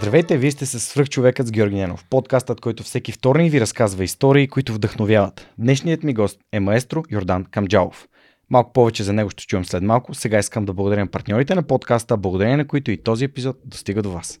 Здравейте, вие сте с Свръхчовекът с Георги Ненов, подкастът, който всеки вторник ви разказва истории, които вдъхновяват. Днешният ми гост е маестро Йордан Камджалов. Малко повече за него ще чуем след малко. Сега искам да благодаря партньорите на подкаста, благодарение на които и този епизод достига до вас.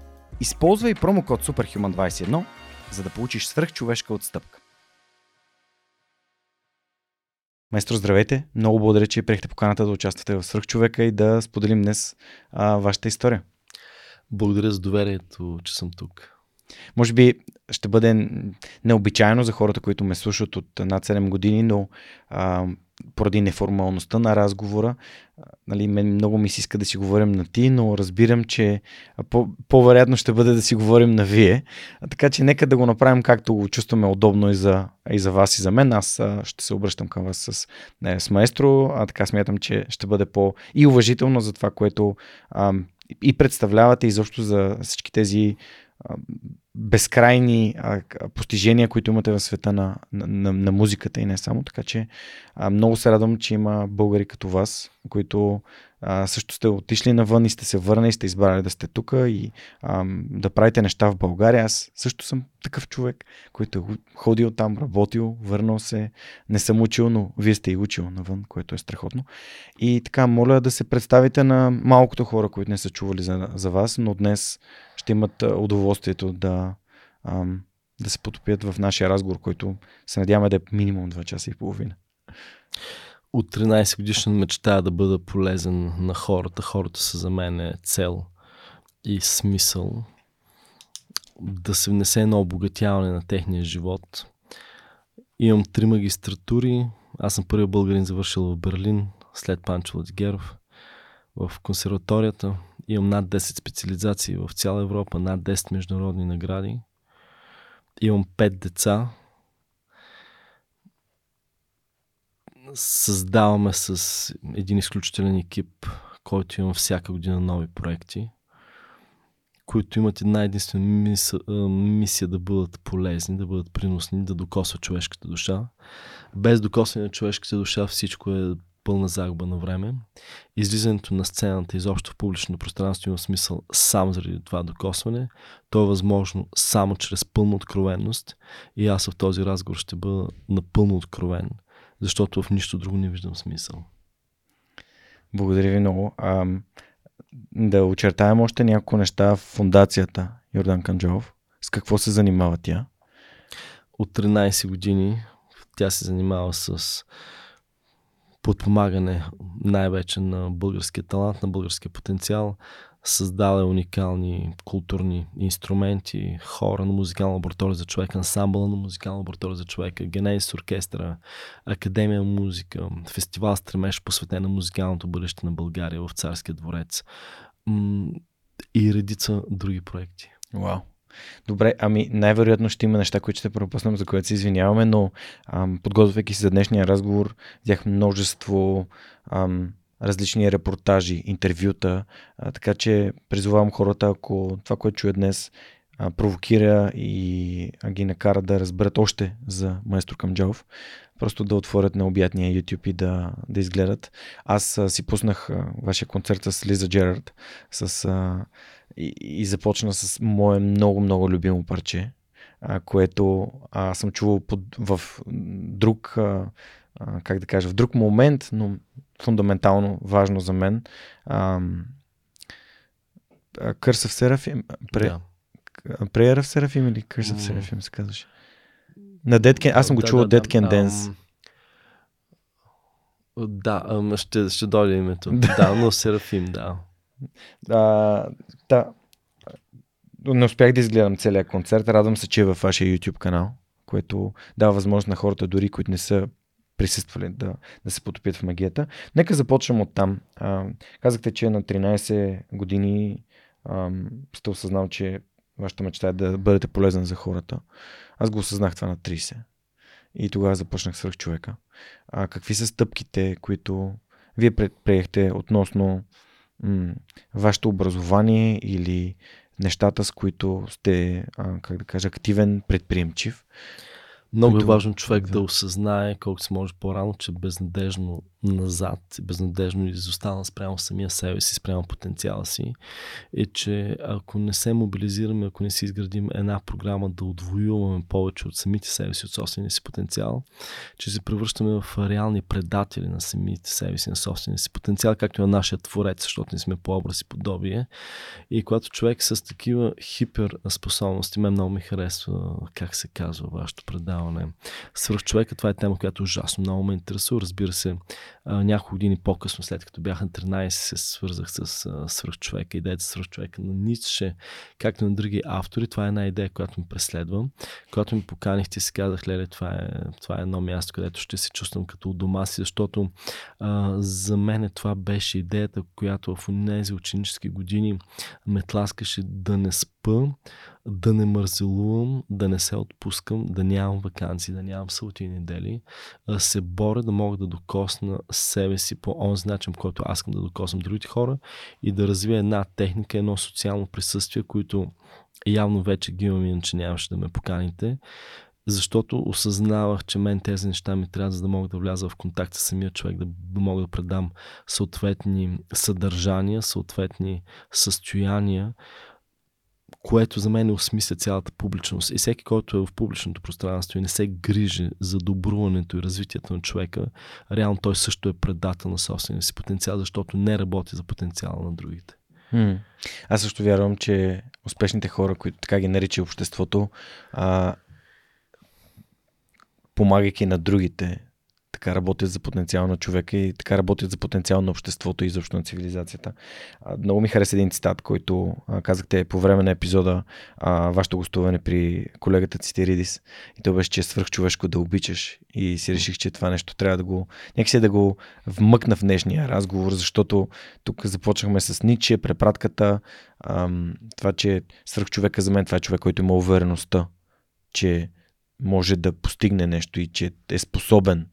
Използвай промокод SUPERHUMAN21, за да получиш свръхчовешка отстъпка. Майстро, здравейте! Много благодаря, че приехте поканата да участвате в Свръхчовека и да споделим днес а, вашата история. Благодаря за доверието, че съм тук. Може би ще бъде необичайно за хората, които ме слушат от над 7 години, но а, поради неформалността на разговора, нали, много ми се иска да си говорим на ти, но разбирам, че по- по-вероятно ще бъде да си говорим на вие. Така че нека да го направим както го чувстваме удобно и за, и за вас и за мен. Аз ще се обръщам към вас с, не, с маестро, а така смятам, че ще бъде по- и уважително за това, което а, и представлявате изобщо за всички тези безкрайни а, постижения, които имате в света на, на, на, на музиката и не само. Така че а, много се радвам, че има българи като вас, които а, също сте отишли навън и сте се върнали и сте избрали да сте тук и а, да правите неща в България. Аз също съм такъв човек, който е ходил там, работил, върнал се. Не съм учил, но вие сте и учил навън, което е страхотно. И така, моля да се представите на малкото хора, които не са чували за, за вас, но днес ще имат удоволствието да, а, да се потопят в нашия разговор, който се надяваме да е минимум 2 часа и половина от 13 годишен мечтая да бъда полезен на хората. Хората са за мен е цел и смисъл. Да се внесе едно обогатяване на техния живот. Имам три магистратури. Аз съм първият българин завършил в Берлин, след Панчо Ладигеров. В консерваторията имам над 10 специализации в цяла Европа, над 10 международни награди. Имам 5 деца, създаваме с един изключителен екип, който има всяка година нови проекти, които имат една единствена мисия да бъдат полезни, да бъдат приносни, да докосват човешката душа. Без докосване на човешката душа всичко е пълна загуба на време. Излизането на сцената изобщо в публично пространство има смисъл само заради това докосване. То е възможно само чрез пълна откровенност и аз в този разговор ще бъда напълно откровен защото в нищо друго не виждам смисъл. Благодаря ви много. А, да очертаем още няколко неща в фундацията Йордан Канджов. С какво се занимава тя? От 13 години тя се занимава с подпомагане най-вече на българския талант, на българския потенциал, създава уникални културни инструменти, хора на музикална лаборатория за човека, ансамбъла на музикална лаборатория за човека, Генезис оркестра, Академия музика, фестивал Стремеж, посветен на музикалното бъдеще на България в Царския дворец и редица други проекти. Вау. Добре, ами най-вероятно ще има неща, които ще пропуснем, за което се извиняваме, но ам, подготвяйки се за днешния разговор, взех множество ам, различни репортажи, интервюта, а, така че призовавам хората, ако това, което чуя днес, а, провокира и а, ги накара да разберат още за майстор Камджалов, просто да отворят на обятния YouTube и да, да изгледат. Аз а, си пуснах а, вашия концерт с Лиза Джерард с, а, и, и започна с мое много-много любимо парче, а, което а, съм чувал под, в друг, а, а, как да кажа, в друг момент, но фундаментално важно за мен. Curse of Seraphim? Пре... Да. Prayer of Seraphim или Curse of Seraphim се казваше? На Dead Can... Аз съм го да, чувал да, Dead Can да, Dance. Да, ще, ще дойде името. да, но Серафим, да. А, да. Не успях да изгледам целият концерт. Радвам се, че е във вашия YouTube канал, което дава възможност на хората, дори които не са присъствали да, да се потопят в магията. Нека започнем от там. А, казахте, че на 13 години а, сте осъзнал, че вашата мечта е да бъдете полезен за хората. Аз го осъзнах това на 30. И тогава започнах свърх човека. А, какви са стъпките, които вие предприехте относно м- вашето образование или нещата, с които сте, а, как да кажа, активен, предприемчив? Много е важно човек да, да осъзнае колкото се може по-рано, че безнадежно назад, безнадежно изостана спрямо самия себе си, спрямо потенциала си, е, че ако не се мобилизираме, ако не си изградим една програма да отвоюваме повече от самите себе си, от собствения си потенциал, че се превръщаме в реални предатели на самите себе си, на собствения си потенциал, както и на нашия творец, защото не сме по образ и подобие. И когато човек с такива хиперспособности, мен много ми харесва как се казва вашето предаване. Свърхчовека, това е тема, която ужасно много ме интересува. Разбира се, няколко години по-късно, след като бях на 13, се свързах с а, свръхчовека, идеята свръхчовека на Ницше, както на други автори. Това е една идея, която ми преследва. Когато ми поканихте, си казах, леле, това е, това е едно място, където ще се чувствам като у дома си, защото а, за мен това беше идеята, която в тези ученически години ме тласкаше да не спа, да не мързелувам, да не се отпускам, да нямам вакансии, да нямам съботи и недели, а се боря да мога да докосна себе си по онзи начин, който аз искам да докосвам другите хора и да развия една техника, едно социално присъствие, които явно вече ги имам, иначе нямаше да ме поканите, защото осъзнавах, че мен тези неща ми трябва, за да мога да вляза в контакт с самия човек, да, да мога да предам съответни съдържания, съответни състояния, което за мен осмисля цялата публичност. И всеки, който е в публичното пространство и не се грижи за добруването и развитието на човека, реално той също е предател на собствения си потенциал, защото не работи за потенциала на другите. М- Аз също вярвам, че успешните хора, които така ги нарича обществото, а, помагайки на другите, така работят за потенциал на човека и така работят за потенциал на обществото и изобщо на цивилизацията. Много ми хареса един цитат, който казахте по време на епизода а, вашето гостуване при колегата Цитиридис. И то беше, че е свръхчовешко да обичаш. И си реших, че това нещо трябва да го... Някакси да го вмъкна в днешния разговор, защото тук започнахме с Ниче, препратката, това, че свръхчовека за мен това е човек, който има увереността, че може да постигне нещо и че е способен,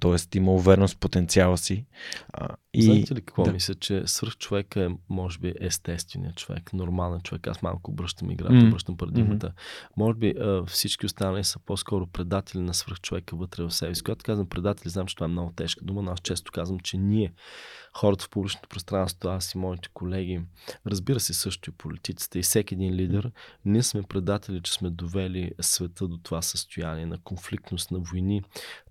т.е. има увереност в потенциала си. А, и... Знаете ли какво да. мисля, че свърх човека е, може би, естественият човек, нормален човек. Аз малко обръщам играта, mm. обръщам парадигмата. Mm-hmm. Може би всички останали са по-скоро предатели на свърх човека вътре в себе си. Когато казвам предатели, знам, че това е много тежка дума, но аз често казвам, че ние хората в публичното пространство, аз и моите колеги, разбира се също и политиците и всеки един лидер, ние сме предатели, че сме довели света до това състояние на конфликтност, на войни,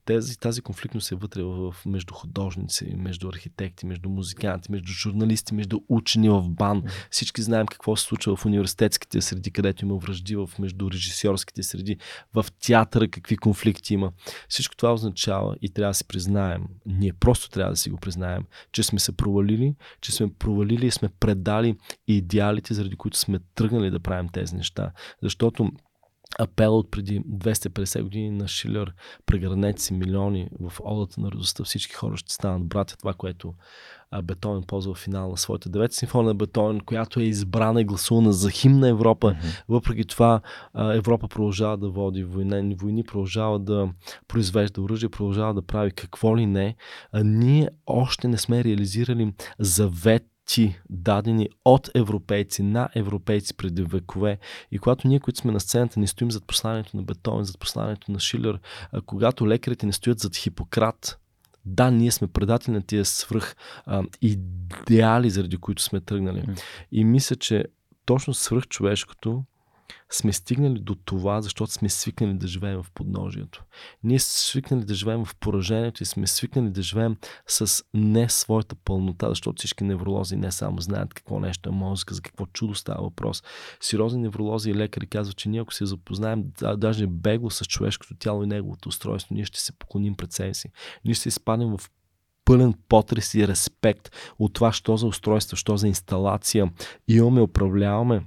тези, тази конфликтност е вътре в, между художници, между архитекти, между музиканти, между журналисти, между учени в бан. Всички знаем какво се случва в университетските среди, където има връжди, в между режисьорските среди, в театъра, какви конфликти има. Всичко това означава и трябва да си признаем, ние просто трябва да си го признаем, че сме се провалили, че сме провалили и сме предали идеалите, заради които сме тръгнали да правим тези неща. Защото апел от преди 250 години на Шилер прегранете си милиони в одата на радостта, всички хора ще станат братя, това, което Бетовен ползва в финал на своята девета симфония на Бетовен, която е избрана и гласувана за химн на Европа. Mm-hmm. Въпреки това Европа продължава да води войни, войни продължава да произвежда оръжие, продължава да прави какво ли не. А ние още не сме реализирали завет ти, дадени от европейци на европейци преди векове. И когато ние, които сме на сцената, не стоим зад посланието на Бетовен, зад посланието на Шилер, а когато лекарите не стоят зад Хипократ, да, ние сме предатели на тия свръх а, идеали, заради които сме тръгнали. И мисля, че точно свръх човешкото сме стигнали до това, защото сме свикнали да живеем в подножието. Ние сме свикнали да живеем в поражението и сме свикнали да живеем с не своята пълнота, защото всички невролози не само знаят какво нещо е мозъка, за какво чудо става въпрос. Сериозни невролози и лекари казват, че ние ако се запознаем даже бегло с човешкото тяло и неговото устройство, ние ще се поклоним пред себе си. Ние ще изпадем в пълен потрес и респект от това, що за устройство, що за инсталация имаме, управляваме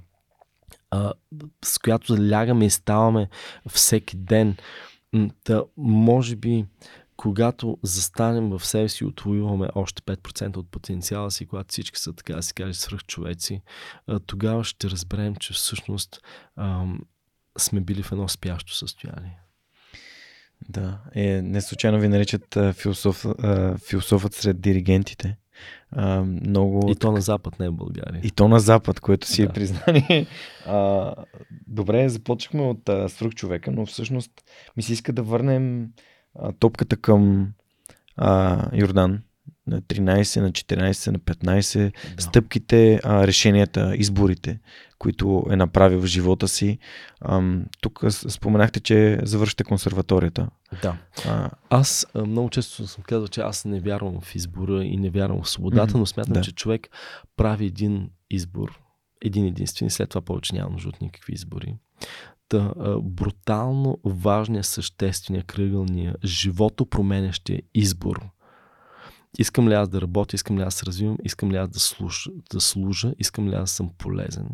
с която лягаме и ставаме всеки ден. Та, може би, когато застанем в себе си отвоюваме още 5% от потенциала си, когато всички са така да си каже свръхчовеци, тогава ще разберем, че всъщност ам, сме били в едно спящо състояние. Да, е, не случайно ви наричат философ, философът сред диригентите. А, много... И то на Запад, не в България. И то на Запад, което си е да. е признание. А, добре, започнахме от а, свръх човека, но всъщност ми се иска да върнем а, топката към а, Йордан на 13, на 14, на 15, да. стъпките, а, решенията, изборите, които е направил в живота си. Ам, тук споменахте, че завършите консерваторията. Да. А, аз много често съм казал, че аз не вярвам в избора и не вярвам в свободата, mm-hmm. но смятам, да. че човек прави един избор, един единствен и след това повече няма нужда от никакви избори. Та, а, брутално важния, съществения, кръгълния, живото променящия избор – Искам ли аз да работя, искам ли аз да се развивам, искам ли аз да служа, да служа, искам ли аз да съм полезен.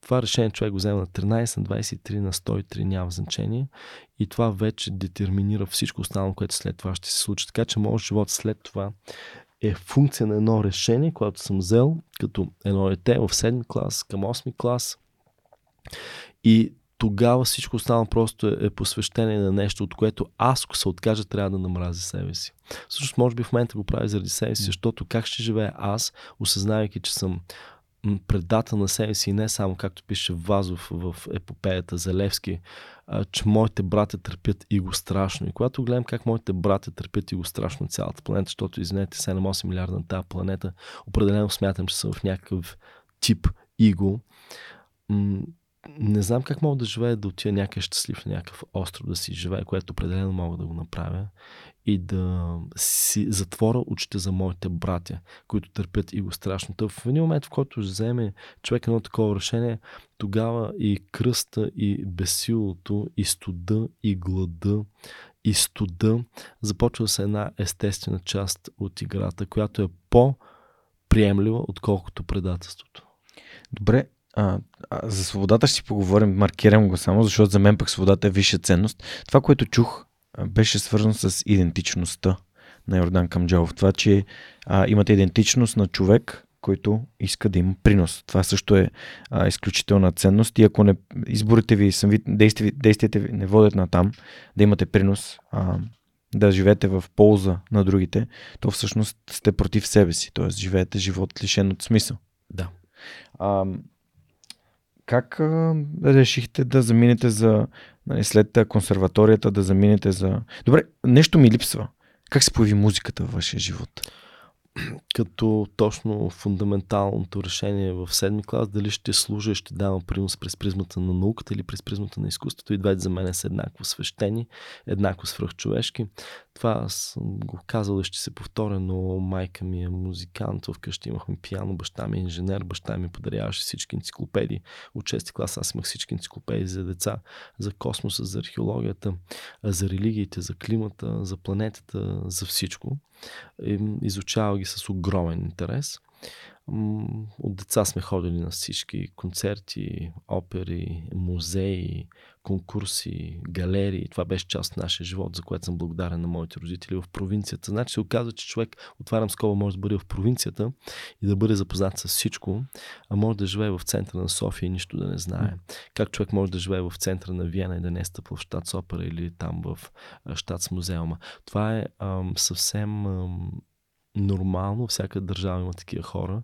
Това решение човек го взема на 13, на 23, на 103, няма значение. И това вече детерминира всичко останало, което след това ще се случи. Така че моят живот след това е функция на едно решение, което съм взел като едно дете в 7 клас към 8 клас. И тогава всичко останало просто е, е посвещение на нещо, от което аз, ако се откажа, трябва да намразя себе си. Всъщност, може би в момента го прави заради себе си, защото как ще живея аз, осъзнавайки, че съм предател на себе си и не само, както пише Вазов в епопеята за Левски, а, че моите братя търпят и го страшно. И когато гледам как моите братя търпят и го страшно цялата планета, защото, извинете, 7-8 милиарда на тази планета, определено смятам, че съм в някакъв тип иго, не знам как мога да живея да отида някъде щастлив на някакъв остров да си живея, което определено мога да го направя и да си затворя очите за моите братя, които търпят и го страшното. В един момент, в който вземе човек едно такова решение, тогава и кръста, и безсилото, и студа, и глада, и студа започва са една естествена част от играта, която е по-приемлива, отколкото предателството. Добре, а, а, за свободата ще си поговорим, маркирам го само, защото за мен пък свободата е висша ценност. Това, което чух, беше свързано с идентичността на Йордан Камджалов. Това, че а, имате идентичност на човек, който иска да има принос. Това също е а, изключителна ценност и ако не, изборите ви, действия, действията ви не водят на там, да имате принос, а, да живеете в полза на другите, то всъщност сте против себе си, т.е. живеете живот лишен от смисъл. Да. А, как а, решихте да заминете за, нали, след консерваторията, да заминете за... Добре, нещо ми липсва. Как се появи музиката във вашия живот? като точно фундаменталното решение в седми клас, дали ще служа и ще давам принос през призмата на науката или през призмата на изкуството. И двете за мен са еднакво свещени, еднакво свръхчовешки. Това съм го казал и ще се повторя, но майка ми е музикант, вкъщи имахме пиано, баща ми е инженер, баща ми подаряваше всички енциклопедии. От 6 клас аз имах всички енциклопедии за деца, за космоса, за археологията, за религиите, за климата, за планетата, за всичко. Изучава ги с огромен интерес. От деца сме ходили на всички концерти, опери, музеи, конкурси, галерии. Това беше част от нашия живот, за което съм благодарен на моите родители в провинцията. Значи се оказва, че човек, отварям скоба, може да бъде в провинцията и да бъде запознат с всичко, а може да живее в центъра на София и нищо да не знае. Как човек може да живее в центъра на Виена и да не е стъпва в щат Сопера или там в щат с музеума. Това е ам, съвсем ам, нормално, всяка държава има такива хора,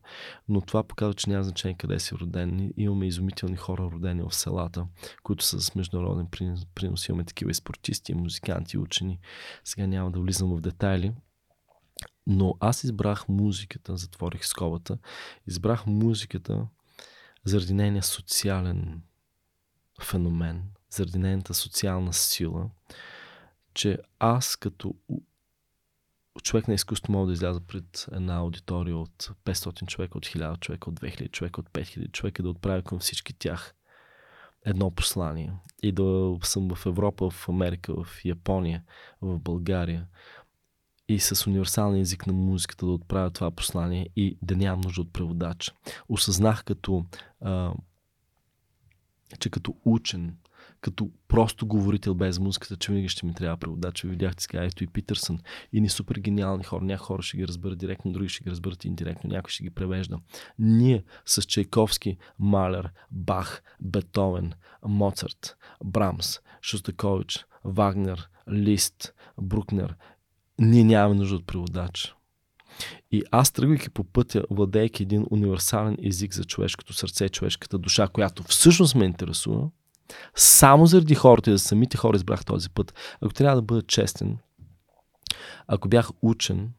но това показва, че няма значение къде си роден. Имаме изумителни хора родени в селата, които са с международен принос. Имаме такива и спортисти, и музиканти, и учени. Сега няма да влизам в детайли. Но аз избрах музиката, затворих скобата, избрах музиката заради нейния социален феномен, заради нейната социална сила, че аз като човек на изкуство мога да изляза пред една аудитория от 500 човека, от 1000 човека, от 2000 човека, от 5000 човека, да отправя към всички тях едно послание. И да съм в Европа, в Америка, в Япония, в България и с универсалния език на музиката да отправя това послание и да нямам нужда от преводач. Осъзнах като, а, че като учен, като просто говорител без музиката, че винаги ще ми трябва преводач. Видяхте сега, ето и Питърсън. И ни супер гениални хора. Някои хора ще ги разберат директно, други ще ги разберат индиректно, някой ще ги превежда. Ние с Чайковски, Малер, Бах, Бетовен, Моцарт, Брамс, Шостакович, Вагнер, Лист, Брукнер, ние нямаме нужда от преводач. И аз тръгвайки по пътя, владейки един универсален език за човешкото сърце, човешката душа, която всъщност ме интересува, само заради хората и за самите хора избрах този път. Ако трябва да бъда честен, ако бях учен,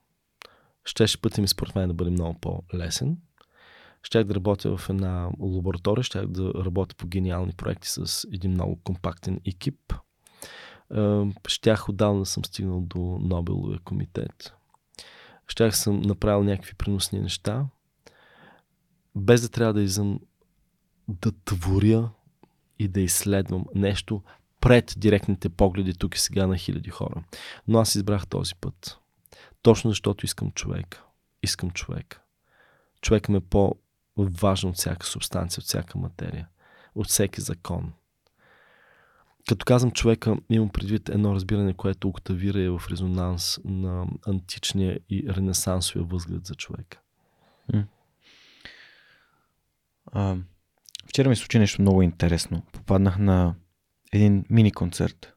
щеше пътя ми според мен да бъде много по-лесен. Щях да работя в една лаборатория, щях да работя по гениални проекти с един много компактен екип. Щях отдавна да съм стигнал до Нобеловия комитет. Щях съм направил някакви приносни неща, без да трябва да изам да творя и да изследвам нещо пред директните погледи тук и сега на хиляди хора. Но аз избрах този път. Точно защото искам човек. Искам човек. Човек ме по-важен от всяка субстанция, от всяка материя, от всеки закон. Като казвам човека, имам предвид едно разбиране, което октавира е в резонанс на античния и ренесансовия възглед за човека. А, Вчера ми случи нещо много интересно. Попаднах на един мини концерт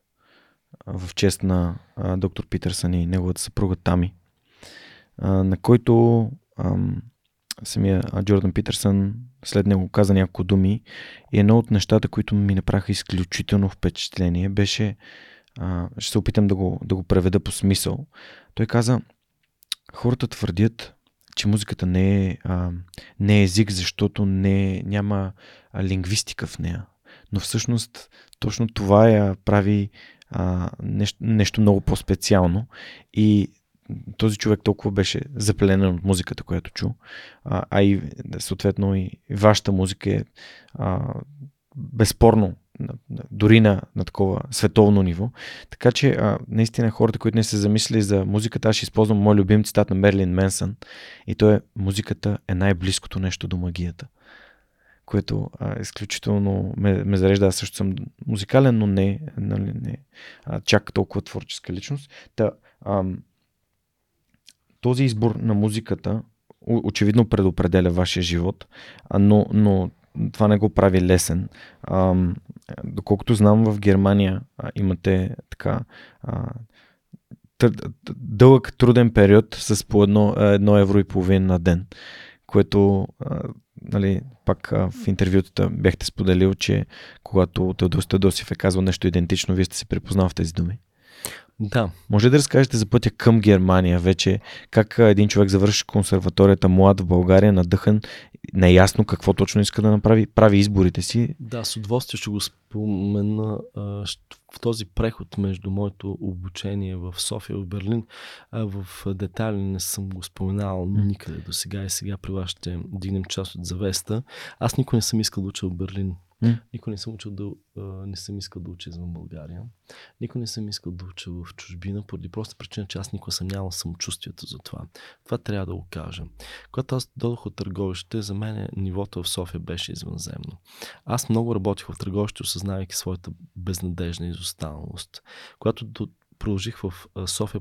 в чест на а, доктор Питърсън и неговата съпруга Тами, а, на който а, самия Джордан Питърсън след него каза няколко думи и едно от нещата, които ми направиха изключително впечатление беше, а, ще се опитам да го, да го преведа по смисъл. Той каза, хората твърдят, че музиката не е, а, не е език, защото не, няма а, лингвистика в нея. Но всъщност точно това я прави а, нещо, нещо много по-специално. И този човек толкова беше запленен от музиката, която чу, а, а и съответно и вашата музика е а, безспорно дори на, на такова световно ниво. Така че, а, наистина, хората, които не се замислили за музиката, аз ще използвам мой любим цитат на Мерлин Менсън и то е музиката е най-близкото нещо до магията. Което а, изключително ме, ме зарежда. Аз също съм музикален, но не, нали, не а, чак толкова творческа личност. Та, ам, този избор на музиката очевидно предопределя вашия живот, но, но това не го прави лесен. А, доколкото знам, в Германия а, имате така а, дълъг труден период с по едно, едно евро и половина на ден, което а, нали, пак а, в интервютата бяхте споделил, че когато Теодос Теодосив е казвал нещо идентично, вие сте се припознал в тези думи. Да. Може да разкажете за пътя към Германия вече, как един човек завърши консерваторията млад в България, надъхан, неясно какво точно иска да направи, прави изборите си. Да, с удоволствие ще го спомена в този преход между моето обучение в София и в Берлин. В детайли не съм го споменал никъде до сега и сега при вас ще дигнем част от завеста. Аз никой не съм искал да уча в Берлин Никой не съм учил да, не съм искал да уча извън България. Никой не съм искал да уча в чужбина, поради проста причина, че аз никога съм нямал самочувствието за това. Това трябва да го кажа. Когато аз дойдох от търговище, за мен нивото в София беше извънземно. Аз много работих в търговище, осъзнавайки своята безнадежна изостаналост. Когато продължих в София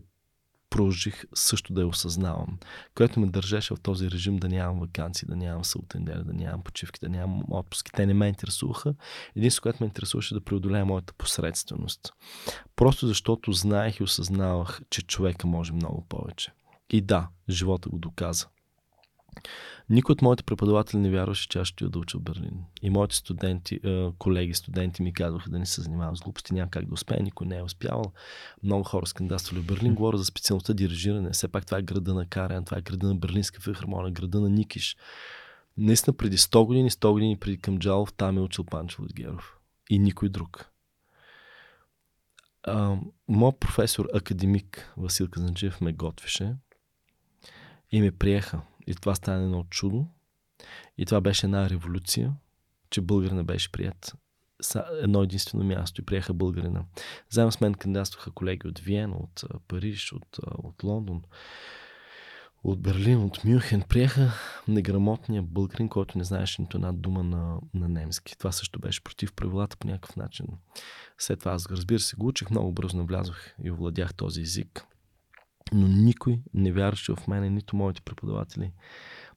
продължих също да я осъзнавам, което ме държеше в този режим да нямам вакансии, да нямам саутендер, да нямам почивки, да нямам отпуски. Те не ме интересуваха. Единството, което ме интересуваше да преодолея моята посредственост. Просто защото знаех и осъзнавах, че човека може много повече. И да, живота го доказа. Никой от моите преподаватели не вярваше, че аз ще да уча в Берлин. И моите студенти, колеги, студенти ми казваха да не се занимавам с глупости, няма как да успея, никой не е успявал. Много хора скандалствали в Берлин. Говоря за специалността дирижиране. Все пак това е града на Карен, това е града на Берлинска филхармония, града на Никиш. Наистина преди 100 години, 100 години преди Камджалов, там е учил Панчо Латгеров. И никой друг. моят професор, академик Васил Казанджиев ме готвеше и ме приеха и това стана едно чудо. И това беше една революция, че българина беше прият едно единствено място и приеха българина. Заедно с мен кандидатстваха колеги от Виена, от Париж, от, от Лондон, от Берлин, от Мюнхен, приеха неграмотния българин, който не знаеше нито една дума на, на немски. Това също беше против правилата по някакъв начин. След това аз, разбира се, го учих, много бързо навлязох и овладях този език. Но никой не вярваше в мене, нито моите преподаватели.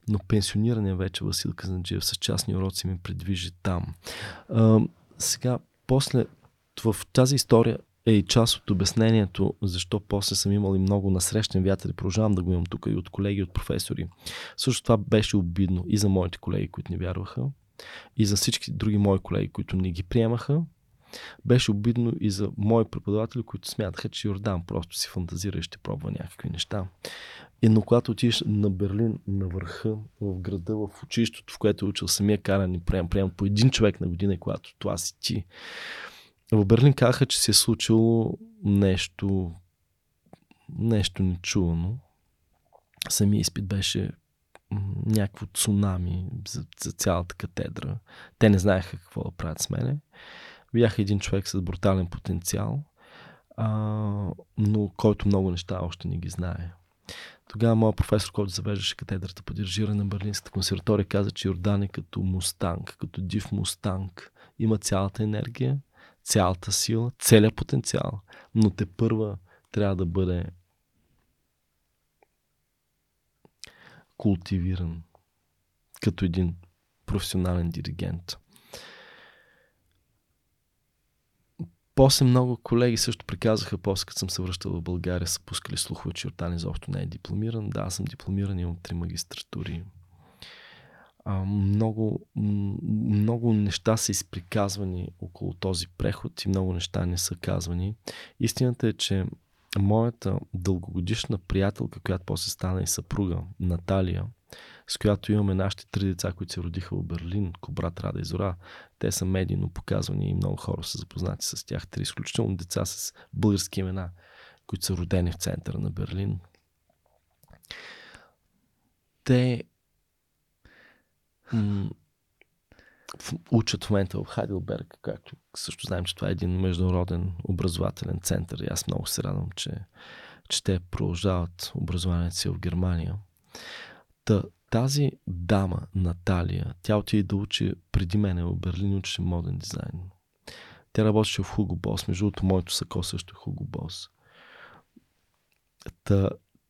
Но пенсионирания вече Васил Казанджиев с частни уроци ми предвижи там. А, сега, после в тази история е и част от обяснението, защо после съм имал и много насрещен вятър и продължавам да го имам тук и от колеги, от професори. Също това беше обидно и за моите колеги, които не вярваха, и за всички други мои колеги, които не ги приемаха. Беше обидно и за мои преподаватели, които смятаха, че Йордан просто си фантазира и ще пробва някакви неща. И но когато отидеш на Берлин, на върха, в града, в училището, в което е учил самия каран и прием, прием по един човек на година, когато това си ти, в Берлин казаха, че се е случило нещо, нещо нечувано. Самия изпит беше някакво цунами за, за цялата катедра. Те не знаеха какво да правят с мене. Бях един човек с брутален потенциал, а, но който много неща още не ги знае. Тогава моят професор, който завеждаше катедрата по дирижиране на Берлинската консерватория, каза, че Йордан е като мустанг, като див мустанг. Има цялата енергия, цялата сила, целият потенциал, но те първа трябва да бъде култивиран като един професионален диригент. После много колеги също приказаха, после като съм се връщал в България, са пускали слухове, че Йордан изобщо не е дипломиран. Да, аз съм дипломиран, имам три магистратури а, много, много неща са изприказвани около този преход и много неща не са казвани. Истината е, че моята дългогодишна приятелка, която после стана и съпруга, Наталия, с която имаме нашите три деца, които се родиха в Берлин, Кобрат, Рада и Зора. Те са медийно показвани и много хора са запознати с тях. Три изключително деца с български имена, които са родени в центъра на Берлин. Те учат в момента в Хайделберг, както също знаем, че това е един международен образователен център и аз много се радвам, че, че те продължават образованието си в Германия. Та, тази дама, Наталия, тя отиде да учи преди мене в Берлин, учеше моден дизайн. Тя работеше в Хуго Бос. Между другото, моето сако също е Хуго Бос. Та,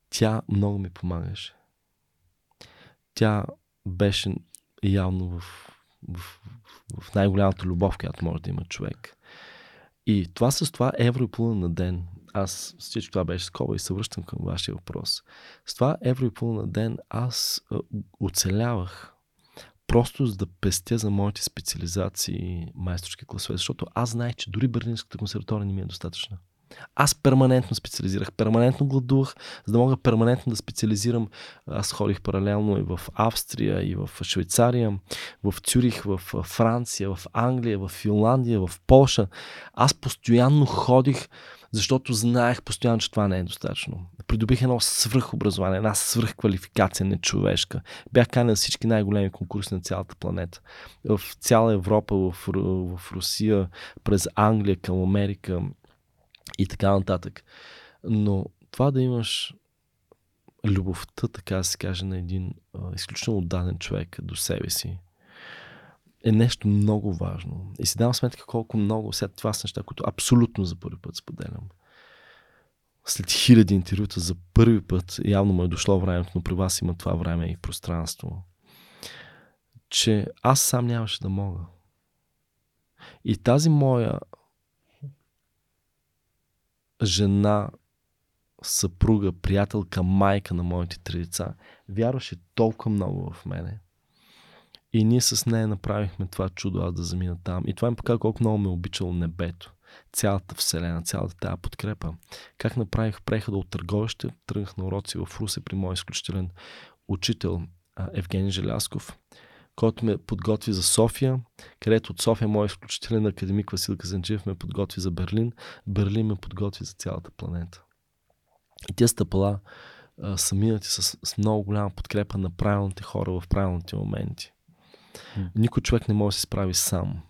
тя много ми помагаше. Тя беше явно в, в, в, най-голямата любов, която може да има човек. И това с това евро и половина на ден, аз всичко това беше скоба и се връщам към вашия въпрос. С това евро и половина на ден аз оцелявах просто за да пестя за моите специализации майсторски класове, защото аз знаех, че дори Берлинската консерватория не ми е достатъчна. Аз перманентно специализирах, перманентно гладувах, за да мога перманентно да специализирам. Аз ходих паралелно и в Австрия, и в Швейцария, в Цюрих, в Франция, в Англия, в Финландия, в Польша. Аз постоянно ходих, защото знаех постоянно, че това не е достатъчно. Придобих едно свръхобразование, една свръхквалификация нечовешка. Бях канен на всички най-големи конкурси на цялата планета. В цяла Европа, в, в Русия, през Англия към Америка, и така нататък. Но това да имаш любовта, така да се каже, на един а, изключително отдаден човек до себе си, е нещо много важно. И си давам сметка колко много, след това са неща, които абсолютно за първи път споделям. След хиляди интервюта за първи път, явно му е дошло времето, но при вас има това време и пространство, че аз сам нямаше да мога. И тази моя жена, съпруга, приятелка, майка на моите три деца, вярваше толкова много в мене. И ние с нея направихме това чудо, аз да замина там. И това ми показва колко много ме е обичало небето. Цялата вселена, цялата тази подкрепа. Как направих прехода от търговище, тръгнах на уроци в Русе при мой изключителен учител Евгений Желясков който ме подготви за София, където от София мой изключителен академик Васил Казанджиев ме подготви за Берлин, Берлин ме подготви за цялата планета. И тези стъпала са минати с, с много голяма подкрепа на правилните хора в правилните моменти. Никой човек не може да се справи сам.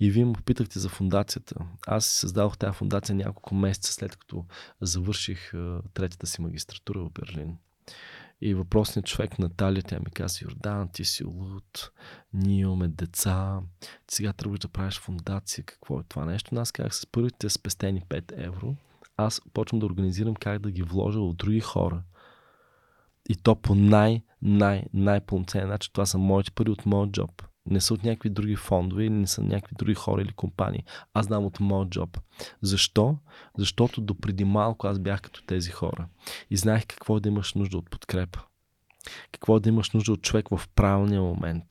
И вие му попитахте за фундацията. Аз създадох тази фундация няколко месеца след като завърших третата си магистратура в Берлин. И въпросният човек Наталия, тя ми каза, Йордан, ти си луд, ние имаме деца, ти сега тръгваш да правиш фундация, какво е това нещо? Аз казах, с първите спестени 5 евро, аз почвам да организирам как да ги вложа в други хора. И то по най, най, най-пълноценен начин. Това са моите пари от моят джоб. Не са от някакви други фондове или не са някакви други хора или компании. Аз знам от моят джоб. Защо? Защото до преди малко аз бях като тези хора. И знаех какво е да имаш нужда от подкрепа. Какво е да имаш нужда от човек в правилния момент,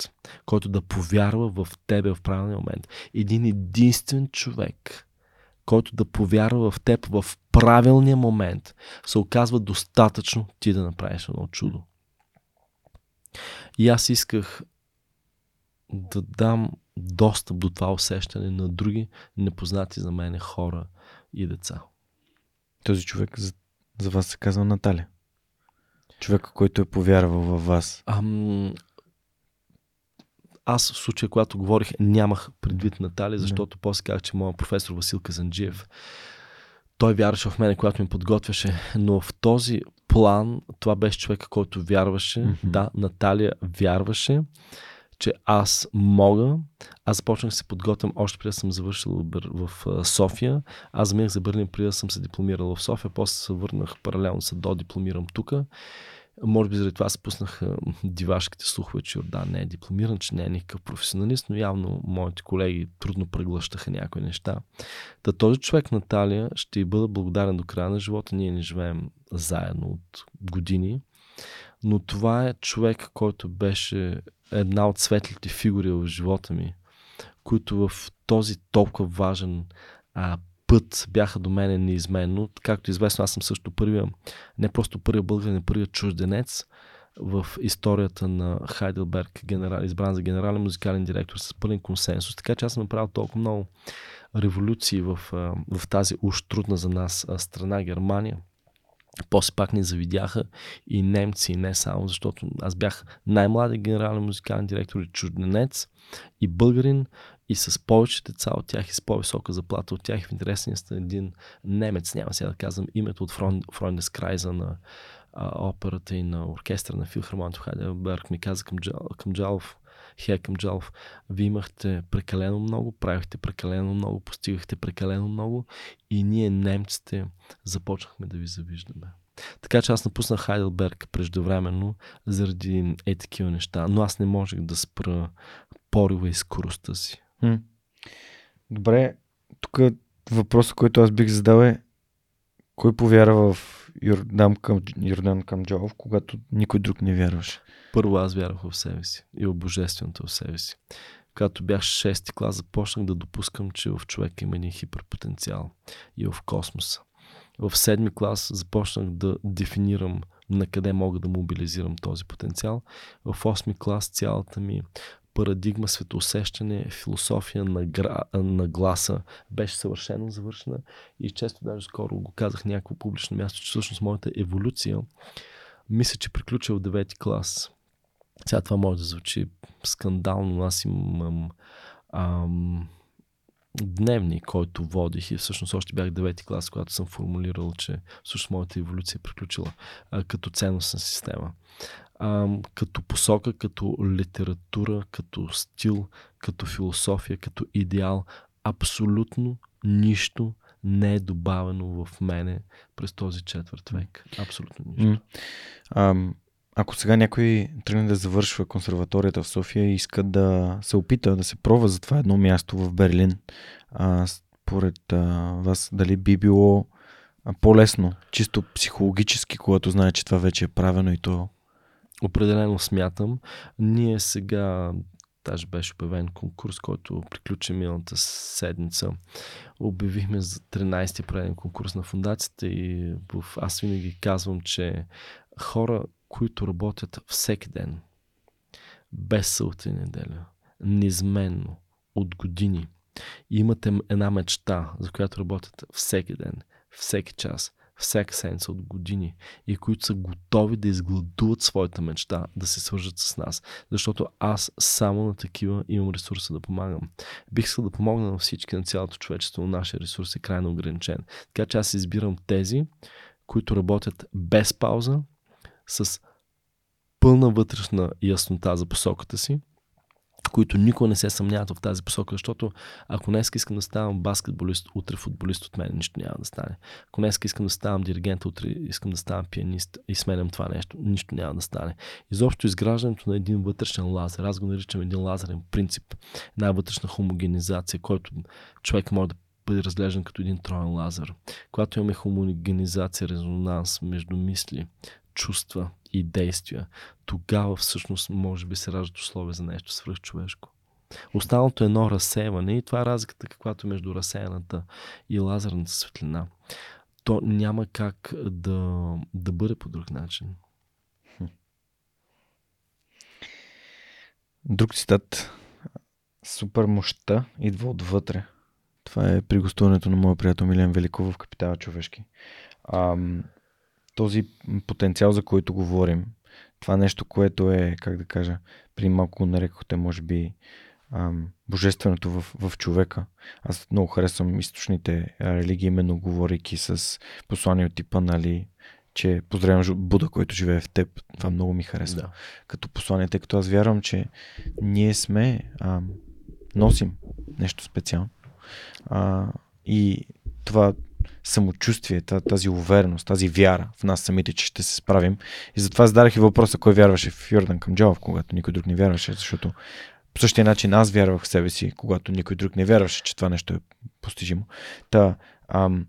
който да повярва в тебе в правилния момент. Един единствен човек, който да повярва в теб в правилния момент, се оказва достатъчно ти да направиш едно чудо. И аз исках да дам достъп до това усещане на други непознати за мен хора и деца. Този човек за, за вас се казва Наталя. Човека, който е повярвал във вас. Ам, аз в случая, когато говорих, нямах предвид Натали, защото после казах, че моят професор Васил Казанджиев, той вярваше в мен, когато ми подготвяше, но в този план това беше човека, който вярваше. Mm-hmm. Да, Наталия вярваше, че аз мога. Аз започнах да се подготвям още преди да съм завършил в София. Аз заминах за Берлин преди да съм се дипломирал в София, после се върнах паралелно се додипломирам тук. Може би заради това се пуснах дивашките слухове, че Йордан не е дипломиран, че не е никакъв професионалист, но явно моите колеги трудно преглъщаха някои неща. Та този човек, Наталия, ще й бъда благодарен до края на живота. Ние не живеем заедно от години. Но това е човек, който беше една от светлите фигури в живота ми, които в този толкова важен а, път бяха до мене неизменно. Както известно, аз съм също първия, не просто първия българин, не първия чужденец в историята на Хайделберг, генерал, избран за генерален музикален директор с пълен консенсус. Така че аз съм направил толкова много революции в, в тази уж трудна за нас страна Германия. После пак ни завидяха и немци, и не само, защото аз бях най-младият генерален музикален директор и чужденец и българин и с повече деца от тях и с по-висока заплата от тях. В интересния сте един немец, няма сега да казвам името от Фройнес Крайза на а, операта и на оркестъра на Филхармонията в Хайдеберг ми каза към, към Джалов, Хекъм Джалов, вие имахте прекалено много, правихте прекалено много, постигахте прекалено много и ние немците започнахме да ви завиждаме. Така че аз напуснах Хайделберг преждевременно заради е такива неща, но аз не можех да спра порива и скоростта си. Добре, тук въпросът, който аз бих задал е кой повярва в Йордан към, Йордан към Джолов, когато никой друг не вярваше? Първо аз вярвах в себе си и в божественото в себе си. Когато бях 6 клас, започнах да допускам, че в човека има един хиперпотенциал и в космоса. В седми клас започнах да дефинирам на къде мога да мобилизирам този потенциал. В 8 клас цялата ми парадигма, светоусещане, философия на, гра, на гласа беше съвършено завършена и често даже скоро го казах някакво публично място, че всъщност моята еволюция мисля, че приключва в 9 клас. Сега това може да звучи скандално, но аз имам ам, дневник, който водих и всъщност още бях 9 клас, когато съм формулирал, че всъщност моята еволюция е приключила а, като ценностна система а, като посока, като литература, като стил, като философия, като идеал. Абсолютно нищо не е добавено в мене през този четвърт век. Абсолютно нищо. А, ако сега някой тръгне да завършва консерваторията в София и иска да се опита да се пробва за това едно място в Берлин, а, според а, вас дали би било по-лесно, чисто психологически, когато знае, че това вече е правено и то Определено смятам. Ние сега, даже беше обявен конкурс, който приключи миналата седмица. Обявихме за 13-ти преден конкурс на фундацията и аз винаги казвам, че хора, които работят всеки ден, без събота и неделя, неизменно, от години, имате една мечта, за която работят всеки ден, всеки час, всяка седмица от години и които са готови да изгладуват своята мечта, да се свържат с нас. Защото аз само на такива имам ресурса да помагам. Бих искал да помогна на всички, на цялото човечество, но нашия ресурс е крайно ограничен. Така че аз избирам тези, които работят без пауза, с пълна вътрешна яснота за посоката си, които никога не се съмняват в тази посока, защото ако днес искам да ставам баскетболист, утре футболист от мен нищо няма да стане. Ако днес искам да ставам диригент, утре искам да ставам пианист и сменям това нещо, нищо няма да стане. Изобщо изграждането на един вътрешен лазер, аз го наричам един лазерен принцип, една вътрешна хомогенизация, който човек може да бъде разглеждан като един троен лазер. Когато имаме хомогенизация, резонанс между мисли, чувства и действия, тогава всъщност може би се раждат условия за нещо свръхчовешко. Останалото е едно разсейване и това е разликата каквато е между разсеяната и лазерната светлина. То няма как да, да бъде по друг начин. Друг цитат. Супер мощта идва отвътре. Това е при гостуването на моя приятел Милен Великов в Капитала човешки. Ам, този потенциал, за който говорим, това нещо, което е, как да кажа, при малко нарекохте, може би, ам, божественото в, в човека. Аз много харесвам източните религии, именно говорейки с послания от типа, нали, че поздравям Буда, който живее в теб. Това много ми харесва. Да. Като послание, тъй като аз вярвам, че ние сме, ам, носим нещо специално. А, и това самочувствие, тази увереност, тази вяра в нас самите, че ще се справим. И затова зададах и въпроса, кой вярваше в Йордан Камджалов, когато никой друг не вярваше, защото по същия начин аз вярвах в себе си, когато никой друг не вярваше, че това нещо е постижимо. Та, ам,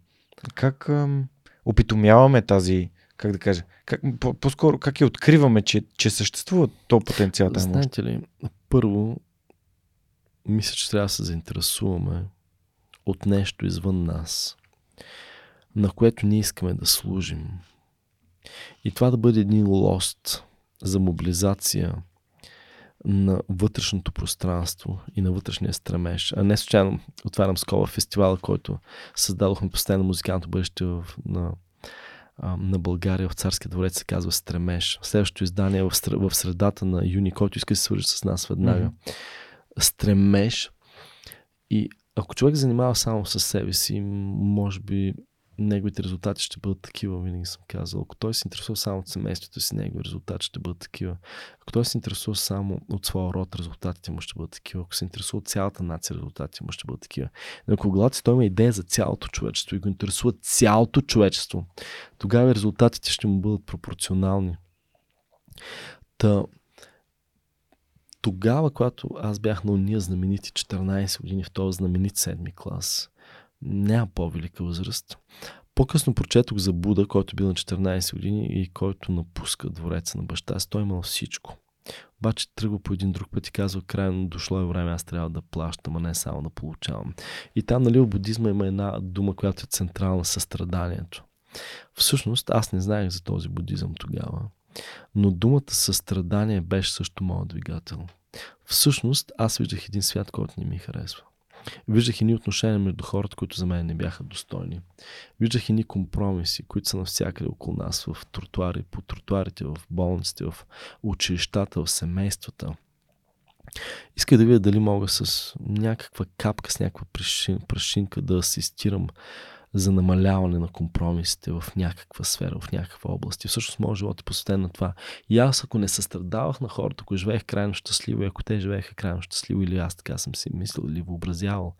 как ам, опитомяваме тази, как да кажа, как, по- по-скоро как я откриваме, че, че съществува то потенциал? Знаете ли, първо, мисля, че трябва да се заинтересуваме от нещо извън нас на което ние искаме да служим. И това да бъде един лост за мобилизация на вътрешното пространство и на вътрешния стремеж. А не случайно отварям скоба фестивала, който създадохме постоянно музикалното бъдеще в, на, на България в Царския дворец се казва Стремеж. Следващото издание е в, в средата на юни, който иска да се свържи с нас веднага. Mm-hmm. Стремеж. И ако човек занимава само с себе си, може би неговите резултати ще бъдат такива, винаги съм казал. Ако той се интересува само от семейството си, негови резултати ще бъдат такива. Ако той се интересува само от своя род, резултатите му ще бъдат такива. Ако се интересува от цялата нация, резултатите му ще бъдат такива. Но ако когато той има идея за цялото човечество и го интересува цялото човечество, тогава резултатите ще му бъдат пропорционални. Та, тогава, когато аз бях на уния знаменити 14 години в този знаменит седми клас, няма по-велика възраст. По-късно прочетох за Буда, който бил на 14 години и който напуска двореца на баща си. Той имал всичко. Обаче тръгва по един друг път и казва, крайно дошло е време, аз трябва да плащам, а не само да получавам. И там, нали, в будизма има една дума, която е централна състраданието. Всъщност, аз не знаех за този будизъм тогава, но думата състрадание беше също моят двигател. Всъщност, аз виждах един свят, който не ми харесва. Виждах ни отношения между хората, които за мен не бяха достойни. Виждах ни компромиси, които са навсякъде около нас, в тротуари, по тротуарите, в болниците, в училищата, в семействата. Иска да видя дали мога с някаква капка, с някаква прашинка да асистирам за намаляване на компромисите в някаква сфера, в някаква област. И всъщност моят живот е посветен на това. И аз, ако не състрадавах на хората, ако живеех крайно щастливо, и ако те живееха крайно щастливо, или аз така съм си мислил или въобразявал,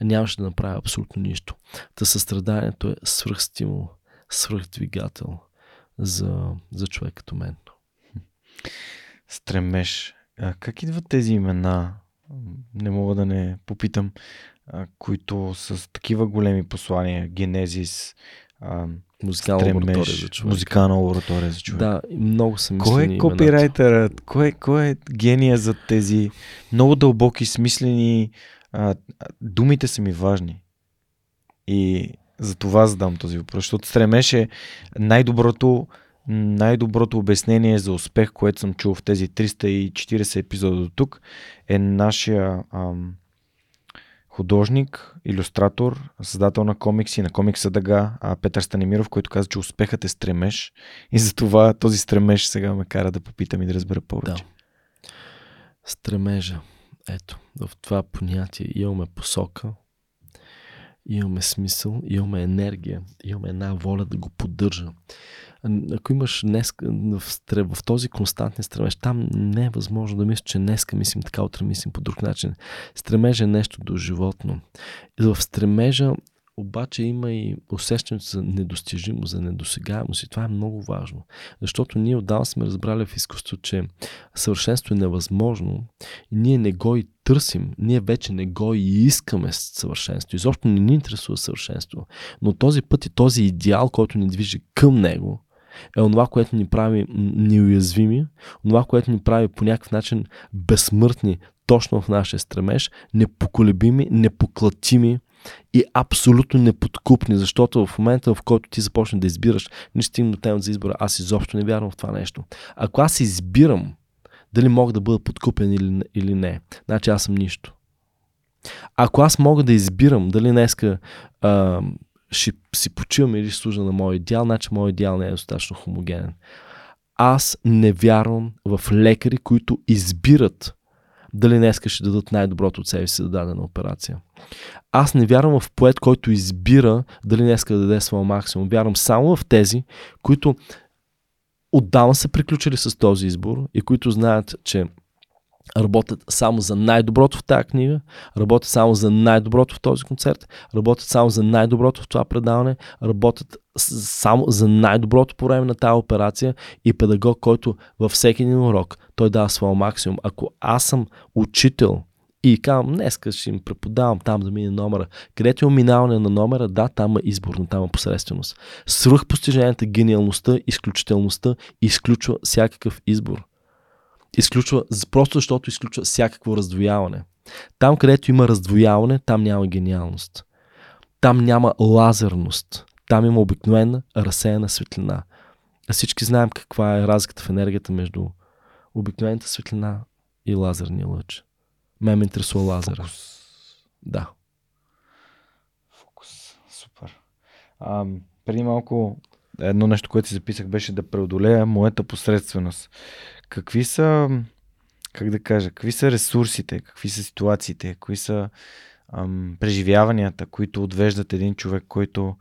нямаше да направя абсолютно нищо. Та състраданието е свръхстимул, свръхдвигател за, за човек като мен. Стремеш. А как идват тези имена? Не мога да не попитам които с такива големи послания, генезис, музикална лаборатория за човек. Музикална лаборатория за човек. Да, много съм Кой е копирайтерът? Кой, кой е гения за тези много дълбоки, смислени а, думите са ми важни. И за това задам този въпрос, защото стремеж е най-доброто най-доброто обяснение за успех, което съм чул в тези 340 епизода до тук, е нашия ам, художник, иллюстратор, създател на комикси, на комикса Дъга, Петър Станимиров, който каза, че успехът е стремеж и затова този стремеж сега ме кара да попитам и да разбера повече. Да. Стремежа. Ето, в това понятие имаме посока, имаме смисъл, имаме енергия, имаме една воля да го поддържа. Ако имаш днес в, в този константен стремеж, там не е възможно да мислиш, че днеска мислим така, утре мислим по друг начин. Стремежа е нещо до животно. В стремежа обаче има и усещането за недостижимо, за недосегаемост и това е много важно. Защото ние отдавна сме разбрали в изкуството, че съвършенство е невъзможно и ние не го и търсим, ние вече не го и искаме съвършенство. Изобщо не ни интересува съвършенство. Но този път и този идеал, който ни движи към него, е онова, което ни прави неуязвими, онова, което ни прави по някакъв начин безсмъртни точно в нашия стремеж, непоколебими, непоклатими, и абсолютно неподкупни, защото в момента, в който ти започнеш да избираш, не стигна до темата за избора, аз изобщо не вярвам в това нещо. Ако аз избирам дали мога да бъда подкупен или, или не, значи аз съм нищо. Ако аз мога да избирам дали днеска а, ще си почивам или ще служа на моя идеал, значи моят идеал не е достатъчно хомогенен. Аз не вярвам в лекари, които избират дали днес ще дадат най-доброто от себе си за дадена операция. Аз не вярвам в поет, който избира дали днес да даде своя максимум. Вярвам само в тези, които отдавна са приключили с този избор и които знаят, че работят само за най-доброто в тази книга, работят само за най-доброто в този концерт, работят само за най-доброто в това предаване, работят само за най-доброто по време на тази операция и педагог, който във всеки един урок той дава своя максимум. Ако аз съм учител и казвам, днес ще им преподавам там да мине номера. Където е минаване на номера, да, там е избор, но там е посредственост. Свръх постиженията, гениалността, изключителността изключва всякакъв избор. Изключва, просто защото изключва всякакво раздвояване. Там, където има раздвояване, там няма гениалност. Там няма лазерност. Там има обикновена разсеяна светлина. А всички знаем каква е разликата в енергията между обикновената светлина и лазерния лъч. Ме ме интересува лазера. Фокус. Да. Фокус. Супер. А, преди малко едно нещо, което си записах, беше да преодолея моята посредственост. Какви са, как да кажа, какви са ресурсите, какви са ситуациите, какви са ам, преживяванията, които отвеждат един човек, който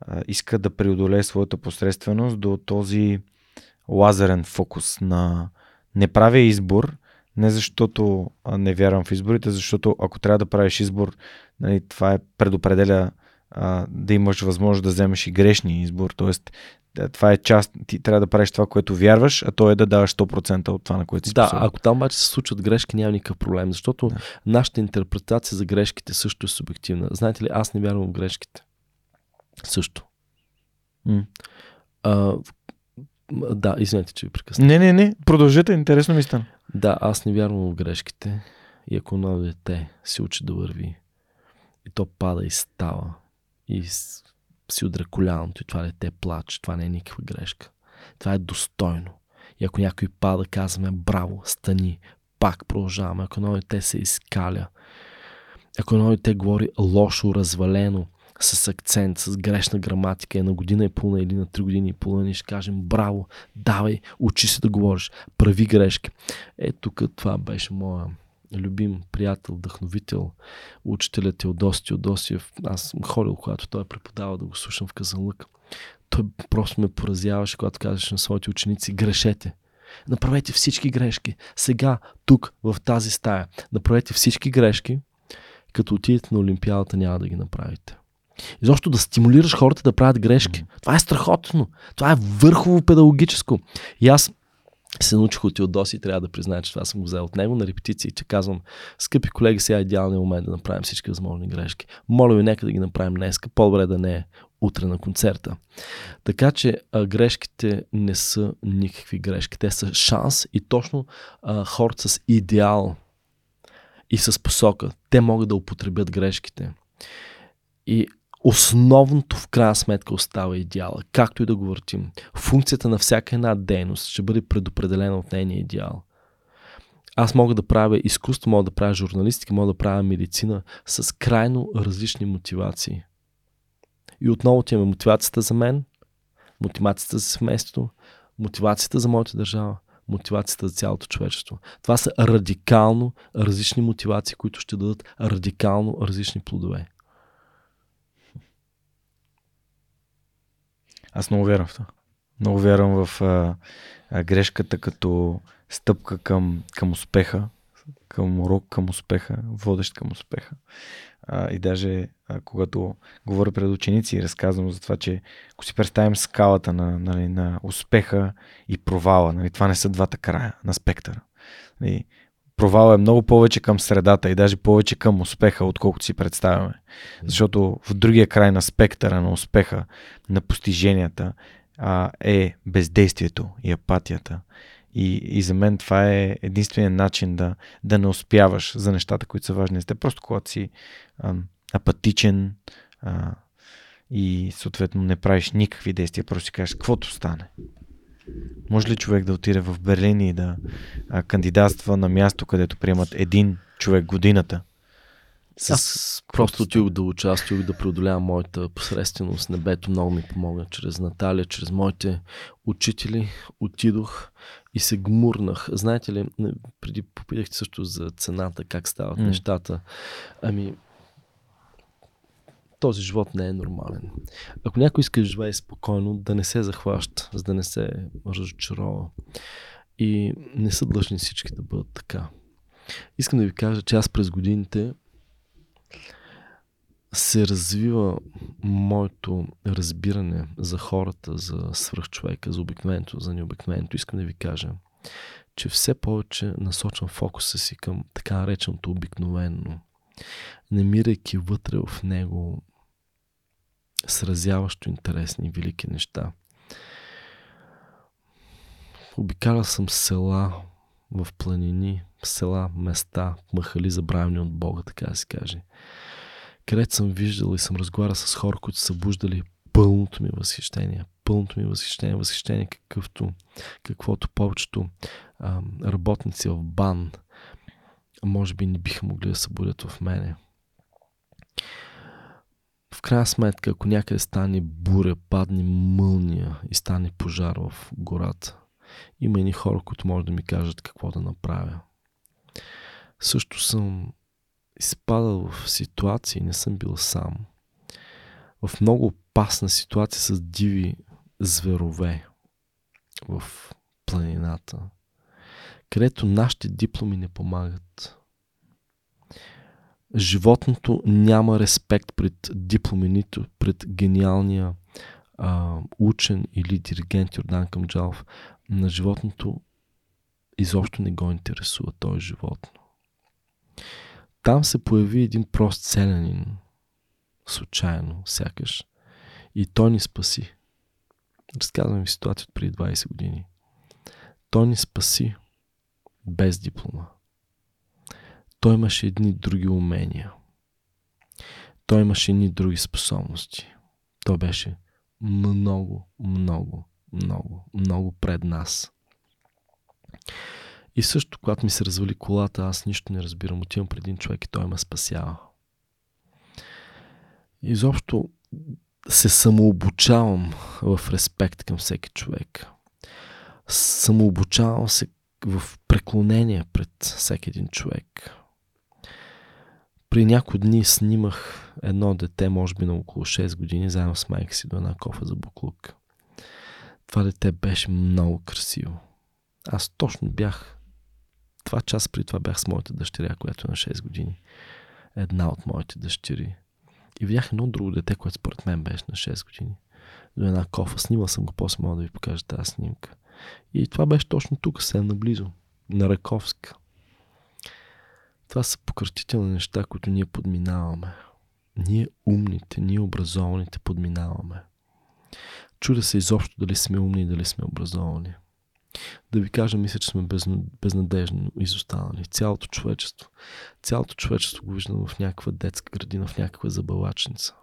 а, иска да преодолее своята посредственост до този лазерен фокус на не правя избор, не защото не вярвам в изборите, защото ако трябва да правиш избор, нали, това е предопределя а, да имаш възможност да вземеш и грешния избор. Тоест, това е част, ти трябва да правиш това, което вярваш, а то е да даваш 100% от това, на което си Да, способен. ако там обаче се случват грешки, няма никакъв проблем, защото да. нашата интерпретация за грешките също е субективна. Знаете ли, аз не вярвам в грешките. Също. М. А, да, извинете, че ви прекъсна. Не, не, не, продължете, интересно ми стана. Да, аз не вярвам в грешките. И ако едно дете се учи да върви, и то пада и става, и си коляното, и това дете плаче, това не е никаква грешка. Това е достойно. И ако някой пада, казваме браво, стани, пак продължаваме. Ако едно дете се изкаля, ако едно дете говори лошо, развалено, с акцент, с грешна граматика, е на година и половина или на три години и половина и ще кажем браво, давай, учи се да говориш, прави грешки. Е, тук това беше моя любим приятел, вдъхновител, учителя Теодоси Теодосиев. Аз съм ходил, когато той е преподавал да го слушам в Казанлък. Той просто ме поразяваше, когато казваше на своите ученици, грешете. Направете всички грешки. Сега, тук, в тази стая. Направете всички грешки, като отидете на Олимпиадата няма да ги направите. И защо да стимулираш хората да правят грешки. Това е страхотно. Това е върхово педагогическо. И аз се научих от Теодоси и трябва да призная, че това съм го взел от него на репетиции, че казвам, скъпи колеги, сега е идеалният момент да направим всички възможни грешки. Моля ви, нека да ги направим днес, по-добре да не е утре на концерта. Така че а, грешките не са никакви грешки. Те са шанс и точно а, хората с идеал и с посока, те могат да употребят грешките. И Основното в крайна сметка остава идеала, както и да го въртим. Функцията на всяка една дейност ще бъде предопределена от нейния идеал. Аз мога да правя изкуство, мога да правя журналистика, мога да правя медицина с крайно различни мотивации. И отново ти имаме мотивацията за мен, мотивацията за семейството, мотивацията за моята държава, мотивацията за цялото човечество. Това са радикално различни мотивации, които ще дадат радикално различни плодове. Аз много вярвам в това. Много вярвам в а, а, грешката като стъпка към, към успеха, към урок към успеха, водещ към успеха. А, и даже а, когато говоря пред ученици и разказвам за това, че ако си представим скалата на, нали, на успеха и провала, нали, това не са двата края на спектъра. Нали, провал е много повече към средата и даже повече към успеха, отколкото си представяме. Защото в другия край на спектъра на успеха, на постиженията, а, е бездействието и апатията. И, и за мен това е единственият начин да, да не успяваш за нещата, които са важни за теб. Просто когато си а, апатичен а, и съответно не правиш никакви действия, просто си кажеш каквото стане. Може ли човек да отиде в Берлин и да а, кандидатства на място, където приемат един човек годината? С... Аз просто отидох да участвах, да преодолявам моята посредственост. Небето много ми помогна чрез Наталия, чрез моите учители. Отидох и се гмурнах. Знаете ли, преди попитахте също за цената, как стават mm. нещата. Ами, този живот не е нормален. Ако някой иска да живее спокойно, да не се захваща, за да не се разочарова. И не са длъжни всички да бъдат така. Искам да ви кажа, че аз през годините се развива моето разбиране за хората, за свръхчовека, за обикновението, за необикновението. Искам да ви кажа, че все повече насочвам фокуса си към така нареченото обикновено, намирайки вътре в него сразяващо интересни велики неща. Обикаля съм села в планини, села, места, махали забравени от Бога, така да се каже. Където съм виждал и съм разговарял с хора, които са събуждали пълното ми възхищение. Пълното ми възхищение, възхищение какъвто, каквото повечето а, работници в бан може би не биха могли да събудят в мене. В крайна сметка, ако някъде стане буря, падне мълния и стане пожар в гората, има и хора, които може да ми кажат какво да направя. Също съм изпадал в ситуации, не съм бил сам. В много опасна ситуация с диви зверове в планината, където нашите дипломи не помагат. Животното няма респект пред дипломи, нито пред гениалния а, учен или диригент Йордан Камджалов. На животното изобщо не го интересува този животно. Там се появи един прост селянин, случайно, сякаш, и той ни спаси. Разказвам ви ситуация от преди 20 години. Той ни спаси без диплома. Той имаше едни други умения. Той имаше едни други способности. Той беше много, много, много, много пред нас. И също, когато ми се развали колата, аз нищо не разбирам. Отивам пред един човек и той ме спасява. Изобщо се самообучавам в респект към всеки човек. Самообучавам се в преклонение пред всеки един човек. При някои дни снимах едно дете, може би на около 6 години, заедно с майка си до една кофа за буклук. Това дете беше много красиво. Аз точно бях два часа преди това бях с моята дъщеря, която е на 6 години. Една от моите дъщери. И видях едно друго дете, което според мен беше на 6 години. До една кофа. Снимал съм го, после мога да ви покажа тази снимка. И това беше точно тук, се наблизо. На Раковска. Това са пократителни неща, които ние подминаваме. Ние умните, ние образованите подминаваме. Чуда се изобщо дали сме умни и дали сме образовани. Да ви кажа, мисля, че сме безнадежно изостанали. Цялото човечество. Цялото човечество го виждам в някаква детска градина, в някаква забавачница.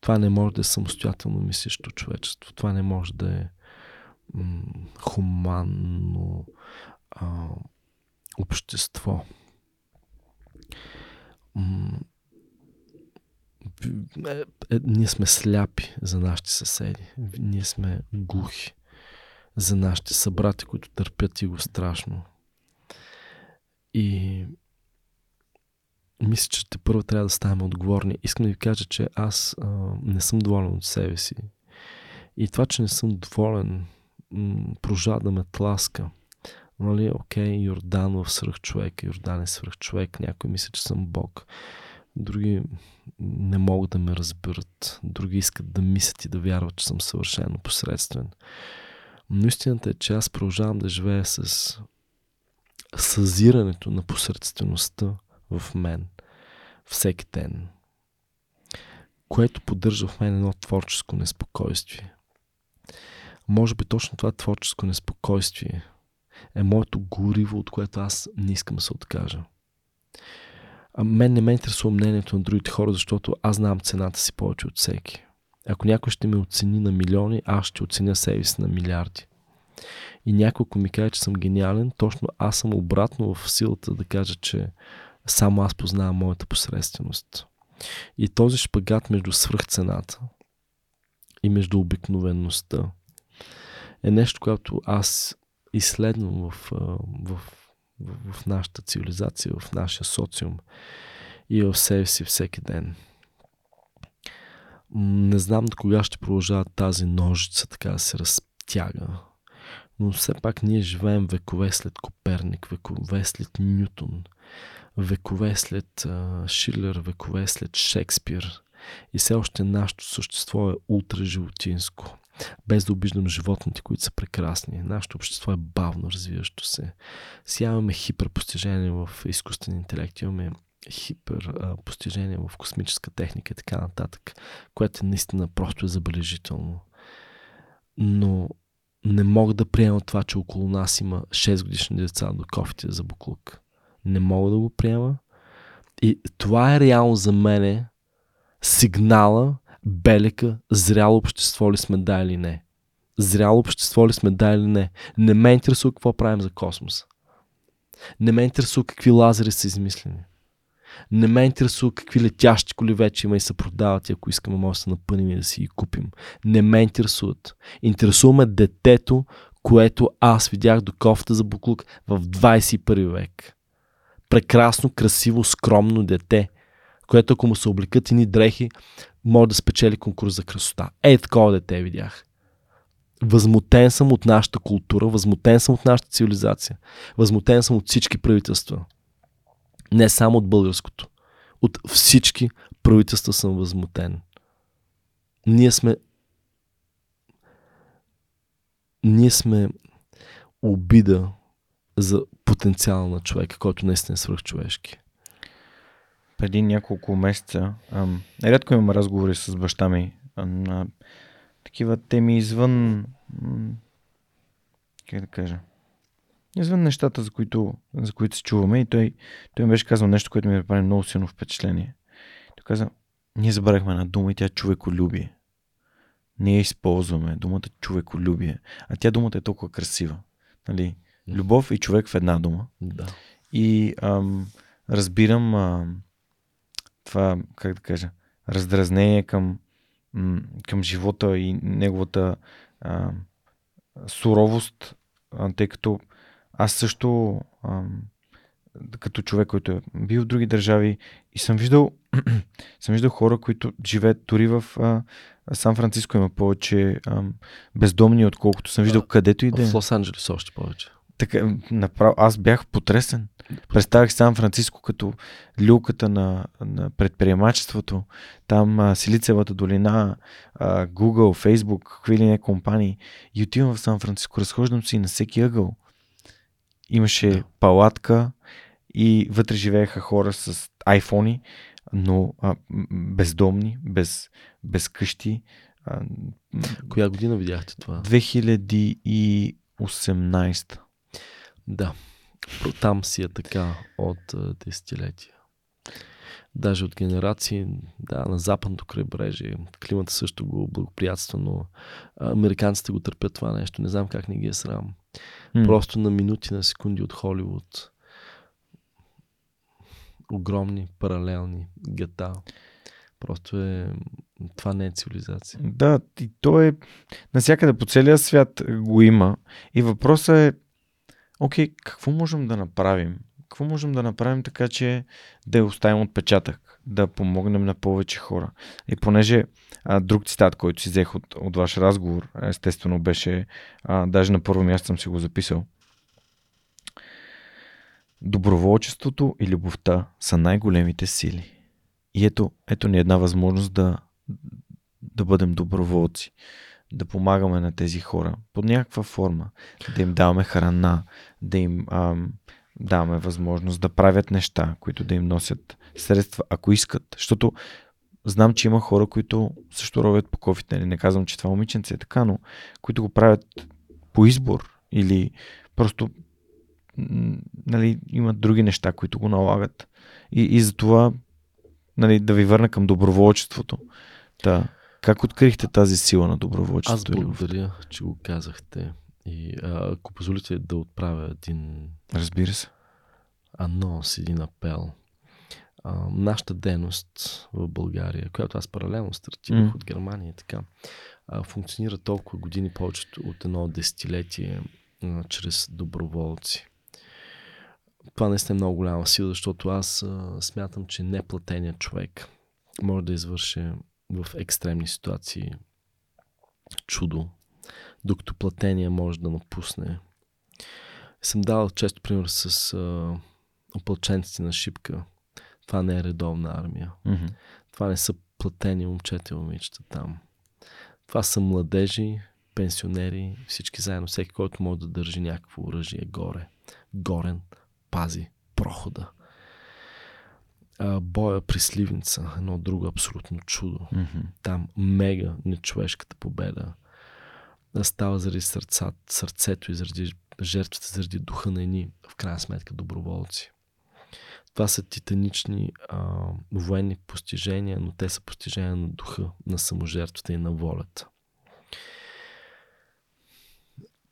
Това не може да е самостоятелно мислещо човечество. Това не може да е хуманно а, общество. Е, ние сме сляпи за нашите съседи. Ние сме глухи за нашите събрати, които търпят и го страшно. И мисля, че те първо трябва да ставаме отговорни. Искам да ви кажа, че аз а, не съм доволен от себе си. И това, че не съм доволен, м- продължава да ме тласка. Нали, окей, Йордан в свръх човек, Йордан е свръх човек, някой мисля, че съм Бог. Други не могат да ме разберат. Други искат да мислят и да вярват, че съм съвършено посредствен. Но истината е, че аз продължавам да живея с съзирането на посредствеността в мен всеки ден, което поддържа в мен едно творческо неспокойствие. Може би точно това творческо неспокойствие е моето гориво, от което аз не искам да се откажа. А мен не ме интересува мнението на другите хора, защото аз знам цената си повече от всеки. Ако някой ще ме оцени на милиони, аз ще оценя себе си на милиарди. И някой, ако ми каже, че съм гениален, точно аз съм обратно в силата да кажа, че само аз познавам моята посредственост. И този шпагат между свръхцената и между обикновеността е нещо, което аз изследвам в, в, в, в нашата цивилизация, в нашия социум и в себе си всеки ден. Не знам до кога ще продължава тази ножица така да се разтяга, но все пак ние живеем векове след Коперник, векове след Нютон, векове след Шилер, векове след Шекспир. И все още нашето същество е ултраживотинско. Без да обиждам животните, които са прекрасни. Нашето общество е бавно развиващо се. Имаме хиперпостижение в изкуствен интелект, имаме хипер а, постижение в космическа техника и така нататък, което е наистина просто е забележително. Но не мога да приема това, че около нас има 6 годишни деца до кофите за буклук. Не мога да го приема. И това е реално за мене сигнала, белека, зряло общество ли сме да или не. Зряло общество ли сме да или не. Не ме интересува какво правим за космоса. Не ме интересува какви лазери са измислени. Не ме интересува какви летящи коли вече има и се продават и ако искаме може да се напъним и да си ги купим. Не ме интересуват. Интересуваме детето, което аз видях до кофта за буклук в 21 век. Прекрасно, красиво, скромно дете, което ако му се облекат ни дрехи, може да спечели конкурс за красота. Ей, такова дете видях. Възмутен съм от нашата култура, възмутен съм от нашата цивилизация, възмутен съм от всички правителства. Не само от българското. От всички правителства съм възмутен. Ние сме ние сме обида за потенциал на човека, който наистина е свръхчовешки. Преди няколко месеца, ам, рядко имам разговори с баща ми на такива теми извън, как да кажа, извън нещата, за които, за които се чуваме. И той, той ми беше казал нещо, което ми направи много силно впечатление. Той каза, ние забравихме една дума и тя е човеколюбие. Ние използваме думата човеколюбие. А тя думата е толкова красива. Нали? Любов и човек в една дума. Да. И ам, разбирам ам, това, как да кажа, раздразнение към, към живота и неговата ам, суровост, а, тъй като аз също, ам, като човек, който е бил в други държави и съм виждал, съм виждал хора, които живеят дори в а, Сан Франциско има повече ам, бездомни, отколкото съм виждал а, където и да е. В Лос-Анджелес още повече. Така, направо, аз бях потресен. Представях Сан Франциско като люката на, на предприемачеството. Там а, Силицевата долина, а, Google, Facebook, какви ли не компании. И отивам в Сан Франциско, разхождам си на всеки ъгъл. Имаше да. палатка и вътре живееха хора с айфони, но а, бездомни, без, без къщи. А, Коя година видяхте това? 2018. Да. Там си е така от а, десетилетия. Даже от генерации, да, на западното крайбрежие. Климата също го благоприятства, но американците го търпят това нещо. Не знам как не ги е срам. Mm. Просто на минути, на секунди от Холивуд. Огромни, паралелни гета. Просто е... Това не е цивилизация. Да, и то е... Насякъде по целия свят го има. И въпросът е... Окей, какво можем да направим? какво можем да направим така, че да оставим отпечатък, да помогнем на повече хора. И понеже а, друг цитат, който си взех от, от ваш разговор, естествено беше, а, даже на първо място съм си го записал. Доброволчеството и любовта са най-големите сили. И ето, ето ни една възможност да, да бъдем доброволци, да помагаме на тези хора под някаква форма, да им даваме храна, да им ам, даваме възможност да правят неща, които да им носят средства, ако искат. Защото знам, че има хора, които също ровят по кофите. Нали? Не казвам, че това момиченце е така, но които го правят по избор или просто нали, имат други неща, които го налагат. И, и затова нали, да ви върна към доброволчеството. Да. Как открихте тази сила на доброволчеството? Аз благодаря, че го казахте. И а, ако позволите да отправя един... Разбира се. Анонс, един апел. А, нашата дейност в България, която аз паралелно стартирах mm. от Германия и така, а, функционира толкова години, повече от едно десетилетие, а, чрез доброволци. Това наистина е много голяма сила, защото аз а, смятам, че неплатеният човек може да извърши в екстремни ситуации чудо, докато платения може да напусне. Съм дал често пример с а, опълченците на шипка. Това не е редовна армия. Mm-hmm. Това не са платени момчета и момичета там. Това са младежи, пенсионери, всички заедно, всеки, който може да държи някакво оръжие горе. Горен, пази прохода а, боя при Сливница, едно друго абсолютно чудо. Mm-hmm. Там мега нечовешката победа става заради сърца, сърцето и заради жертвата, заради духа на едни, в крайна сметка, доброволци. Това са титанични а, военни постижения, но те са постижения на духа, на саможертвата и на волята.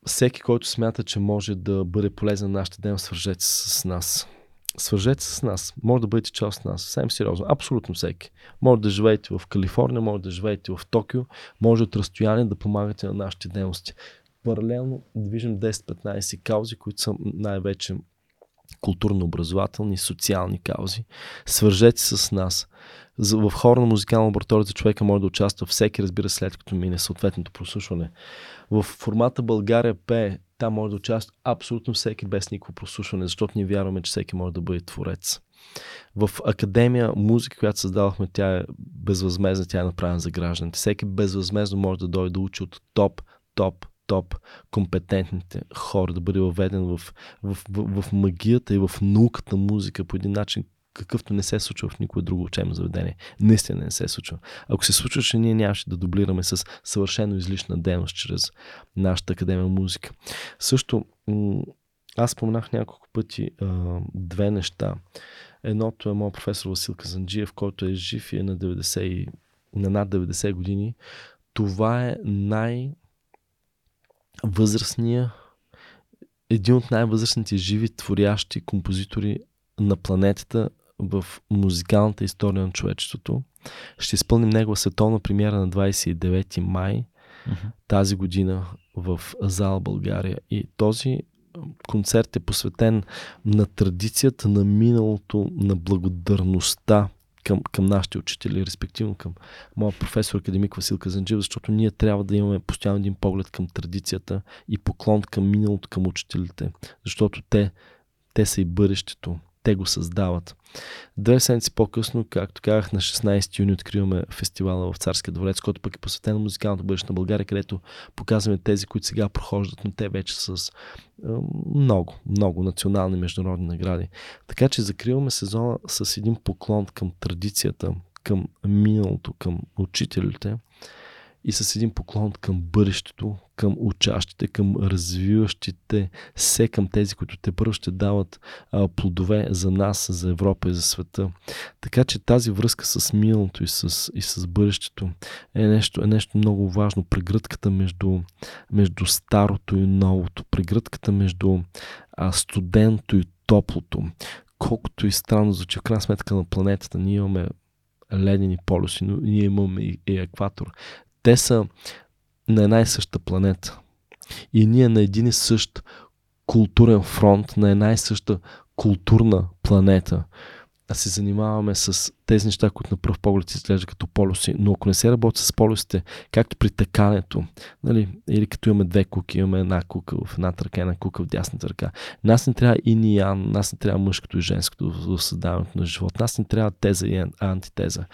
Всеки, който смята, че може да бъде полезен на нашата ден, свържете се с нас свържете с нас. Може да бъдете част от нас. Съвсем сериозно. Абсолютно всеки. Може да живеете в Калифорния, може да живеете в Токио, може от разстояние да помагате на нашите дейности. Паралелно движим 10-15 каузи, които са най-вече културно-образователни, социални каузи. Свържете с нас. В хора на музикална лаборатория за човека може да участва всеки, разбира, след като мине съответното прослушване. В формата България П там може да участва абсолютно всеки без никакво прослушване, защото ние вярваме, че всеки може да бъде творец. В Академия музика, която създавахме, тя е безвъзмезна, тя е направена за гражданите. Всеки безвъзмезно може да дойде да учи от топ, топ, топ компетентните хора, да бъде въведен в, в, в, в магията и в науката музика по един начин, какъвто не се случва в никое друго учебно заведение. Наистина не се случва. Ако се случваше, ние нямаше да дублираме с съвършено излишна дейност чрез нашата академия музика. Също, аз споменах няколко пъти две неща. Едното е моят професор Васил Казанджиев, който е жив и е на, 90, на над 90 години. Това е най- възрастния един от най-възрастните живи творящи композитори на планетата в музикалната история на човечеството. Ще изпълним негова световна премиера на 29 май uh-huh. тази година в зал България. И този концерт е посветен на традицията на миналото, на благодарността към, към нашите учители, респективно към моя професор академик Васил Казанджев, защото ние трябва да имаме постоянно един поглед към традицията и поклон към миналото, към учителите, защото те, те са и бъдещето те го създават. Две седмици по-късно, както казах, на 16 юни откриваме фестивала в Царския дворец, който пък е посветен на музикалното бъдеще на България, където показваме тези, които сега прохождат, но те вече с е, много, много национални международни награди. Така че закриваме сезона с един поклон към традицията, към миналото, към учителите и с един поклон към бъдещето, към учащите, към развиващите се, към тези, които те първо ще дават а, плодове за нас, за Европа и за света. Така че тази връзка с миналото и с, и с бъдещето е нещо, е нещо много важно. Прегръдката между, между старото и новото, прегръдката между а, студенто и топлото. Колкото и странно звучи, в крайна сметка на планетата ние имаме ледени полюси, но ние имаме и, екватор. Те са на една и съща планета. И ние на един и същ културен фронт, на една и съща културна планета, да се занимаваме с тези неща, които на пръв поглед изглеждат като полюси, но ако не се работи с полюсите, както при такането, нали, или като имаме две куки, имаме една кука в едната ръка, една кука в дясната ръка. Нас не трябва и ни нас не трябва мъжкото и женското в създаването на живот. Нас не трябва теза и антитеза.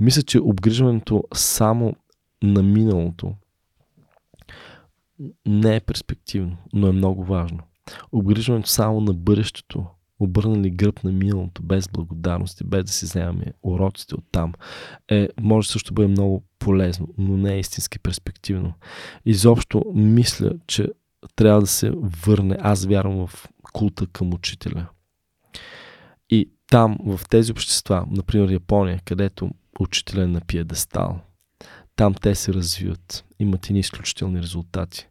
Мисля, че обгрижването само на миналото не е перспективно, но е много важно. Обгрижването само на бъдещето обърнали гръб на миналото, без благодарност и без да си вземаме уроците от там, е, може също бъде много полезно, но не е истински перспективно. Изобщо мисля, че трябва да се върне, аз вярвам в култа към учителя. И там, в тези общества, например Япония, където учителя е на пиедестал, там те се развиват, имат и изключителни резултати.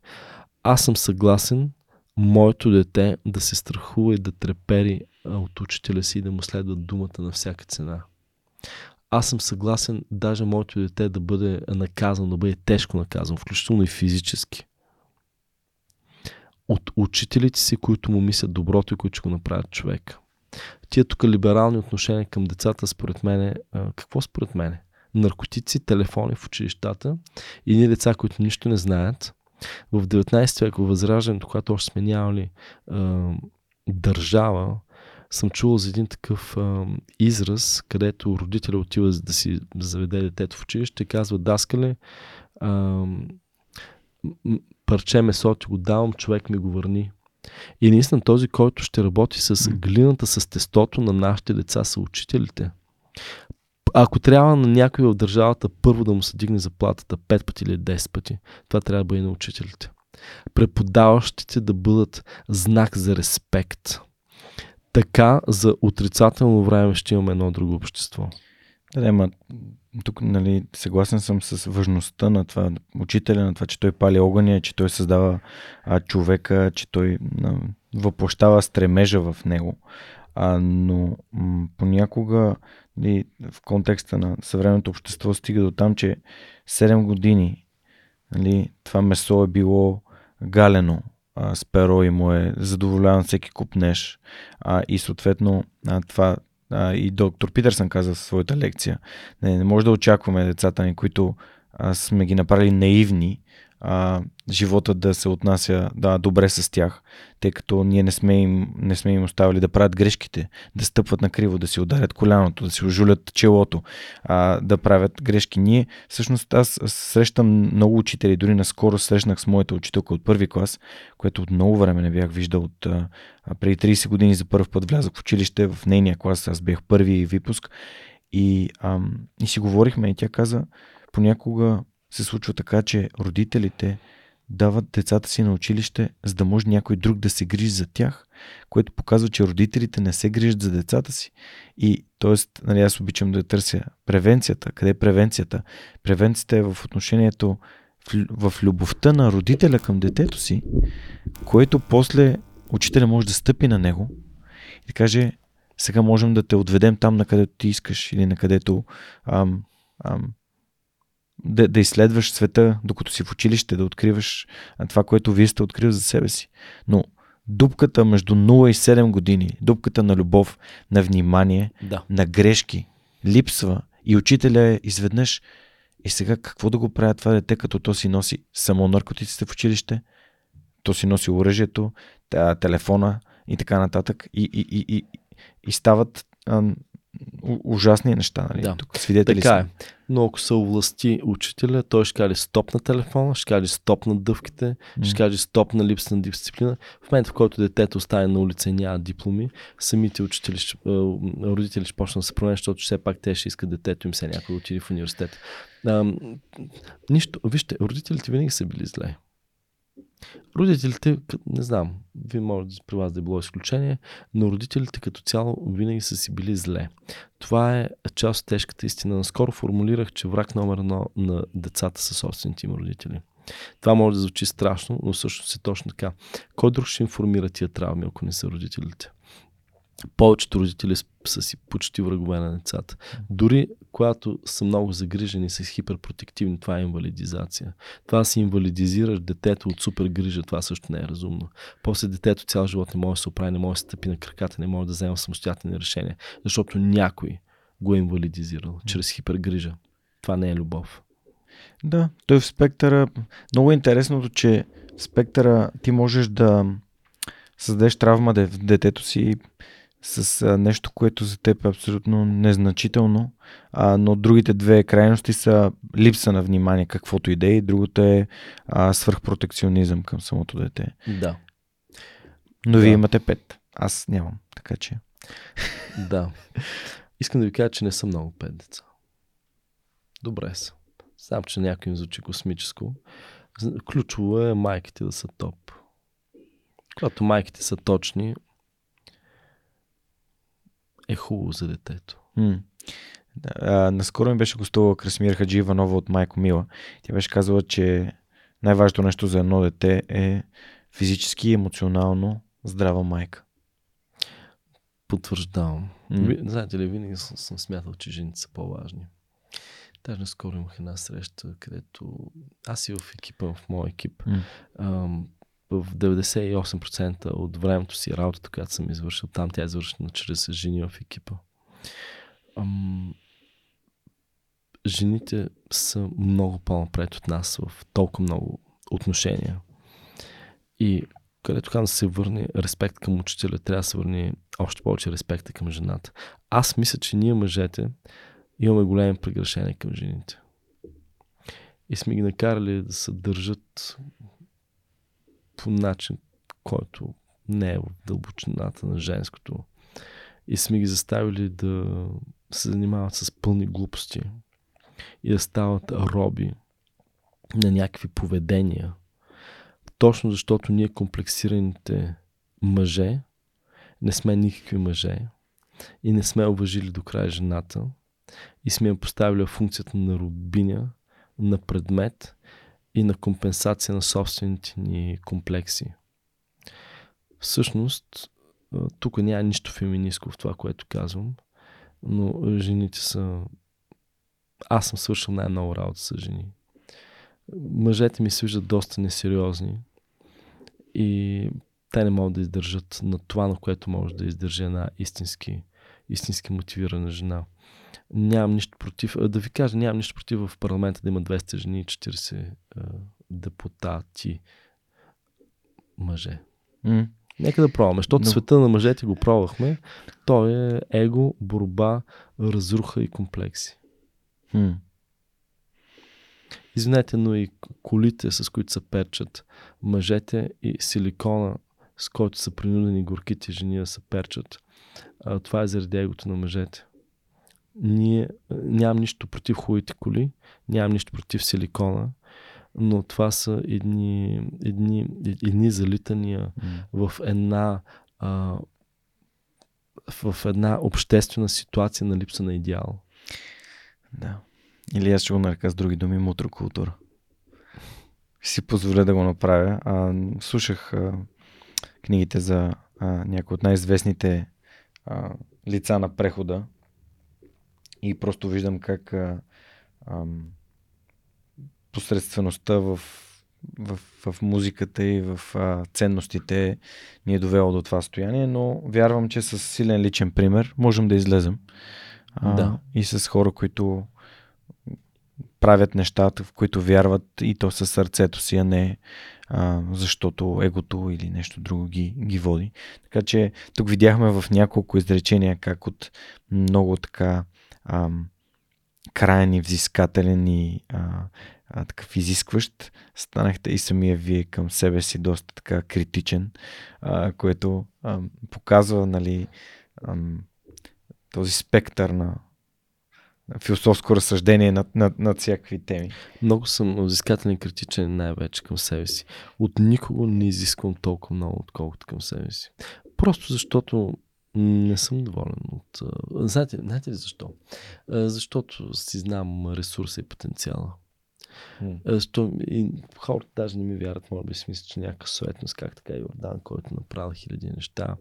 Аз съм съгласен моето дете да се страхува и да трепери от учителя си и да му следва думата на всяка цена. Аз съм съгласен даже моето дете да бъде наказано, да бъде тежко наказано, включително и физически. От учителите си, които му мислят доброто и които го направят човек. Тия тук либерални отношения към децата, според мен, какво според мен? Наркотици, телефони в училищата. И ние деца, които нищо не знаят, в 19 век, в Възраждането, когато още сме нямали а, държава, съм чувал за един такъв а, израз, където родителя отива да си заведе детето в училище и казва, даскале, а, парче месо ти го давам, човек ми го върни. И наистина този, който ще работи с глината, с тестото на нашите деца са учителите ако трябва на някой в държавата първо да му се дигне заплатата 5 пъти или 10 пъти, това трябва да бъде на учителите. Преподаващите да бъдат знак за респект. Така за отрицателно време ще имаме едно друго общество. Да, ма, тук нали, съгласен съм с важността на това учителя, на това, че той пали огъня, че той създава а, човека, че той а, въплощава стремежа в него. А, но м- понякога и в контекста на съвременното общество стига до там, че 7 години нали, това месо е било галено а, с перо и му е задоволяван всеки купнеш. А, и съответно а, това а, и доктор Питърсън каза в своята лекция. Не, не може да очакваме децата ни, които а, сме ги направили наивни, а, живота да се отнася да, добре с тях, тъй като ние не сме, им, не сме им оставили да правят грешките, да стъпват на криво, да си ударят коляното, да си ожулят челото, а, да правят грешки. Ние, всъщност, аз срещам много учители, дори наскоро срещнах с моята учителка от първи клас, което от много време не бях виждал. От, а, преди 30 години за първ път влязах в училище, в нейния клас, аз бях първи випуск и, ам, и си говорихме и тя каза, понякога се случва така, че родителите дават децата си на училище, за да може някой друг да се грижи за тях, което показва, че родителите не се грижат за децата си. И, т.е. Нали, аз обичам да търся превенцията. Къде е превенцията? Превенцията е в отношението, в, в любовта на родителя към детето си, което после учителя може да стъпи на него и да каже, сега можем да те отведем там, на където ти искаш или на където ам, ам, да, да изследваш света, докато си в училище, да откриваш това, което вие сте открили за себе си. Но дупката между 0 и 7 години, дупката на любов, на внимание, да. на грешки, липсва и учителя е изведнъж и сега какво да го правя това дете, като то си носи само наркотиците в училище, то си носи оръжието, телефона и така нататък и, и, и, и, и стават ужасни неща, нали? Да. Тук свидетели така е. Но ако се овласти учителя, той ще каже стоп на телефона, ще каже стоп на дъвките, mm. ще каже стоп на липса на дисциплина. В момента, в който детето остане на улица и няма дипломи, самите учители, родители ще почнат да се променят, защото все пак те ще искат детето им се някой да отиде в университет. А, нищо, вижте, родителите винаги са били зле. Родителите, не знам, вие може при вас да е било изключение, но родителите като цяло винаги са си били зле. Това е част от тежката истина. Наскоро формулирах, че враг номер едно на децата са собствените им родители. Това може да звучи страшно, но всъщност е точно така. Кой друг ще информира тия травми, ако не са родителите? Повечето родители са си почти врагове на децата. Дори когато са много загрижени, са хиперпротективни, това е инвалидизация. Това си инвалидизираш детето от супер грижа, това също не е разумно. После детето цял живот не може да се оправи, не може да стъпи на краката, не може да взема самостоятелни решения, защото някой го е инвалидизирал чрез хипергрижа. Това не е любов. Да, той в спектъра. Много е интересното, че в спектъра ти можеш да създадеш травма в детето си с а, нещо, което за теб е абсолютно незначително, а, но другите две крайности са липса на внимание, каквото и да е, и другото е а, свърхпротекционизъм към самото дете. Да. Но да. вие имате пет. Аз нямам, така че. Да. Искам да ви кажа, че не са много пет деца. Добре са. Знам, че някой им звучи космическо. Ключово е майките да са топ. Когато майките са точни, е хубаво за детето. М. А, наскоро ми беше гостувала Красмир Хаджи Иванова от Майко Мила. Тя беше казала, че най-важното нещо за едно дете е физически и емоционално здрава майка. Потвърждавам. М. Знаете ли, винаги съм, съм смятал, че жените са по-важни. Даже наскоро имах една среща, където аз и в екипа, в моя екип, mm. ам, в 98% от времето си работата, която съм извършил там, тя е извършена чрез жени в екипа. Ам, жените са много по-напред от нас в толкова много отношения. И където да се върне респект към учителя, трябва да се върне още повече респекта към жената. Аз мисля, че ние мъжете имаме големи прегрешения към жените. И сме ги накарали да се държат по начин, който не е в дълбочината на женското. И сме ги заставили да се занимават с пълни глупости и да стават роби на някакви поведения. Точно защото ние комплексираните мъже не сме никакви мъже и не сме уважили до края жената и сме я поставили в функцията на рубиня, на предмет и на компенсация на собствените ни комплекси. Всъщност, тук няма нищо феминистко в това, което казвам, но жените са... Аз съм свършил най-много работа с жени. Мъжете ми се виждат доста несериозни и те не могат да издържат на това, на което може да издържи една истински, истински мотивирана жена. Нямам нищо против. Да ви кажа, нямам нищо против в парламента да има 200 жени и 40 депутати мъже. Mm. Нека да пробваме, защото Но... света на мъжете го пробвахме. Той е его, борба, разруха и комплекси. Mm. Извинете, но и колите, с които се перчат мъжете и силикона, с който са принудени горките жени да се перчат, това е заради егото на мъжете ние нямам нищо против хубавите коли, нямам нищо против силикона, но това са едни, едни, едни залитания mm. в една а, в една обществена ситуация на липса на идеал. Да. Или аз ще го нарека с други думи мутрокултура. Си позволя да го направя. А, слушах а, книгите за а, някои от най-известните а, лица на прехода и просто виждам как а, а, посредствеността в, в, в музиката и в а, ценностите ни е довело до това стояние, но вярвам, че с силен личен пример можем да излезем. А, да. И с хора, които правят нещата, в които вярват и то със сърцето си, а не а, защото егото или нещо друго ги, ги води. Така че тук видяхме в няколко изречения как от много така ам, крайен и взискателен и а, а, такъв изискващ, станахте и самия вие към себе си доста така критичен, а, което а, показва нали, а, този спектър на философско разсъждение над, над, над всякакви теми. Много съм взискателен и критичен най-вече към себе си. От никого не изисквам толкова много, отколкото към себе си. Просто защото не съм доволен от... Знаете, знаете ли защо? Защото си знам ресурса и потенциала. Mm. И хората даже не ми вярват, може би си мислят, че някаква съветност, как така Йордан, който направил хиляди неща,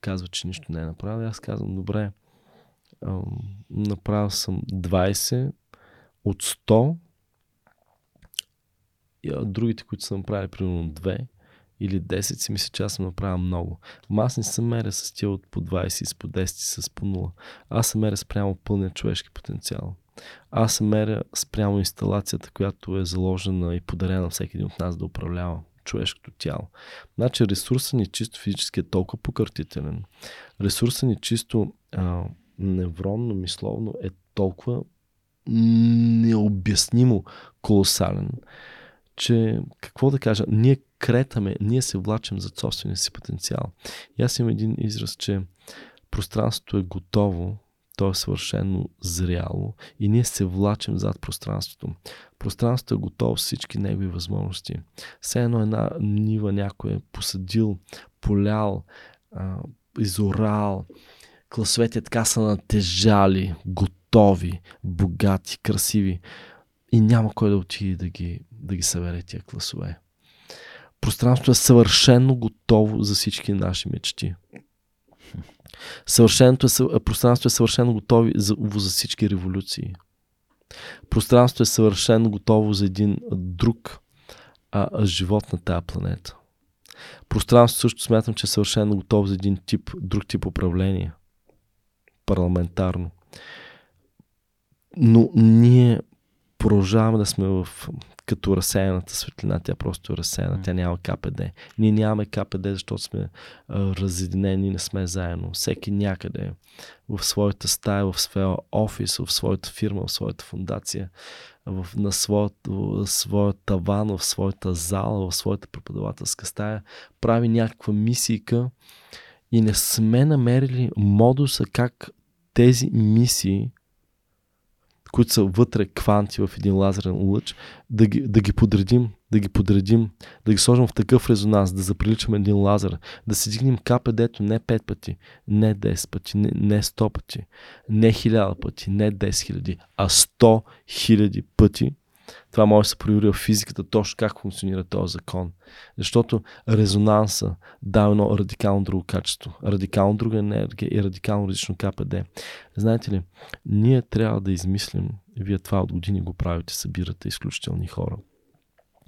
казва, че нищо не е направил. Аз казвам, добре, направил съм 20 от 100 и а, другите, които са направили примерно 2 или 10, си мисля, че аз съм направил много. Ама аз не съм меря с тия от по 20 и с по 10 и с по 0. Аз съм меря спрямо пълния човешки потенциал. Аз съм меря спрямо инсталацията, която е заложена и подарена на всеки един от нас да управлява човешкото тяло. Значи ресурсът ни чисто физически е толкова покъртителен. Ресурсът ни чисто а, невронно, мисловно е толкова необяснимо колосален, че какво да кажа, ние кретаме, ние се влачим за собствения си потенциал. И аз имам един израз, че пространството е готово, то е съвършено зряло и ние се влачим зад пространството. Пространството е готово с всички негови възможности. Все едно една нива някой е посадил, полял, изорал, класовете така са натежали, готови, богати, красиви и няма кой да отиде да ги, да ги събере тия класове. Пространството е съвършено готово за всички наши мечти. Съвършеното е, пространството е съвършено готово за, за всички революции. Пространството е съвършено готово за един друг а, живот на тази планета. Пространството също смятам, че е съвършено готово за един тип, друг тип управление. Парламентарно. Но ние продължаваме да сме в като разсеяната светлина, тя просто е разсеяна, тя няма КПД. Ние нямаме КПД, защото сме а, разединени, не сме заедно. Всеки някъде в своята стая, в своя офис, в своята фирма, в своята фундация, в, на своят, своя таван, в своята зала, в своята преподавателска стая, прави някаква мисийка и не сме намерили модуса как тези мисии които са вътре кванти в един лазерен лъч, да ги, да ги подредим, да ги подредим, да ги сложим в такъв резонанс, да заприличаме един лазер, да си дигнем КПД-то не 5 пъти, не 10 пъти, не, не 100 пъти, не 1000 пъти, не 10 хиляди, а 100 хиляди пъти, това може да се прояви в физиката точно как функционира този закон. Защото резонанса дава едно радикално друго качество, радикално друга енергия и радикално различно КПД. Знаете ли, ние трябва да измислим, вие това от години го правите, събирате изключителни хора.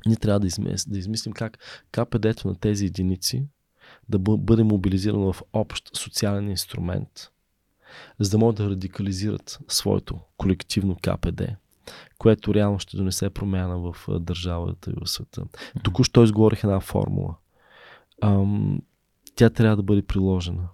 Ние трябва да, измислим, да измислим как КПД-то на тези единици да бъде мобилизирано в общ социален инструмент, за да могат да радикализират своето колективно КПД което реално ще донесе промяна в държавата и в света. Току-що изговорих една формула. Ам, тя трябва да бъде приложена.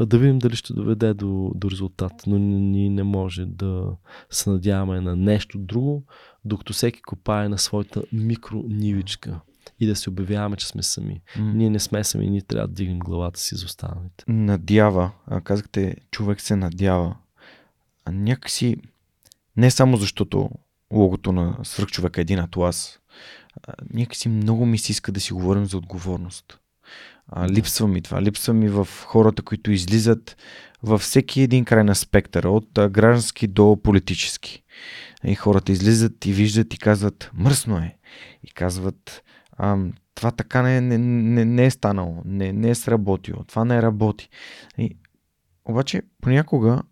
Да видим дали ще доведе до, до резултат, но ние не може да се надяваме на нещо друго, докато всеки копае на своята микронивичка и да се обявяваме, че сме сами. Mm. Ние не сме сами, ние трябва да дигнем главата си за останалите. Надява. А, казахте, човек се надява. А някакси не само защото логото на свръхчовека е един атлас. Някакси много ми се иска да си говорим за отговорност. А, липсва ми това. Липсва ми в хората, които излизат във всеки един край на спектъра, от граждански до политически. И хората излизат и виждат и казват, мръсно е. И казват, а, това така не, не, не, не е станало, не, не е сработило, това не работи. И, обаче, понякога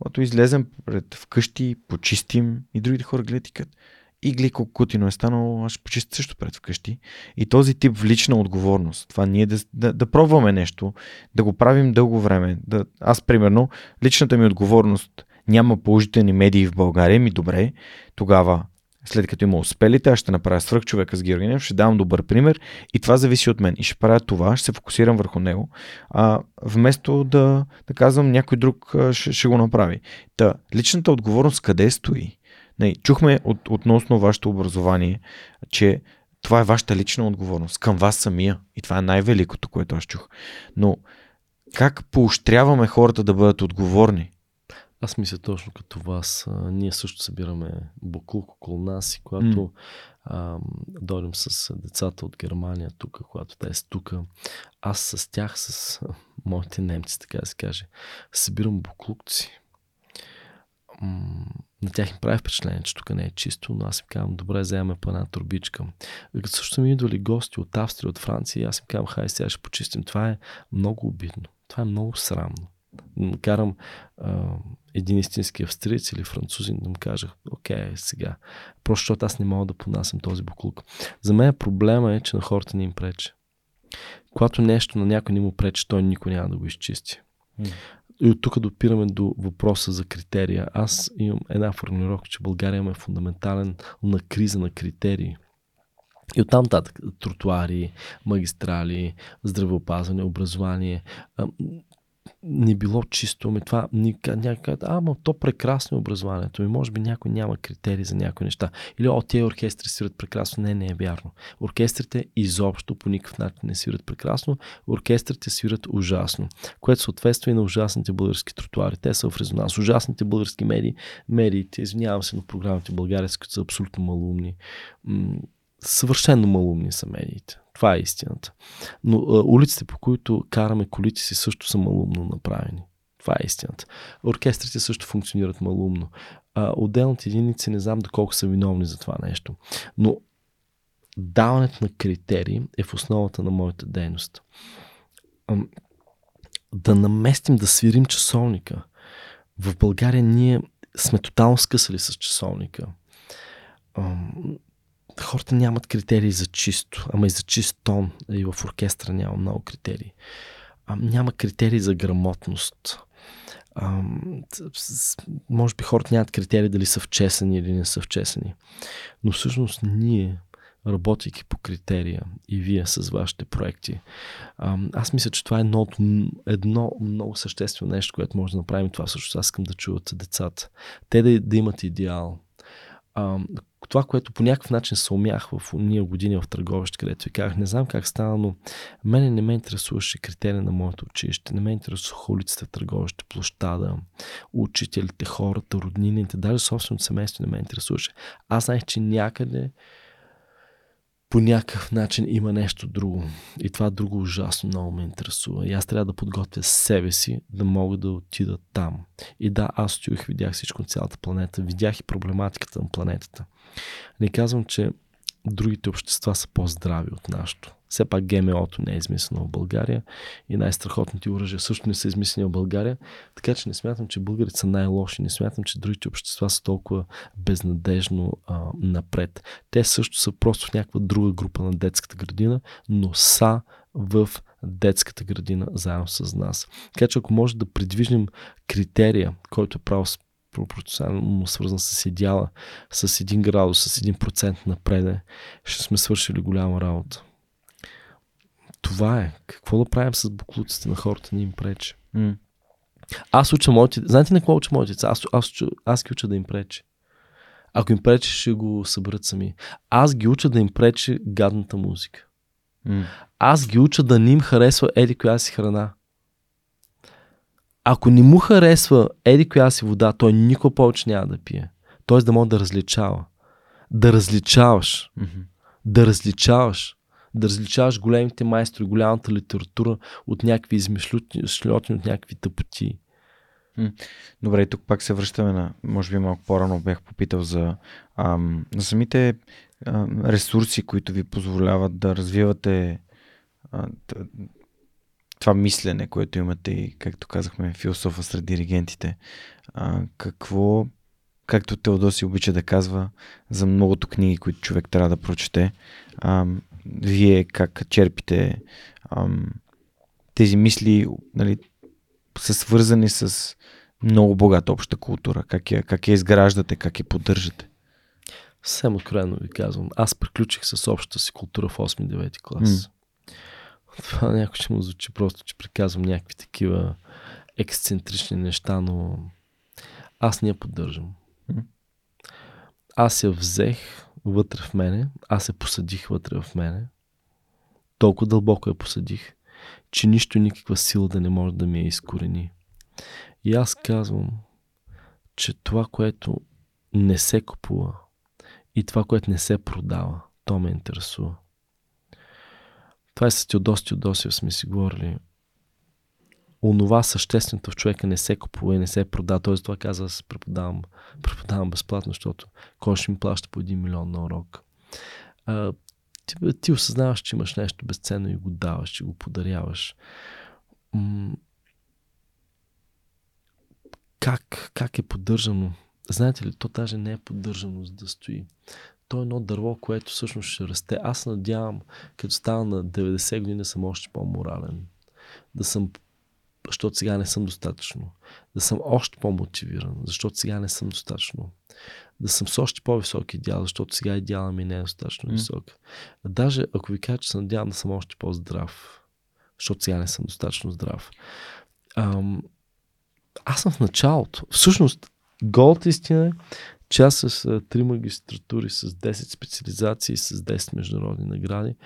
когато излезем пред вкъщи, почистим и другите хора гледат и казват, игли колко кутино е станало, аз ще почистя също пред вкъщи. И този тип в лична отговорност, това ние да, да, да пробваме нещо, да го правим дълго време. Да, аз, примерно, личната ми отговорност няма положителни медии в България, ми добре, тогава след като има успелите, аз ще направя свръх човека с Георгинев, ще давам добър пример и това зависи от мен. И ще правя това, ще се фокусирам върху него, а, вместо да, да казвам някой друг ще, ще го направи. Та, личната отговорност къде стои? Не, чухме от, относно вашето образование, че това е вашата лична отговорност към вас самия. И това е най-великото, което аз чух. Но как поощряваме хората да бъдат отговорни? Аз мисля точно като вас. А, ние също събираме буклук около нас и когато mm. а, дойдем с децата от Германия тук, когато те са тук, аз с тях, с моите немци, така да се каже, събирам буклукци. На тях им прави впечатление, че тук не е чисто, но аз им казвам, добре, вземаме по една турбичка. И като също ми идвали гости от Австрия, от Франция, аз им казвам, хай сега ще почистим. Това е много обидно. Това е много срамно карам а, един истински австриец или французин да му кажа, окей, сега. Просто защото аз не мога да понасям този буклук. За мен проблема е, че на хората не им прече. Когато нещо на някой не му пречи, той никой няма да го изчисти. Mm. И от тук допираме до въпроса за критерия. Аз имам една формулировка, че България има фундаментален на криза на критерии. И оттам татък тротуари, магистрали, здравеопазване, образование не било чисто, ами това някой а, ма то прекрасно е образованието, и може би някой няма критерии за някои неща. Или, о, тези оркестри свират прекрасно. Не, не е вярно. Оркестрите изобщо по никакъв начин не свират прекрасно, оркестрите свират ужасно, което съответства и на ужасните български тротуари. Те са в резонанс. Ужасните български медии, медиите, извинявам се, но програмите български, които са абсолютно малумни. Съвършено малумни са медиите. Това е истината. Но а, улиците, по които караме колите си, също са малумно направени. Това е истината. Оркестрите също функционират малумно. А, отделните единици не знам доколко са виновни за това нещо. Но даването на критерии е в основата на моята дейност. Да наместим, да свирим часовника. В България ние сме тотално скъсали с часовника хората нямат критерии за чисто, ама и за чист тон. И в оркестра няма много критерии. А, няма критерии за грамотност. А, може би хората нямат критерии дали са вчесани или не са вчесани. Но всъщност ние, работейки по критерия и вие с вашите проекти, аз мисля, че това е едно, едно много съществено нещо, което може да направим. Това също аз искам да чуват децата. Те да, да имат идеал. А, това, което по някакъв начин се умях в уния години в търговище, където ви казах, не знам как стана, но мене не ме интересуваше критерия на моето училище, не ме интересуваха улицата, търговище, площада, учителите, хората, роднините, даже собственото семейство не ме интересуваше. Аз знаех, че някъде по някакъв начин има нещо друго. И това друго ужасно много ме интересува. И аз трябва да подготвя себе си да мога да отида там. И да, аз стоих, видях всичко на цялата планета. Видях и проблематиката на планетата. Не казвам, че другите общества са по-здрави от нашото. Все пак ГМО-то не е измислено в България и най-страхотните оръжия също не са измислени в България. Така че не смятам, че българите са най-лоши. Не смятам, че другите общества са толкова безнадежно а, напред. Те също са просто в някаква друга група на детската градина, но са в детската градина заедно с нас. Така че ако може да придвижим критерия, който е право пропорционално свързан с идеала, с 1 градус, с 1% напреде, ще сме свършили голяма работа. Това е. Какво да правим с буклуците на хората не им пречи? Mm. Аз уча моите... Знаете на какво уча моите деца? Аз, аз, аз, аз ги уча да им пречи. Ако им пречи, ще го съберат сами. Аз ги уча да им пречи гадната музика. Mm. Аз ги уча да не им харесва еди коя си храна. Ако не му харесва еди коя си вода, той никога повече няма да пие. Тоест да може да различава. Да различаваш. Mm-hmm. Да различаваш да различаваш големите майстори, голямата литература от някакви измишлютни, от някакви тъпоти. Добре, тук пак се връщаме на, може би малко по-рано бях попитал за ам, на самите ам, ресурси, които ви позволяват да развивате а, това мислене, което имате и, както казахме, философа сред диригентите. А, какво, както Теодоси обича да казва, за многото книги, които човек трябва да прочете, ам, вие как черпите ам, тези мисли, нали, са свързани с много богата обща култура. Как я, как я изграждате, как я поддържате? Съвсем откровено ви казвам. Аз приключих с общата си култура в 8-9 клас. Mm. Това някой ще му звучи просто, че приказвам някакви такива ексцентрични неща, но аз не я поддържам. Аз я взех вътре в мене, аз се посадих вътре в мене, толкова дълбоко я посадих, че нищо, никаква сила да не може да ми я изкорени. И аз казвам, че това, което не се купува и това, което не се продава, то ме интересува. Това е с Теодос Теодосиев сме си говорили. Онова същественото в човека не се купува и не се продава. Тоест това каза, аз преподавам, преподавам безплатно, защото кой ще ми плаща по 1 милион на урок. А, ти, ти осъзнаваш, че имаш нещо безценно и го даваш, че го подаряваш. М- как, как е поддържано? Знаете ли, то даже не е поддържано за да стои. То е едно дърво, което всъщност ще расте. Аз надявам, като стана на 90 години, да съм още по-морален. Да съм защото сега не съм достатъчно. Да съм още по-мотивиран, защото сега не съм достатъчно. Да съм с още по-висок идеал, защото сега идеалът ми не е достатъчно mm. висок. Даже ако ви кажа, че се надявам да съм още по-здрав, защото сега не съм достатъчно здрав. Ам, аз съм в началото. Всъщност, голата истина е, че с три магистратури, с 10 специализации, с 10 международни награди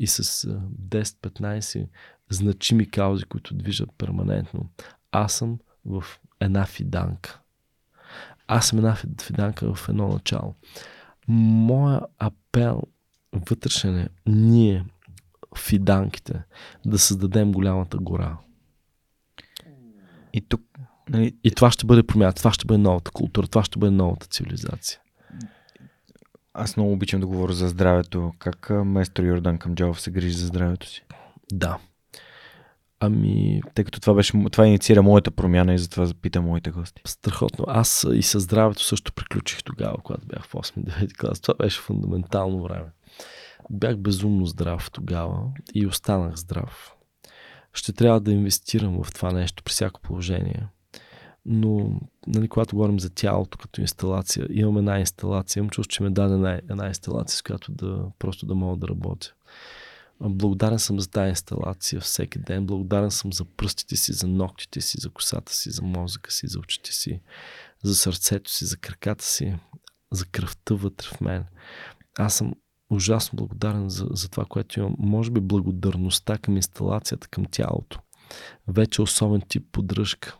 и с 10-15 значими каузи, които движат перманентно. Аз съм в една фиданка. Аз съм една фиданка в едно начало. Моя апел вътрешен е ние, фиданките, да създадем голямата гора. И тук. Нали... И това ще бъде промяна, това ще бъде новата култура, това ще бъде новата цивилизация. Аз много обичам да говоря за здравето. Как майстор Йордан Камджалов се грижи за здравето си? Да. Ами... Тъй като това, беше, това инициира моята промяна и затова запитам моите гости. Страхотно. Аз и със здравето също приключих тогава, когато бях в 8-9 клас. Това беше фундаментално време. Бях безумно здрав тогава и останах здрав. Ще трябва да инвестирам в това нещо при всяко положение. Но, нали, когато говорим за тялото като инсталация, имам една инсталация, имам чувство, че ме даде една, една инсталация, с която да просто да мога да работя. Благодарен съм за тази инсталация всеки ден. Благодарен съм за пръстите си, за ногтите си, за косата си, за мозъка си, за очите си, за сърцето си, за краката си, за кръвта вътре в мен. Аз съм ужасно благодарен за, за това, което имам. Може би благодарността към инсталацията, към тялото. Вече особен тип поддръжка.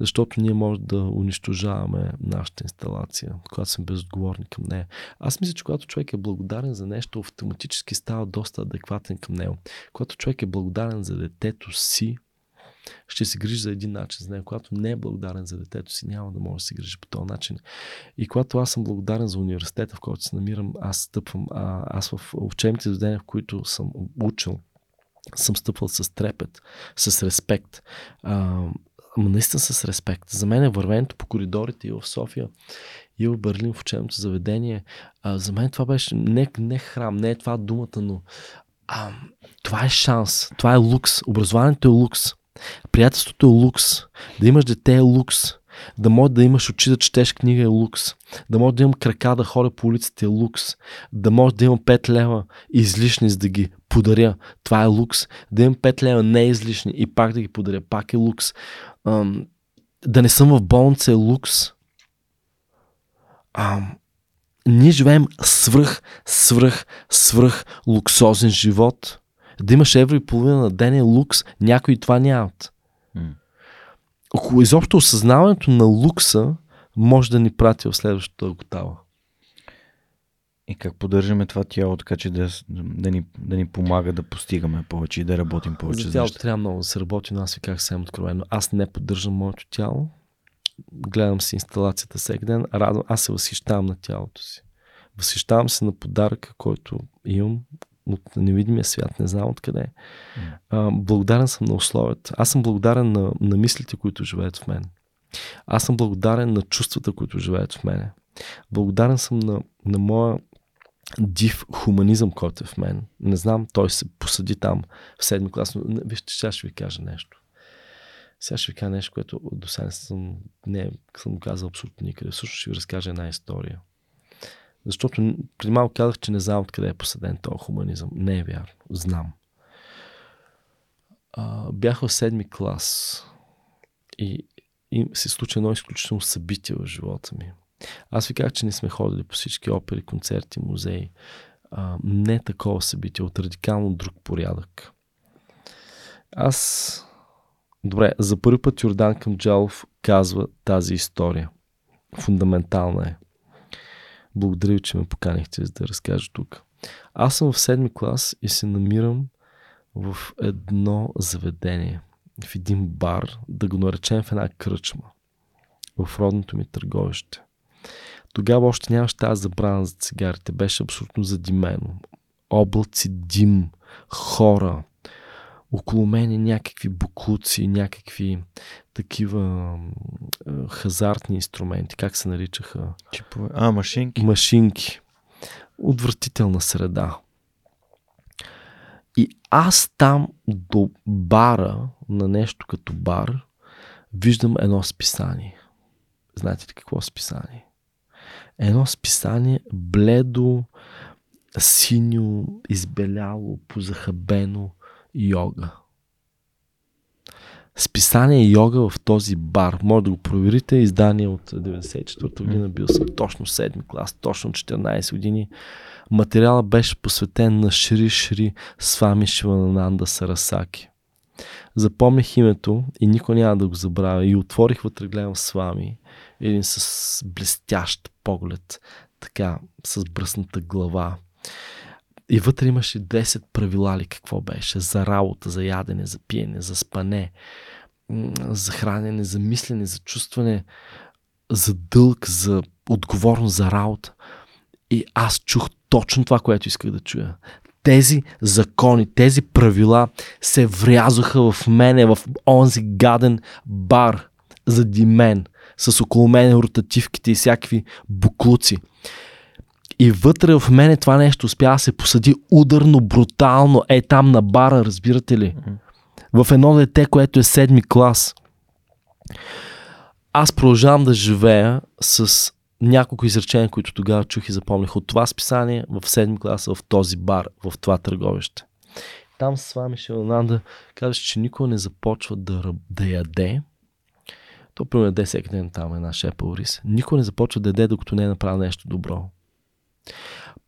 Защото ние може да унищожаваме нашата инсталация, когато сме безотговорни към нея. Аз мисля, че когато човек е благодарен за нещо, автоматически става доста адекватен към него. Когато човек е благодарен за детето си, ще се грижи за един начин за него. Когато не е благодарен за детето си, няма да може да се грижи по този начин. И когато аз съм благодарен за университета, в който се намирам, аз стъпвам, а, аз в учебните заведения, в които съм учил, съм стъпвал с трепет, с респект. А, наистина с респект. За мен е вървенето по коридорите и в София, и в Берлин, в учебното заведение. А, за мен това беше не, не храм, не е това думата, но а, това е шанс, това е лукс. Образованието е лукс. Приятелството е лукс. Да имаш дете е лукс. Да може да имаш очи да четеш книга е лукс. Да може да имам крака да ходя по улиците е лукс. Да може да имам 5 лева излишни, за да ги подаря. Това е лукс. Да имам 5 лева не излишни и пак да ги подаря. Пак е лукс. Ам, да не съм в болница е лукс. Ам, ние живеем свръх, свръх, свръх луксозен живот. Да имаш евро и половина на ден е лукс. Някои това нямат. Около изобщо осъзнаването на лукса може да ни прати в следващата готава. И как поддържаме това тяло, така че да, да, ни, да ни помага да постигаме повече и да работим повече. За тялото трябва много да се работи, но аз ви казах съвсем откровено. Аз не поддържам моето тяло. Гледам си инсталацията всеки ден. Радвам, аз се възхищавам на тялото си. Възхищавам се на подаръка, който имам от невидимия свят, не знам откъде. А, благодарен съм на условията. Аз съм благодарен на, на мислите, които живеят в мен. Аз съм благодарен на чувствата, които живеят в мене. Благодарен съм на, на моя див хуманизъм, който е в мен. Не знам, той се посади там в седми клас, но вижте, сега ще ви кажа нещо. Сега ще ви кажа нещо, което до сега съм, не съм казал абсолютно никъде. Всъщност ще ви разкажа една история. Защото преди малко казах, че не знам откъде е посаден този хуманизъм. Не е вярно. Знам. А, бях в седми клас и, и се случи едно изключително събитие в живота ми. Аз ви казах, че не сме ходили по всички опери, концерти, музеи. А, не такова събитие, от радикално друг порядък. Аз... Добре, за първи път Йордан Камджалов казва тази история. Фундаментална е. Благодаря ви, че ме поканихте, за да разкажа тук. Аз съм в седми клас и се намирам в едно заведение, в един бар, да го наречем в една кръчма, в родното ми търговище. Тогава още нямаше тази забрана за цигарите. Беше абсолютно задимено. Облаци дим, хора, около мене някакви буклуци, някакви такива хазартни инструменти, как се наричаха? Чипове. А, машинки. Машинки. Отвратителна среда. И аз там до бара, на нещо като бар, виждам едно списание. Знаете ли какво списание? Едно списание бледо, синьо, избеляло, позахабено йога. Списание йога в този бар. Може да го проверите. Издание от 94-та година. Бил съм точно 7 клас, точно 14 години. Материалът беше посветен на Шри Шри Свами Шивананда Сарасаки. Запомних името и никой няма да го забравя. И отворих вътре, гледам с вами. Един с блестящ поглед, така, с бръсната глава. И вътре имаше 10 правила ли какво беше. За работа, за ядене, за пиене, за спане, за хранене, за мислене, за чувстване, за дълг, за отговорност, за работа. И аз чух точно това, което исках да чуя тези закони, тези правила се врязаха в мене, в онзи гаден бар зади мен, с около мен ротативките и всякакви буклуци. И вътре в мене това нещо успя да се посади ударно, брутално, е там на бара, разбирате ли? В едно дете, което е седми клас. Аз продължавам да живея с няколко изречения, които тогава чух и запомних от това списание в 7 класа в този бар, в това търговище. Там с вами Шелнанда казваше, че никой не започва да, да яде. То примерно яде всеки ден там една шепа рис. Никой не започва да яде, докато не е направил нещо добро.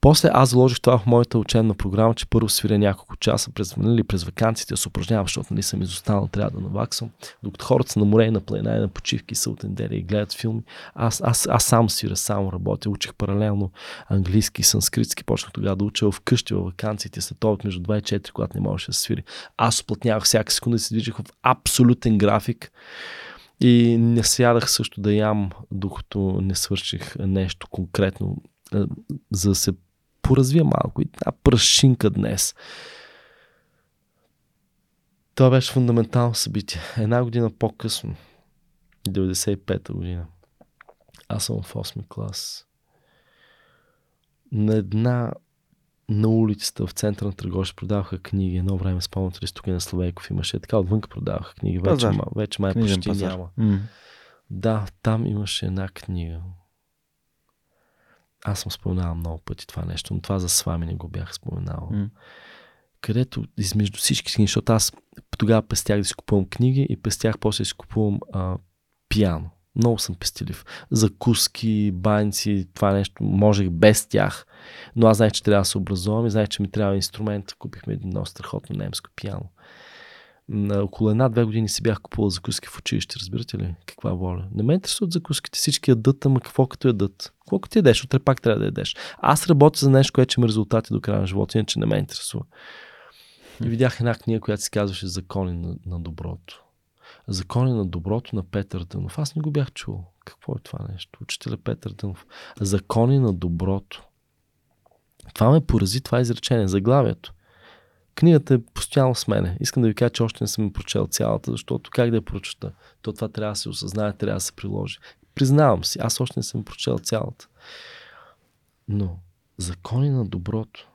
После аз заложих това в моята учебна програма, че първо свиря няколко часа през, нали, през вакансите, се упражнявам, защото нали, съм изостанал, трябва да наваксам. Докато хората са на море, на планина, на почивки, са от неделя и гледат филми, аз, аз, аз сам свиря, само работя. Учих паралелно английски, санскритски, почнах тогава да уча вкъщи, във вакансиите, след между 2 и 4, когато не можеше да свири. Аз оплътнявах всяка секунда и се движих в абсолютен график. И не сядах също да ям, докато не свърших нещо конкретно, за да се поразвия малко и една прашинка днес. Това беше фундаментално събитие. Една година по-късно, 95-та година, аз съм в 8 клас. На една на улицата в центъра на Търговище продаваха книги. Едно време спомняте ли тук на Словейков имаше. Така отвън продаваха книги. Вече, ма, вече май почти пазар. няма. Mm. Да, там имаше една книга аз съм споменавал много пъти това нещо, но това за с вами не го бях споменавал. Mm. Където измежду всички книги, защото аз тогава пестях да си купувам книги и пестях после да си купувам а, пиано. Много съм пестилив. Закуски, банци, това нещо можех без тях. Но аз знаех, че трябва да се образувам и знаех, че ми трябва инструмент. Купихме едно страхотно немско пиано на около една-две години си бях купувал закуски в училище, разбирате ли? Каква воля? Не ме интересуват закуските, всички ядат, ама какво като ядат? Какво като ядеш? Утре пак трябва да ядеш. Аз работя за нещо, което ще има резултати до края на живота, иначе не ме интересува. И видях една книга, която се казваше Закони на, на доброто. Закони на доброто на Петър Дънов. Аз не го бях чул. Какво е това нещо? Учителя Петър Дънов. Закони на доброто. Това ме порази, това изречение, заглавието. Книгата е постоянно с мене. Искам да ви кажа, че още не съм прочел цялата, защото как да я прочета? То това трябва да се осъзнае, трябва да се приложи. Признавам си, аз още не съм прочел цялата. Но закони на доброто.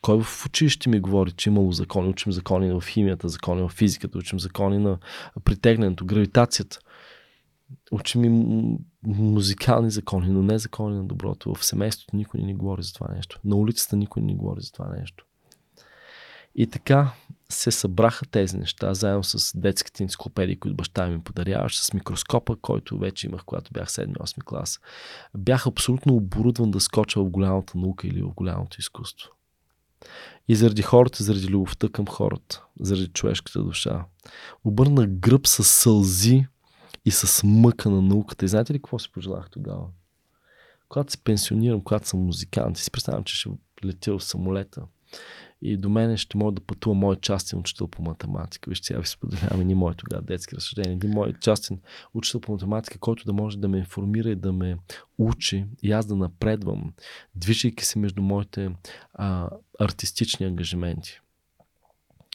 Кой в училище ми говори, че имало закони? Учим закони в химията, закони в физиката, учим закони на притегнането, гравитацията. Учим и музикални закони, но не закони на доброто. В семейството никой не ни говори за това нещо. На улицата никой не ни говори за това нещо. И така се събраха тези неща, заедно с детските енциклопедии, които баща ми подаряваше, с микроскопа, който вече имах, когато бях 7-8 клас. Бях абсолютно оборудван да скоча в голямата наука или в голямото изкуство. И заради хората, заради любовта към хората, заради човешката душа. Обърна гръб с сълзи и с мъка на науката. И знаете ли какво си пожелах тогава? Когато се пенсионирам, когато съм музикант, си представям, че ще летя в самолета и до мене ще мога да пътува мой частен учител по математика. Вижте, сега ви споделявам и моето тогава детски разсъждения. Един мой частен учител по математика, който да може да ме информира и да ме учи и аз да напредвам, движейки се между моите а, артистични ангажименти.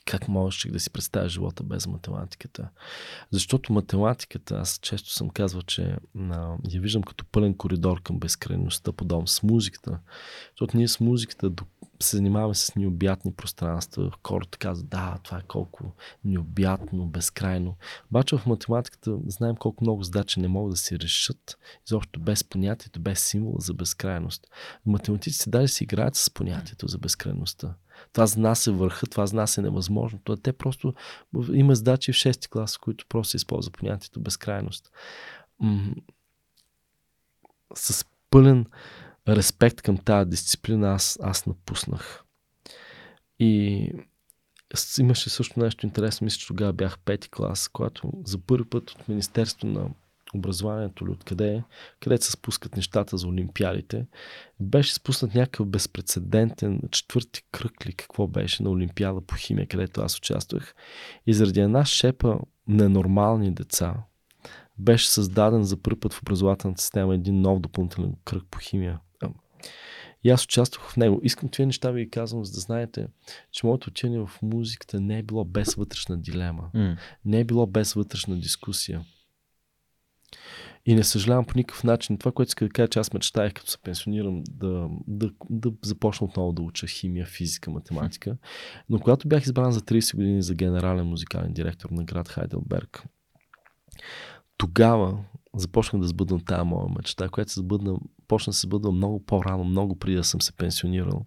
как можеш да си представя живота без математиката. Защото математиката, аз често съм казвал, че а, я виждам като пълен коридор към безкрайността, подобно с музиката. Защото ние с музиката се занимаваме с необятни пространства. Хората казват, да, това е колко необятно, безкрайно. Обаче в математиката знаем колко много задачи не могат да се решат, изобщо без понятието, без символа за безкрайност. Математиците даже си играят с понятието за безкрайността. Това за нас е върха, това за нас е невъзможно. Това те просто има задачи в 6 клас, в които просто се използва понятието безкрайност. М- с пълен респект към тази дисциплина аз, аз напуснах. И имаше също нещо интересно. Мисля, че тогава бях пети клас, когато за първи път от Министерство на образованието или откъде е, където се спускат нещата за олимпиадите, беше спуснат някакъв безпредседентен четвърти кръг ли какво беше на олимпиада по химия, където аз участвах. И заради една шепа ненормални деца, беше създаден за първи път в образователната система един нов допълнителен кръг по химия. И аз участвах в него. Искам това неща ви казвам, за да знаете, че моето учение в музиката не е било без вътрешна дилема. Mm. Не е било без вътрешна дискусия. И не съжалявам по никакъв начин. Това, което иска да кажа, че аз мечтаях, като се пенсионирам, да, да, да започна отново да уча химия, физика, математика. Но когато бях избран за 30 години за генерален музикален директор на град Хайделберг, тогава започнах да сбъдвам тази моя мечта, която се сбъдна, почна да се сбъдва много по-рано, много преди да съм се пенсионирал.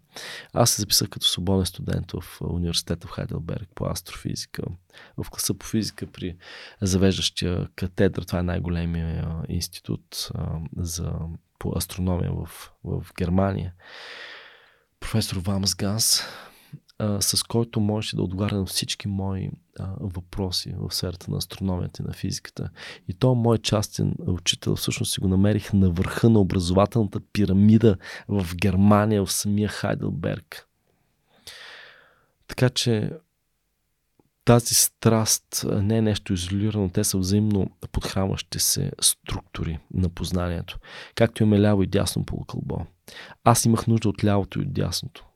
Аз се записах като свободен студент в университета в Хайделберг по астрофизика, в класа по физика при завеждащия катедра. Това е най-големия институт а, за, по астрономия в, в Германия. Професор Вамс Ганс, а, с който можеше да отговаря на всички мои а, въпроси в сферата на астрономията и на физиката. И то мой частен учител всъщност си го намерих на върха на образователната пирамида в Германия, в самия Хайделберг. Така че тази страст не е нещо изолирано, те са взаимно подхранващи се структури на познанието. Както имаме ляво и дясно полукълбо. Аз имах нужда от лявото и от дясното.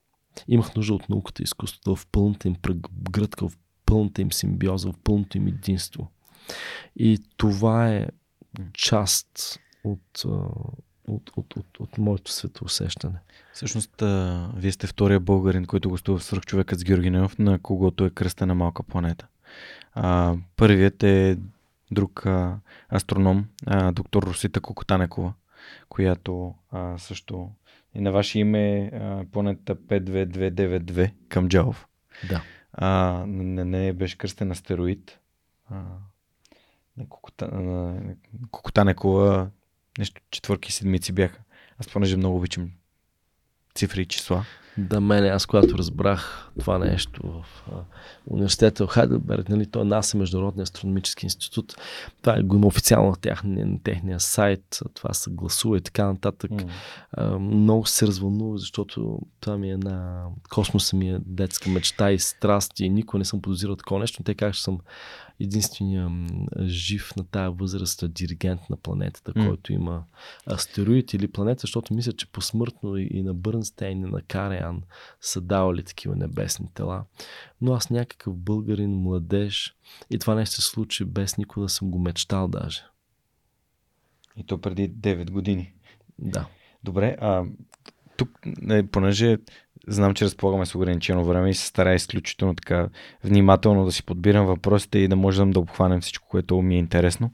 Имах нужда от науката и изкуството в пълната им гръдка, в пълната им симбиоза, в пълното им единство. И това е част от, от, от, от, от моето светоусещане. Всъщност, а, вие сте втория българин, който гостува в Свърхчовекът с Георги Нев, на когото е кръста на малка планета. А, първият е друг а, астроном, а, доктор Русита Кокотанекова, която а, също и на ваше име а, планета 52292 към Джалов. Да. А, не, не беше кръстен астероид. А, на Кокота, на Кокотанекова нещо четвърки седмици бяха. Аз понеже много обичам цифри и числа. Да, мене, аз когато разбрах това нещо в а, университета в Хайделберг, нали, той е НАСА, Международния астрономически институт, това е го има официално на, техния, на техния сайт, това се гласува и така нататък. Mm. А, много се развълнува, защото това ми е на космоса ми е детска мечта и страст и никога не съм подозирал такова нещо, но те как ще съм единствения жив на тая възраст диригент на планетата, mm. който има астероид или планета, защото мисля, че посмъртно и на Бърнстейн, и на Кариан са давали такива небесни тела. Но аз някакъв българин, младеж и това нещо се случи без никога да съм го мечтал даже. И то преди 9 години. Да. Добре, а тук, понеже знам, че разполагаме с ограничено време и се старая изключително така внимателно да си подбирам въпросите и да можем да обхванем всичко, което ми е интересно.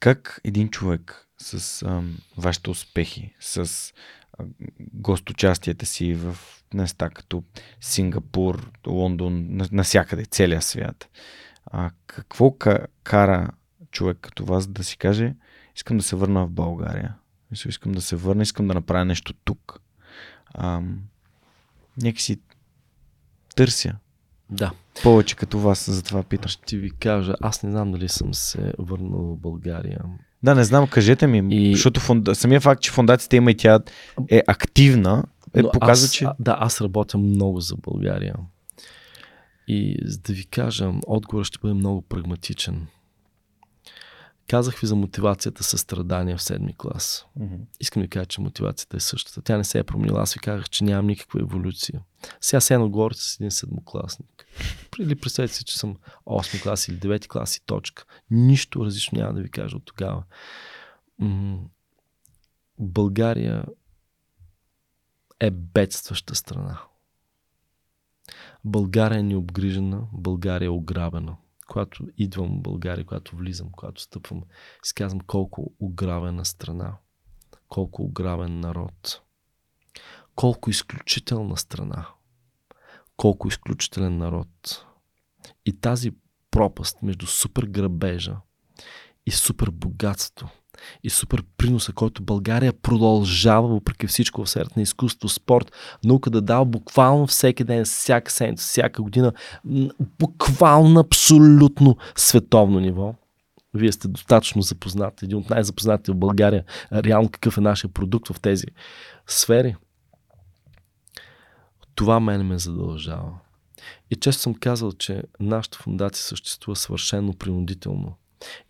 Как един човек с а, вашите успехи, с а, гостучастията си в места като Сингапур, Лондон, насякъде, целия свят, а, какво кара човек като вас да си каже, искам да се върна в България, искам да се върна, искам да направя нещо тук. Ам, някакси търся. Да. Повече като вас, за това питам. Ще ви кажа, аз не знам дали съм се върнал в България. Да, не знам, кажете ми, и... защото фонда... самия факт, че фундацията има и тя е активна, е, Но показва, аз, че... Да, аз работя много за България. И за да ви кажа, отговорът ще бъде много прагматичен. Казах ви за мотивацията със страдания в седми клас. Mm-hmm. Искам да кажа, че мотивацията е същата. Тя не се е променила. Аз ви казах, че нямам никаква еволюция. Сега се едно говорите с един седмокласник. Или представете си, че съм 8 клас или 9 клас и точка. Нищо различно няма да ви кажа от тогава. М- България е бедстваща страна. България е необгрижена, България е ограбена. Когато идвам в България, когато влизам, когато стъпвам, си казвам колко ограбена страна, колко ограбен народ, колко изключителна страна, колко изключителен народ. И тази пропаст между супер грабежа и супер богатство и супер приноса, който България продължава, въпреки всичко в сферата на изкуство, спорт, наука да дава буквално всеки ден, всяка седмица, всяка година, буквално абсолютно световно ниво. Вие сте достатъчно запознати, един от най-запознатите в България, реално какъв е нашия продукт в тези сфери. Това мен ме задължава. И често съм казал, че нашата фундация съществува съвършено принудително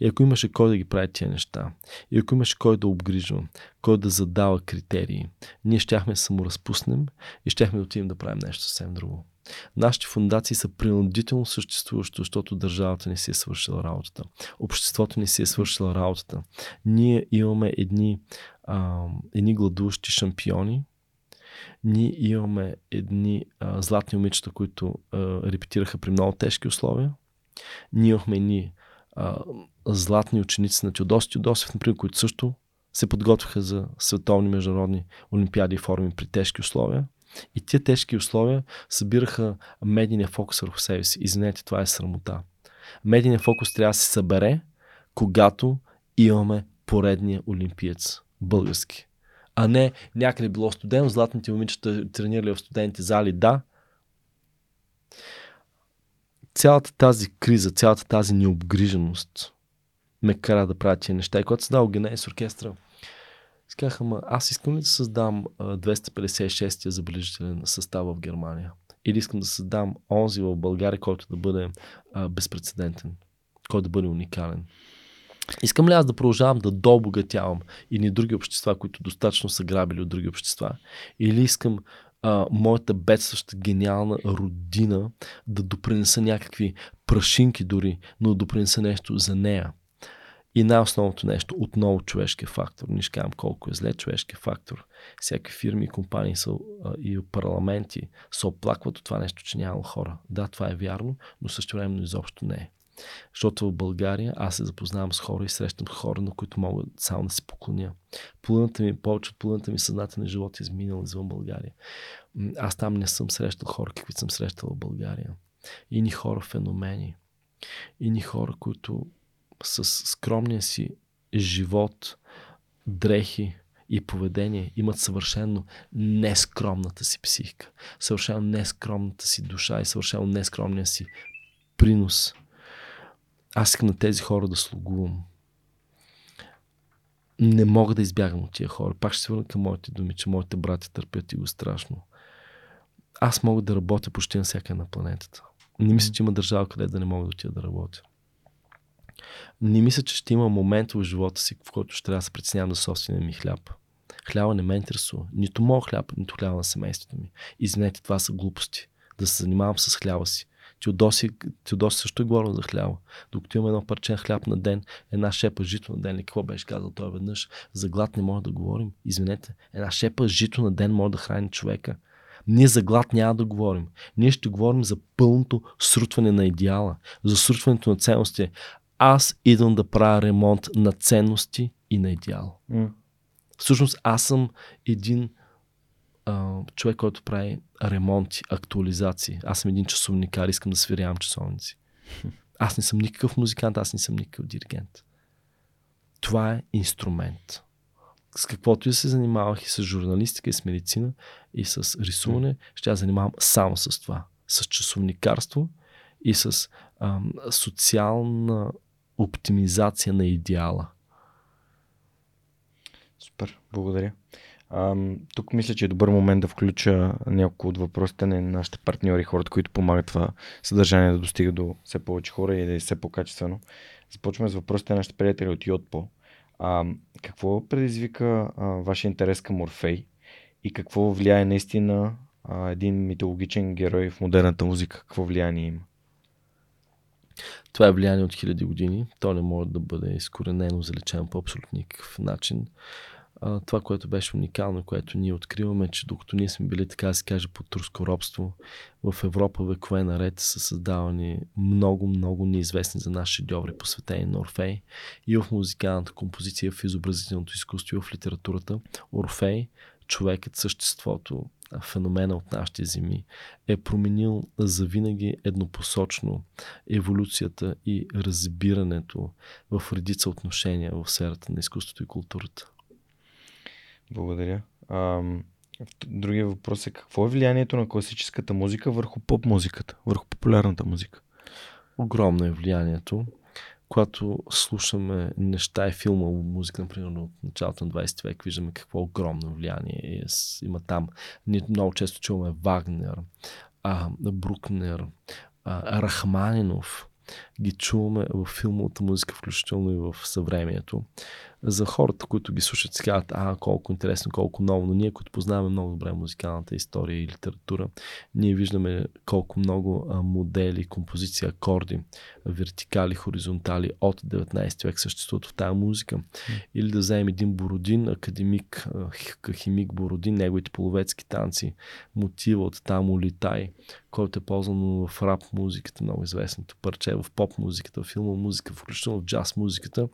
и ако имаше кой да ги прави тия неща, и ако имаше кой да обгрижва, кой да задава критерии, ние щяхме да саморазпуснем и щяхме да отидем да правим нещо съвсем друго. Нашите фундации са принудително съществуващи, защото държавата не си е свършила работата. Обществото не си е свършила работата. Ние имаме едни, а, едни гладуващи шампиони, ние имаме едни а, златни момичета, които а, репетираха при много тежки условия. Ние имахме едни златни ученици на Теодоси Теодосев, например, които също се подготвяха за световни международни олимпиади и форми при тежки условия. И тия тежки условия събираха медийния фокус върху себе си. Извинете, това е срамота. Медийният фокус трябва да се събере, когато имаме поредния олимпиец. Български. А не някъде било студено, златните момичета тренирали в студентите зали, да, цялата тази криза, цялата тази необгриженост ме кара да правя тия неща. И когато се дал Геней оркестра, си казаха, ама аз искам ли да създам 256-я забележителен състав в Германия? Или искам да създам онзи в България, който да бъде а, безпредседентен, който да бъде уникален? Искам ли аз да продължавам да добогатявам и ни други общества, които достатъчно са грабили от други общества? Или искам а, моята бедстваща гениална родина да допринеса някакви прашинки дори, но да допринеса нещо за нея. И най-основното нещо, отново човешкия фактор. Не ще колко е зле човешкия фактор. Всяки фирми компании са, а, и парламенти се оплакват от това нещо, че няма хора. Да, това е вярно, но също времено изобщо не е. Защото в България аз се запознавам с хора и срещам хора, на които мога само да се поклоня. Половината ми, повече от половината ми съзнателен живот е изминал извън България. Аз там не съм срещал хора, какви съм срещал в България. И ни хора феномени. И ни хора, които с скромния си живот, дрехи и поведение имат съвършено нескромната си психика, съвършено нескромната си душа и съвършено нескромния си принос аз искам на тези хора да слугувам. Не мога да избягам от тия хора. Пак ще се върна към моите думи, че моите брати търпят и го страшно. Аз мога да работя почти на всяка на планетата. Не мисля, че има държава, къде да не мога да отида да работя. Не мисля, че ще има момент в живота си, в който ще трябва да се притеснявам за собствения ми хляб. Хляба не ме интересува. Нито моят хляб, нито хляба на семейството ми. Извинете, това са глупости. Да се занимавам с хляба си. Теодоси, Теодоси също е говорил за хляба. Докато имаме едно парче хляб на ден, една шепа жито на ден, и какво беше казал той веднъж? За глад не може да говорим. Извинете, една шепа жито на ден може да храни човека. Ние за глад няма да говорим. Ние ще говорим за пълното срутване на идеала, за срутването на ценности. Аз идвам да правя ремонт на ценности и на идеал. Mm. Всъщност аз съм един а, човек, който прави ремонти, актуализации. Аз съм един часовникар, искам да свирявам часовници. Аз не съм никакъв музикант, аз не съм никакъв диригент. Това е инструмент. С каквото и се занимавах и с журналистика, и с медицина, и с рисуване, ще я занимавам само с това. С часовникарство и с ам, социална оптимизация на идеала. Супер, благодаря. Тук мисля, че е добър момент да включа няколко от въпросите на нашите партньори, хората, които помагат това съдържание да достига до все повече хора и да е все по-качествено. започваме с въпросите на нашите приятели от Йотпо. А, какво предизвика а, вашия интерес към Орфей и какво влияе наистина а, един митологичен герой в модерната музика? Какво влияние има? Това е влияние от хиляди години. То не може да бъде изкоренено, залечено по абсолютно никакъв начин. А, това, което беше уникално, което ние откриваме, че докато ние сме били, така да се каже, под турско робство, в Европа векове наред са създавани много, много неизвестни за наши шедьоври, посветени на Орфей и в музикалната композиция, в изобразителното изкуство и в литературата. Орфей, човекът, съществото, феномена от нашите земи е променил завинаги еднопосочно еволюцията и разбирането в редица отношения в сферата на изкуството и културата. Благодаря. А, другия въпрос е какво е влиянието на класическата музика върху поп музиката, върху популярната музика? Огромно е влиянието. Когато слушаме неща и филмова музика, например, от началото на 20 век, виждаме какво огромно влияние има там. Ние много често чуваме Вагнер, а, Брукнер, а, Рахманинов, ги чуваме в филмовата музика, включително и в съвремието за хората, които ги слушат, си казват, а, колко интересно, колко ново, но ние, които познаваме много добре музикалната история и литература, ние виждаме колко много модели, композиции, акорди, вертикали, хоризонтали от 19 век съществуват в тази музика. Или да вземем един Бородин, академик, химик Бородин, неговите половецки танци, мотива от там Улитай, който е ползван в рап музиката, много известното парче, в поп музиката, в филма музика, включително в джаз музиката,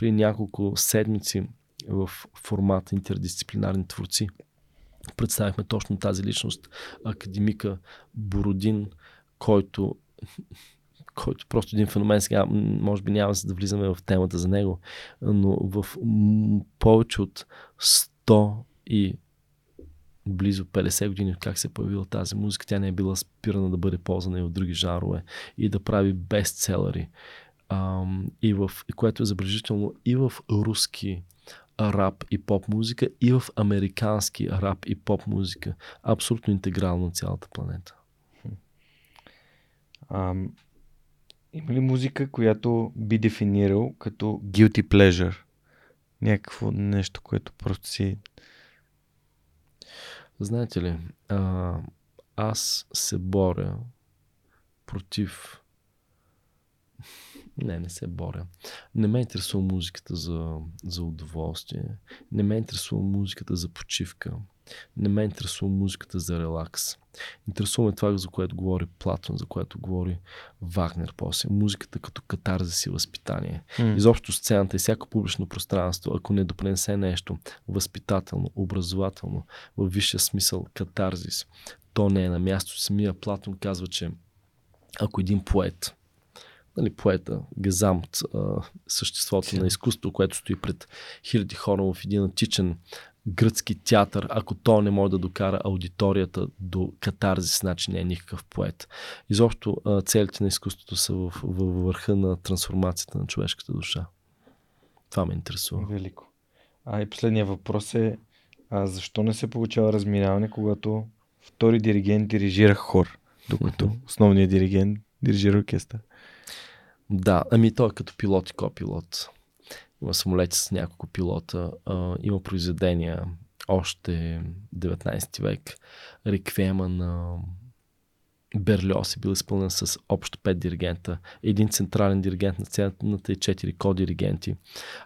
при няколко седмици в формата интердисциплинарни творци. Представихме точно тази личност, академика Бородин, който който просто един феномен. Сега, може би няма да влизаме в темата за него, но в повече от 100 и близо 50 години, как се е появила тази музика, тя не е била спирана да бъде ползвана и от други жарове и да прави бестселери и в, което е забележително и в руски рап и поп музика, и в американски рап и поп музика. Абсолютно интегрално на цялата планета. А, има ли музика, която би дефинирал като guilty pleasure? Някакво нещо, което просто си... Знаете ли, а, аз се боря против не, не се боря. Не ме интересува музиката за, за удоволствие. Не ме интересува музиката за почивка. Не ме интересува музиката за релакс. Интересува ме това, за което говори Платон, за което говори Вагнер после. Музиката като катарзис и възпитание. Mm. Изобщо сцената и всяко публично пространство, ако не допренесе нещо възпитателно, образователно, във висшия смисъл катарзис, то не е на място. Самия Платон казва, че ако един поет нали, поета, Гезамт, съществото на изкуство, което стои пред хиляди хора в един античен гръцки театър, ако то не може да докара аудиторията до катарзис, значи не е никакъв поет. Изобщо целите на изкуството са в, в, в върха на трансформацията на човешката душа. Това ме интересува. Велико. А и последния въпрос е а защо не се получава разминаване, когато втори диригент дирижира хор, докато основният диригент дирижира оркестър? Да, ами той е като пилот и копилот. Има самолети с няколко пилота, а, има произведения още 19 век. Реквиема на Берлиоз е бил изпълнен с общо 5 диригента, един централен диригент на сцената и 4 ко-диригенти.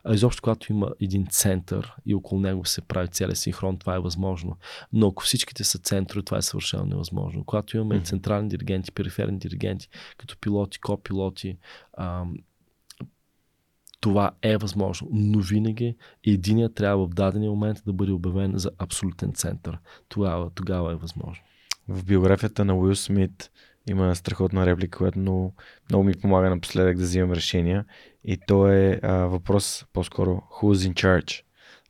А изобщо, когато има един център и около него се прави целият синхрон, това е възможно. Но ако всичките са центрове, това е съвършено невъзможно. Когато имаме mm-hmm. централни диригенти, периферни диригенти, като пилоти, ко-пилоти, ам, това е възможно, но винаги единият трябва в дадения момент да бъде обявен за абсолютен център. Тогава, тогава е възможно в биографията на Уил Смит има страхотна реплика, която много, много ми помага напоследък да взимам решения. И то е а, въпрос по-скоро who's in charge?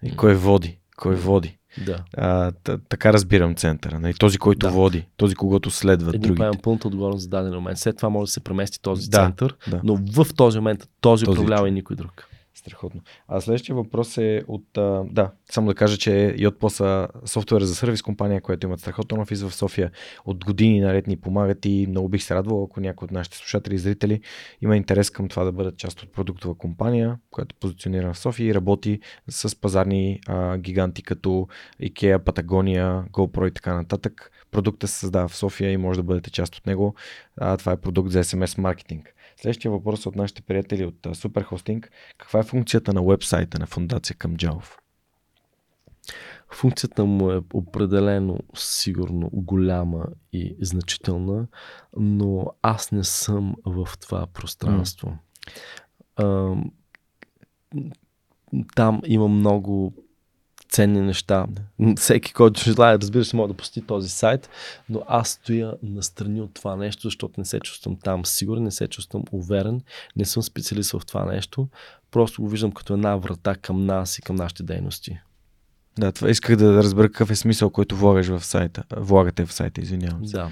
И кой води? Кой води? Да. А, т- така разбирам центъра. Нали? Този, който да. води, този, когато следва Един другите. Един пълната отговорност за даден момент. След това може да се премести този да, център, да. но в този момент този, този управлява и никой друг. Страхотно. А следващия въпрос е от... А, да, само да кажа, че Yotpo са софтуер за сервис компания, която имат страхотен офис в София. От години наред ни помагат и много бих се радвал, ако някой от нашите слушатели и зрители има интерес към това да бъдат част от продуктова компания, която е позиционира в София и работи с пазарни а, гиганти като IKEA, Patagonia, GoPro и така нататък. Продуктът се създава в София и може да бъдете част от него. А, това е продукт за SMS маркетинг. Следващия въпрос е от нашите приятели от Superhosting. Каква е функцията на вебсайта на фундация към Джалов? Функцията му е определено сигурно голяма и значителна, но аз не съм в това пространство. Mm. там има много ценни неща. Всеки, който желая, разбира се, може да посети този сайт, но аз стоя настрани от това нещо, защото не се чувствам там сигурен, не се чувствам уверен, не съм специалист в това нещо, просто го виждам като една врата към нас и към нашите дейности. Да, това исках да разбера какъв е смисъл, който влагаш в сайта. Влагате в сайта, извинявам се. Да.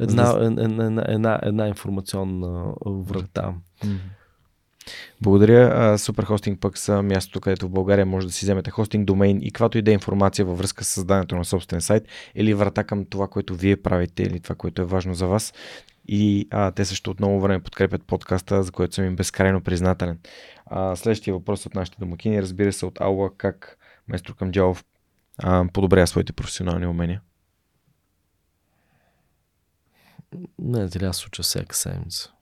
Една, една, една, една, една информационна врата. Mm-hmm. Благодаря. Супер хостинг пък са мястото, където в България може да си вземете хостинг, домейн и каквато и да е информация във връзка с създаването на собствен сайт или врата към това, което вие правите или това, което е важно за вас. И а, те също от много време подкрепят подкаста, за което съм им безкрайно признателен. А, следващия въпрос от нашите домакини, разбира се, от Аула, как Местро към Джалов подобря своите професионални умения. Не, трябва да се уча всяка седмица.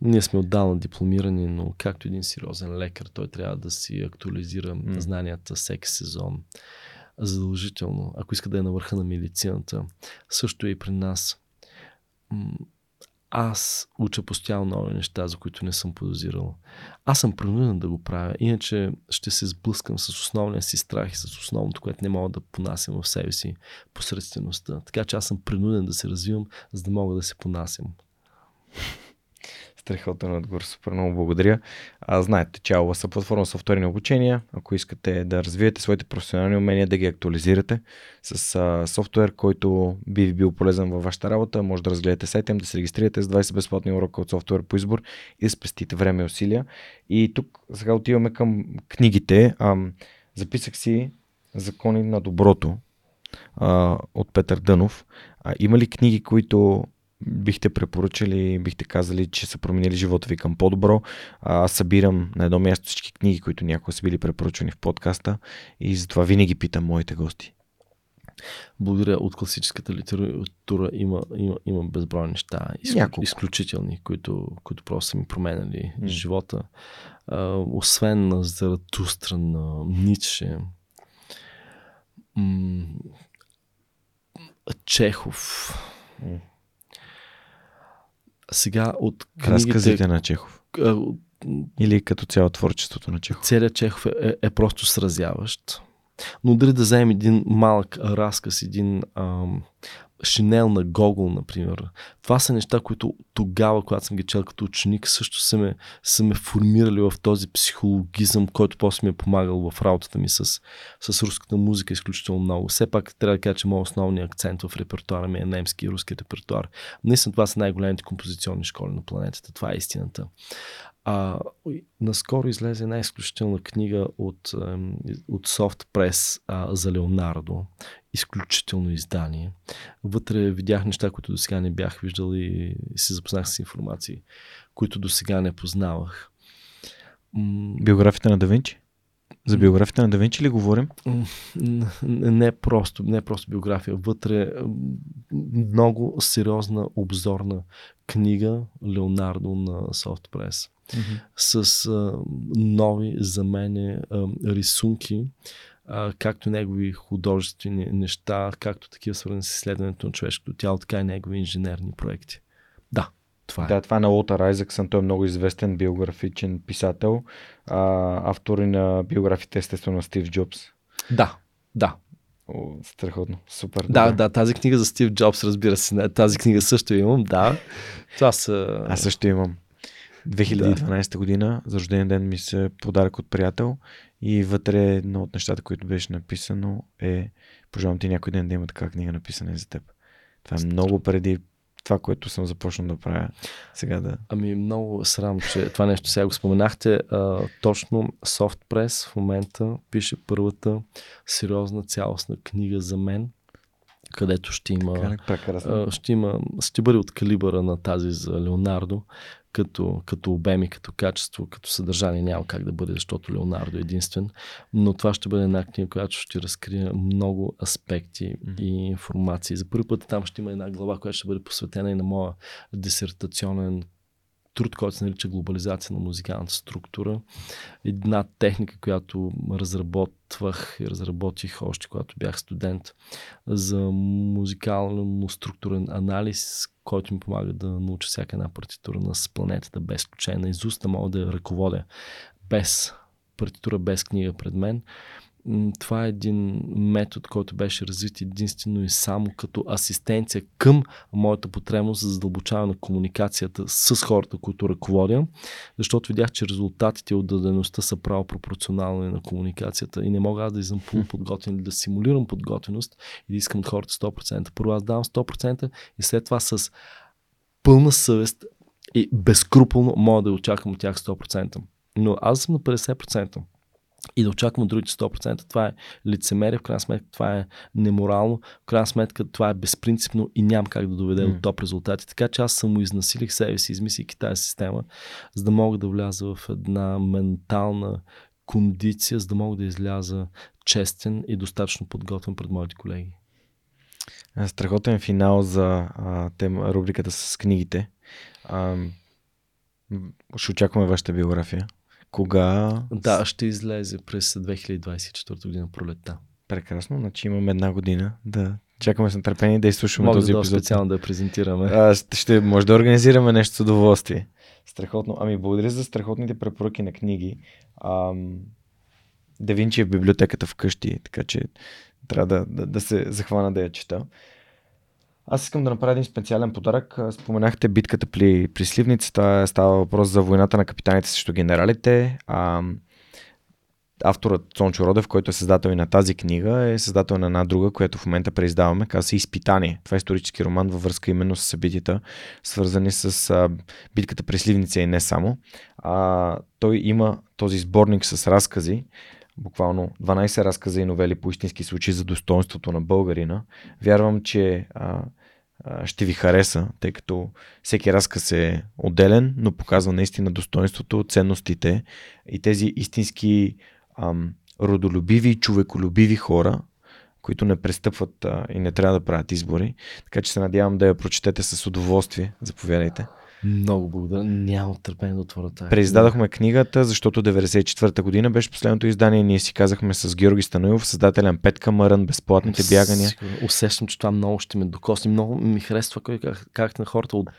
Ние сме отдавна дипломирани, но както един сериозен лекар, той трябва да си актуализира mm. знанията всеки сезон. Задължително, ако иска да е на върха на медицината. Също е и при нас. Аз уча постоянно нови неща, за които не съм подозирал. Аз съм принуден да го правя, иначе ще се сблъскам с основния си страх и с основното, което не мога да понасям в себе си посредствеността. Така че аз съм принуден да се развивам, за да мога да се понасям. Страхотен отговор, супер много благодаря. А, знаете, че са платформа софтуерни обучения. Ако искате да развиете своите професионални умения, да ги актуализирате с а, софтуер, който би ви бил полезен във вашата работа, може да разгледате сайта им, да се регистрирате с 20 безплатни урока от софтуер по избор и да спестите време и усилия. И тук сега отиваме към книгите. А, записах си Закони на доброто а, от Петър Дънов. А, има ли книги, които бихте препоръчали, бихте казали, че са променили живота ви към по-добро. Аз събирам на едно място всички книги, които някога са били препоръчани в подкаста и затова винаги питам моите гости. Благодаря. От класическата литература има, има, има безброй неща, изклю, изключителни, които, които просто са ми променяли mm. живота. А, освен на Заратустра, на Ницше, м- Чехов, mm сега от книгите... Разказите на Чехов. Или като цяло творчеството на Чехов. Целият Чехов е, е, е просто сразяващ. Но дали да вземем един малък разказ, един ам, Шинел на Гогол, например. Това са неща, които тогава, когато съм ги чел като ученик, също са ме, са ме формирали в този психологизъм, който после ми е помагал в работата ми с, с руската музика изключително много. Все пак трябва да кажа, че моят основният акцент в репертуара ми е немски и руски репертуар. Наистина това са най-големите композиционни школи на планетата. Това е истината. А, наскоро излезе една изключителна книга от, от Soft Press а, за Леонардо. Изключително издание. Вътре видях неща, които до сега не бях виждал и, се запознах с информации, които до сега не познавах. Биографията на Давинчи? За биографията на Давинчи ли говорим? Не просто, не просто биография. Вътре много сериозна обзорна книга Леонардо на Soft Press mm-hmm. с а, нови за мен рисунки, а, както негови художествени неща, както такива свързани с изследването на човешкото тяло, така и негови инженерни проекти. Да, това е. Да, това е на Лотър Айзексън. Той е много известен биографичен писател. А, автори на биографите, естествено, на Стив Джобс. Да, да. О, страхотно. Супер. Да, добре. да, тази книга за Стив Джобс, разбира се. Тази книга също имам, да. Това са... Аз също имам. 2012 да. година, за рожден ден ми се подарък от приятел и вътре едно от нещата, които беше написано е пожелавам ти някой ден да има така книга написана за теб. Това е много преди това, което съм започнал да правя сега да... Ами много срам, че това нещо сега го споменахте. А, точно SoftPress в момента пише първата сериозна цялостна книга за мен, където ще има, а, ще има, ще бъде от калибъра на тази за Леонардо, като, като обеми, като качество, като съдържание няма как да бъде, защото Леонардо е единствен. Но това ще бъде една книга, която ще разкрие много аспекти mm-hmm. и информации. За първи път там ще има една глава, която ще бъде посветена и на моя дисертационен труд, който се нарича глобализация на музикалната структура. Една техника, която разработвах и разработих още когато бях студент за музикално-структурен анализ, който ми помага да науча всяка една партитура на планетата без изключение на изуст, мога да я ръководя без партитура, без книга пред мен това е един метод, който беше развит единствено и само като асистенция към моята потребност за задълбочаване на комуникацията с хората, които ръководя, защото видях, че резултатите от дадеността са право пропорционални на комуникацията и не мога аз да изам подготвен или да симулирам подготвеност и да искам хората 100%. Първо аз давам 100% и след това с пълна съвест и безкруполно мога да очаквам от тях 100%. Но аз съм на 50% и да очаквам другите 100%. Това е лицемерие, в крайна сметка това е неморално, в крайна сметка това е безпринципно и няма как да доведе mm. до топ резултати. Така че аз само изнасилих себе си, измислики тази система, за да мога да вляза в една ментална кондиция, за да мога да изляза честен и достатъчно подготвен пред моите колеги. Страхотен финал за а, тема, рубриката с книгите. А, ще очакваме вашата биография. Кога? Да, ще излезе през 2024 година пролетта. Прекрасно, значи имаме една година да чакаме с нетърпение да изслушаме Мога този да епизод. специално да я презентираме. А, ще, ще може да организираме нещо с удоволствие. Страхотно. Ами благодаря за страхотните препоръки на книги. Ам, да Винчи е в библиотеката вкъщи, така че трябва да, да, да се захвана да я чета. Аз искам да направя един специален подарък. Споменахте битката при, при Сливницата. Става въпрос за войната на капитаните срещу генералите. А, авторът Цончо Родев, който е създател и на тази книга, е създател на една друга, която в момента преиздаваме. Казва се Изпитание. Това е исторически роман във връзка именно с събитията, свързани с а, битката при Сливница и не само. А, той има този сборник с разкази, буквално 12 разказа и новели по истински случаи за достоинството на българина. Вярвам, че а, ще ви хареса, тъй като всеки разказ е отделен, но показва наистина достоинството, ценностите и тези истински ам, родолюбиви и човеколюбиви хора, които не престъпват а, и не трябва да правят избори. Така че се надявам да я прочетете с удоволствие. Заповядайте. Много благодаря. Няма търпение да отворя тази. Преиздадохме книгата, защото 94-та година беше последното издание. Ние си казахме с Георги Станоев, създателен Петка Мърън, безплатните бягания. Усещам, че това много ще ме докосне. Много ми харесва как, как на хората от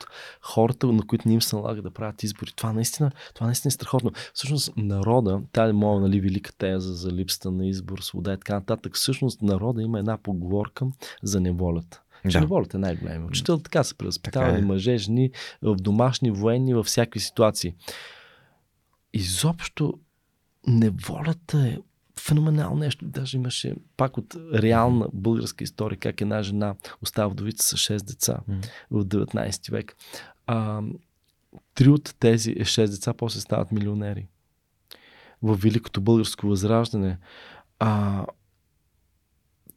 хората, на които не им се налага да правят избори. Това наистина, това наистина е страхотно. Всъщност народа, тази моя нали, велика теза за липсата на избор, свобода и така нататък, всъщност народа има една поговорка за неволята. Че неволята е най-големият учител. Така са преразпитавани е. мъже, жени, в домашни, военни, във всякакви ситуации. Изобщо неволята е феноменално нещо. Даже имаше пак от реална българска история, как една жена остава вдовица с 6 деца mm. в 19 век. А, три от тези 6 деца после стават милионери. В Великото българско възраждане а,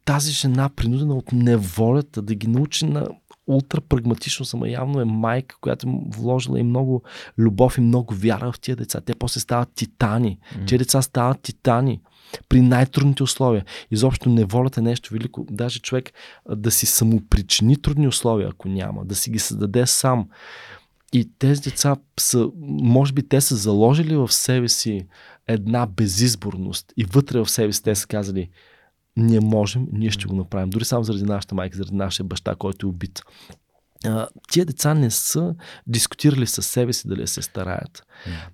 тази жена, принудена от неволята да ги научи на ултра прагматично, само явно е майка, която е вложила и много любов и много вяра в тия деца. Те после стават титани. Mm. Тия деца стават титани при най-трудните условия. Изобщо неволята е нещо велико. Даже човек да си самопричини трудни условия, ако няма, да си ги създаде сам. И тези деца са, може би те са заложили в себе си една безизборност и вътре в себе си те са казали, ние можем, ние ще го направим. Дори само заради нашата майка, заради нашия баща, който е убит. А, тия деца не са дискутирали със себе си дали се стараят.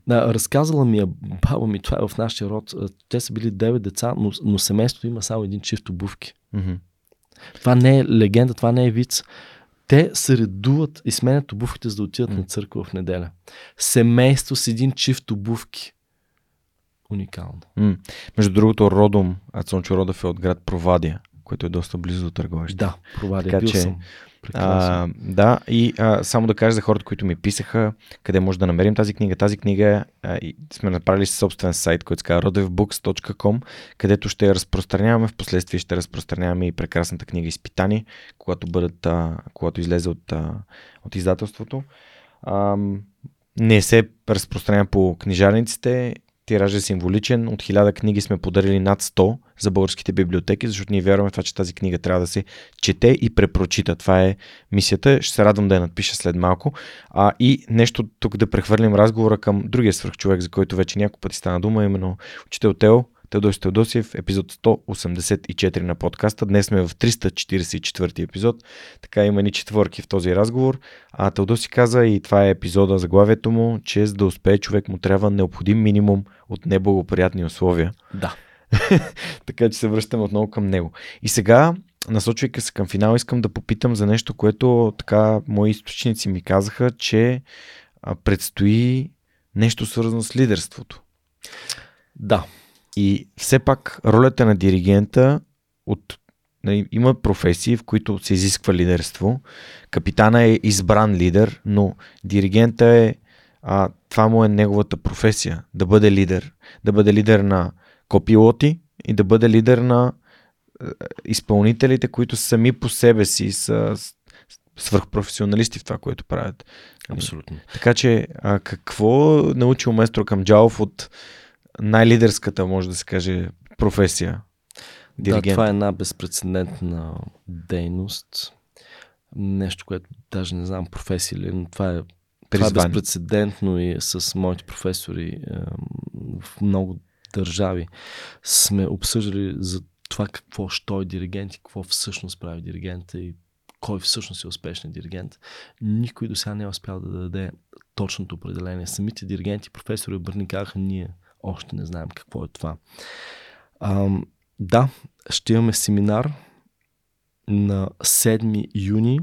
А, разказала ми е баба ми, това е в нашия род, те са били 9 деца, но, но семейството има само един чифт обувки. Mm-hmm. Това не е легенда, това не е виц. Те се редуват и сменят обувките, за да отидат mm. на църква в неделя. Семейство с един чифт обувки уникално. М- между другото, родом, Ацончо Родов е от град Провадия, който е доста близо до Търговище. Да, Провадия, така, бил че, съм. А, да, и а, само да кажа за хората, които ми писаха, къде може да намерим тази книга. Тази книга а, и сме направили собствен сайт, който се казва rodevbooks.com, където ще я разпространяваме, в последствие ще разпространяваме и прекрасната книга Изпитани, когато, бъдат, а, когато излезе от, а, от издателството. А, не се разпространява по книжарниците тиражът е символичен. От хиляда книги сме подарили над 100 за българските библиотеки, защото ние вярваме в това, че тази книга трябва да се чете и препрочита. Това е мисията. Ще се радвам да я надпиша след малко. А, и нещо тук да прехвърлим разговора към другия свръхчовек, за който вече няколко пъти стана дума, именно учител Тео. Теодосия Теодосиев, епизод 184 на подкаста. Днес сме в 344 епизод, така има ни четвърки в този разговор. А Теодоси каза, и това е епизода, заглавието му, че за да успее човек му трябва необходим минимум от неблагоприятни условия. Да. така че се връщаме отново към него. И сега, насочвайки се към финал, искам да попитам за нещо, което така мои източници ми казаха, че предстои нещо свързано с лидерството. Да. И все пак ролята на диригента от нали, има професии, в които се изисква лидерство. Капитана е избран лидер, но диригента е а, това му е неговата професия. Да бъде лидер. Да бъде лидер на копилоти и да бъде лидер на е, изпълнителите, които сами по себе си са свърхпрофесионалисти в това, което правят. Абсолютно. Така че, а, какво научил Местро Камджалов от най-лидерската, може да се каже, професия. Диригент. Да, това е една безпредседентна дейност. Нещо, което даже не знам професия ли, но това е, това е безпредседентно и с моите професори е, в много държави сме обсъждали за това какво що е диригент и какво всъщност прави диригента и кой всъщност е успешен диригент. Никой до сега не е успял да даде точното определение. Самите диригенти професори обърни казаха ние още не знаем какво е това. А, да, ще имаме семинар на 7 юни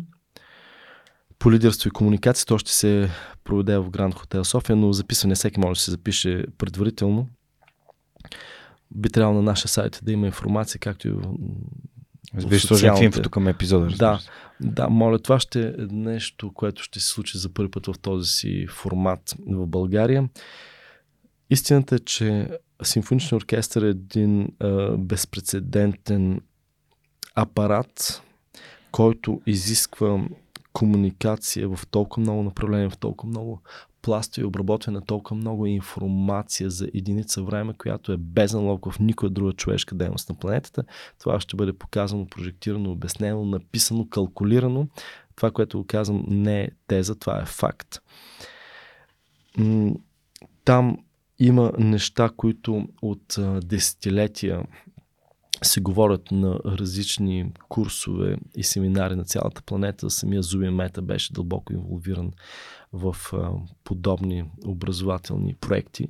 по лидерство и комуникация. То ще се проведе в Гранд Хотел София, но записване всеки може да се запише предварително. Би трябвало на нашия сайт да има информация, както и сложим в инфото към епизода. Да, да, моля, това ще е нещо, което ще се случи за първи път в този си формат в България. Истината е, че симфоничният оркестър е един а, безпредседентен апарат, който изисква комуникация в толкова много направления, в толкова много пласта и обработване на толкова много информация за единица време, която е без налог в никоя друга човешка дейност на планетата. Това ще бъде показано, прожектирано, обяснено, написано, калкулирано. Това, което го казвам, не е теза, това е факт. Там има неща, които от десетилетия се говорят на различни курсове и семинари на цялата планета. Самия Зуби Мета беше дълбоко инволвиран в подобни образователни проекти.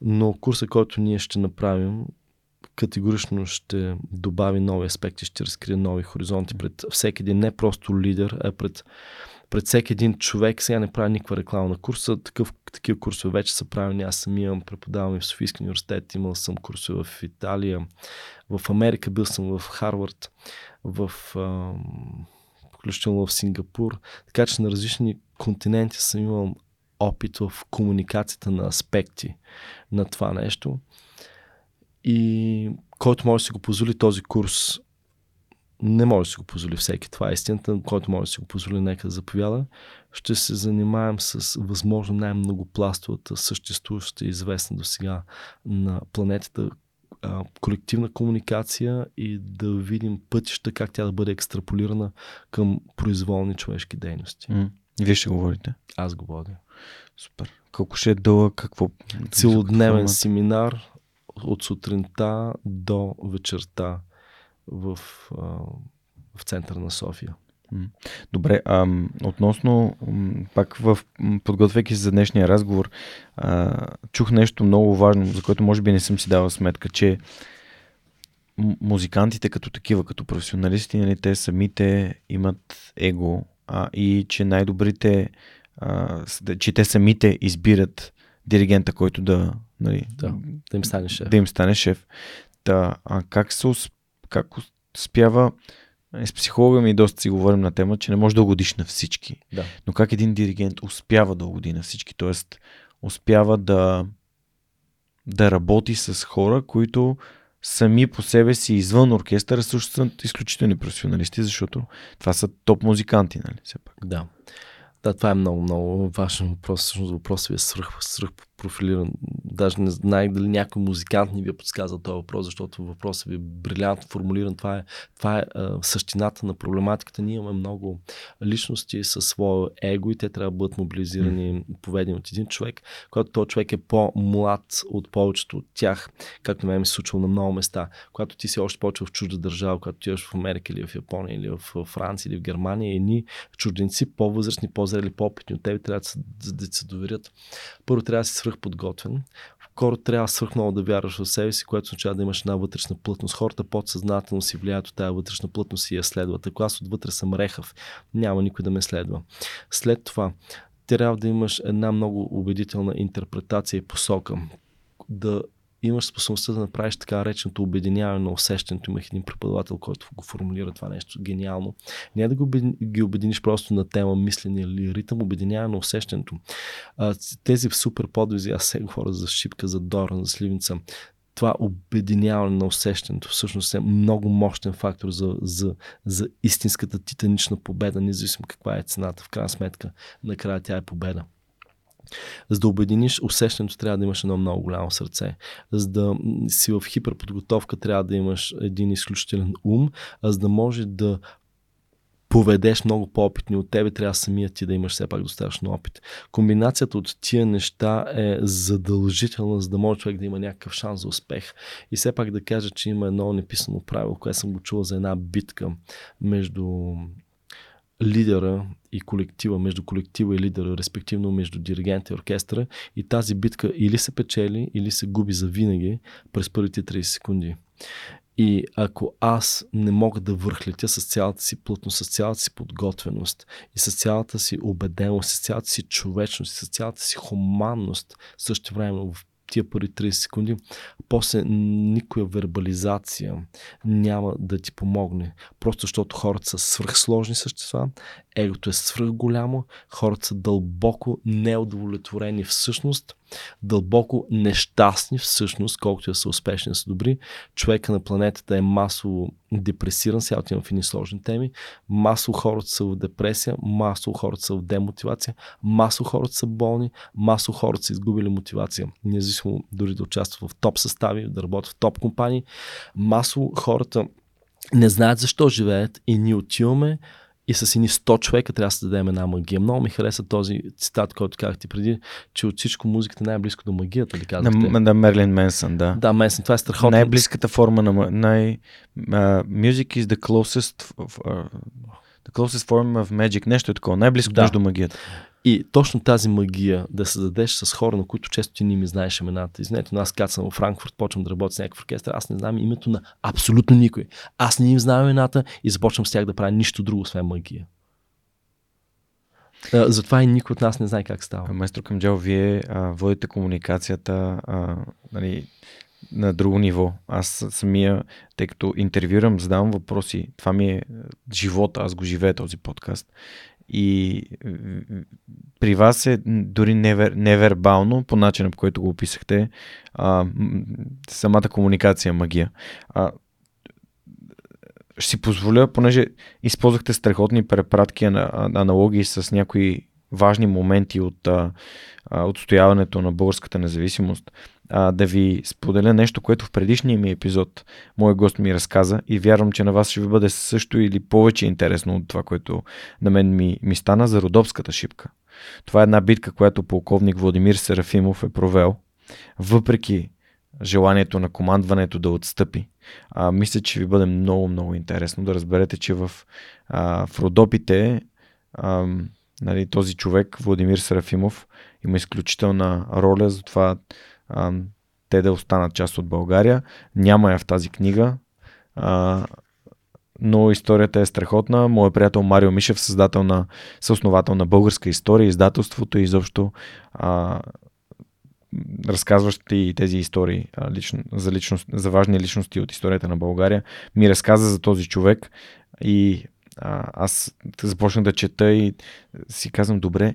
Но курса, който ние ще направим, категорично ще добави нови аспекти, ще разкрие нови хоризонти пред всеки един, не просто лидер, а пред пред всеки един човек. Сега не правя никаква реклама на курса. Такъв, такива курсове вече са правени. Аз самия преподавам и в Софийски университет. Имал съм курсове в Италия, в Америка, бил съм в Харвард, в включително в Сингапур. Така че на различни континенти съм имал опит в комуникацията на аспекти на това нещо. И който може да си го позволи този курс не може да си го позволи всеки. Това е истината, който може да си го позволи, нека да заповяда. Ще се занимаем с възможно най-многопластовата, съществуваща и известна до сега на планетата а, колективна комуникация и да видим пътища как тя да бъде екстраполирана към произволни човешки дейности. Mm. Вие ще говорите? Аз го водя. Супер. Колко ще е дълъг? Какво? Целодневен семинар от сутринта до вечерта в, в центъра на София. Добре, а, относно, пак в подготвяйки се за днешния разговор, а, чух нещо много важно, за което може би не съм си давал сметка, че музикантите като такива, като професионалисти, нали, те самите имат его а, и че най-добрите, а, че те самите избират диригента, който да, нали, да, да им стане шеф. Да им стане шеф. Та, а как се как успява с психолога ми доста си говорим на тема, че не можеш да угодиш на всички. Да. Но как един диригент успява да угоди на всички? Тоест, успява да, да работи с хора, които сами по себе си извън оркестъра също са изключителни професионалисти, защото това са топ музиканти, нали? Все пак. Да. Да, това е много, много важен въпрос. Всъщност въпросът ви е свръх, свръх профилиран. Даже не знаех дали някой музикант ни ви е подсказал този въпрос, защото въпросът ви е брилянтно формулиран. Това е, това е а, същината на проблематиката. Ние имаме много личности със своя его и те трябва да бъдат мобилизирани, поведени от един човек. Когато този човек е по-млад от повечето от тях, както ме ми се случило на много места, когато ти си още повече в чужда държава, когато ти в Америка или в Япония или в Франция или в Германия, едни чужденци, по-възрастни, по-зрели, по-опитни от тебе трябва да, да, да се доверят. Първо трябва да си свръхподготвен. Хората трябва свръх много да вярваш в себе си, което означава да имаш една вътрешна плътност. Хората подсъзнателно си влияят от тази вътрешна плътност и я следват. Ако аз отвътре съм рехав, няма никой да ме следва. След това, трябва да имаш една много убедителна интерпретация и посока. Да имаш способността да направиш така реченото обединяване на усещането. Имах един преподавател, който го формулира това нещо гениално. Не да го ги обединиш просто на тема мислене или ритъм, обединяване на усещането. А, тези супер подвизи, аз се говоря за шипка, за Доран, за сливница, това обединяване на усещането всъщност е много мощен фактор за, за, за истинската титанична победа, независимо каква е цената. В крайна сметка, накрая тя е победа. За да обединиш усещането, трябва да имаш едно много голямо сърце. За да си в хиперподготовка, трябва да имаш един изключителен ум, а за да може да поведеш много по-опитни от тебе, трябва самият ти да имаш все пак достатъчно опит. Комбинацията от тия неща е задължителна, за да може човек да има някакъв шанс за успех. И все пак да кажа, че има едно неписано правило, което съм го чувал за една битка между лидера и колектива, между колектива и лидера, респективно между диригента и оркестъра. И тази битка или се печели, или се губи за винаги през първите 30 секунди. И ако аз не мога да върхлетя с цялата си плътност, с цялата си подготвеност и с цялата си убеденост, с цялата си човечност, с цялата си хуманност, също време в тия първи 30 секунди, после никоя вербализация няма да ти помогне. Просто защото хората са свръхсложни същества, егото е свръх голямо, хората са дълбоко неудовлетворени всъщност, дълбоко нещастни всъщност, колкото да са успешни, са добри. Човека на планетата е масово депресиран, сега отивам в едни сложни теми. Масово хората са в депресия, масово хората са в демотивация, масово хората са болни, масово хората са изгубили мотивация. Независимо дори да участват в топ състави, да работят в топ компании, масово хората не знаят защо живеят и ние отиваме и с едни 100 човека трябва да се дадем една магия. Много ми хареса този цитат, който казах ти преди, че от всичко музиката е най-близко до магията, ли казахте? На, на Мерлин Менсън, да. Да, Менсън, това е страхотно. Най-близката форма на... Най, uh, music is the closest, uh, the closest form of magic. Нещо е такова. Най-близко да. между магията. И точно тази магия да се зададеш с хора, на които често ти не ми знаеш имената. Извинете, но аз кацам в Франкфурт, почвам да работя с някакъв оркестър, аз не знам името на абсолютно никой. Аз не им знам имената и започвам с тях да правя нищо друго, освен магия. Затова и никой от нас не знае как става. Майстор Камджал, вие а, водите комуникацията а, нали, на друго ниво. Аз самия, тъй като интервюрам, задавам въпроси. Това ми е живота, аз го живея този подкаст. И при вас е дори невер, невербално, по начина по който го описахте, а, самата комуникация магия. А, ще си позволя, понеже използвахте страхотни препратки, аналогии с някои важни моменти от, а, отстояването на българската независимост а, да ви споделя нещо, което в предишния ми епизод мой гост ми разказа и вярвам, че на вас ще ви бъде също или повече интересно от това, което на мен ми, ми стана за Родопската шипка. Това е една битка, която полковник Владимир Серафимов е провел, въпреки желанието на командването да отстъпи. А, мисля, че ви бъде много, много интересно да разберете, че в, а, в Родопите а, нали, този човек, Владимир Серафимов, има изключителна роля за това а, те да останат част от България. Няма я в тази книга, а, но историята е страхотна. Моят приятел Марио Мишев, създател на, съосновател на българска история, издателството и изобщо а, разказващи тези истории а, лично, за, личност, за важни личности от историята на България, ми разказа за този човек И а, аз започнах да чета и си казвам, добре,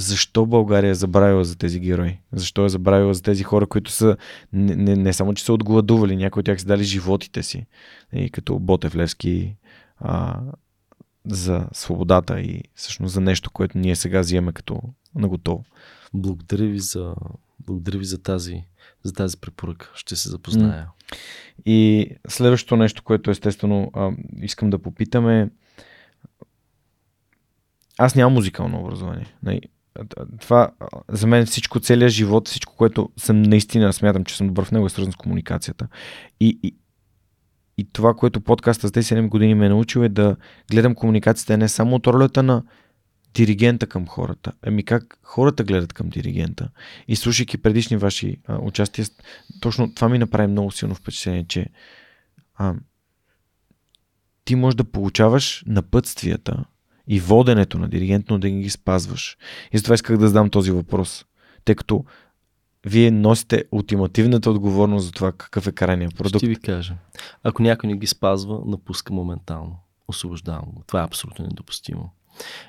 защо България е забравила за тези герои? Защо е забравила за тези хора, които са не, не, не само, че са отгладували, някои от тях са дали животите си, и като Ботев Левски а, за свободата и всъщност за нещо, което ние сега взимаме като наготово. Благодаря ви за, благодаря ви за тази, за тази препоръка. Ще се запозная. И следващото нещо, което естествено а, искам да попитаме. Аз нямам музикално образование. Това за мен всичко, целият живот, всичко, което съм наистина смятам, че съм добър в него е свързано с комуникацията. И, и, и това, което подкаста с тези 7 години ме е научил е да гледам комуникацията не само от ролята на диригента към хората, ами как хората гледат към диригента. И слушайки предишни ваши а, участия, точно това ми направи много силно впечатление, че а, ти можеш да получаваш напътствията и воденето на диригент, но да ги спазваш. И затова исках да задам този въпрос, тъй като вие носите ултимативната отговорност за това какъв е крайният продукт. Ще ви кажа. Ако някой не ги спазва, напуска моментално. Освобождавам го. Това е абсолютно недопустимо.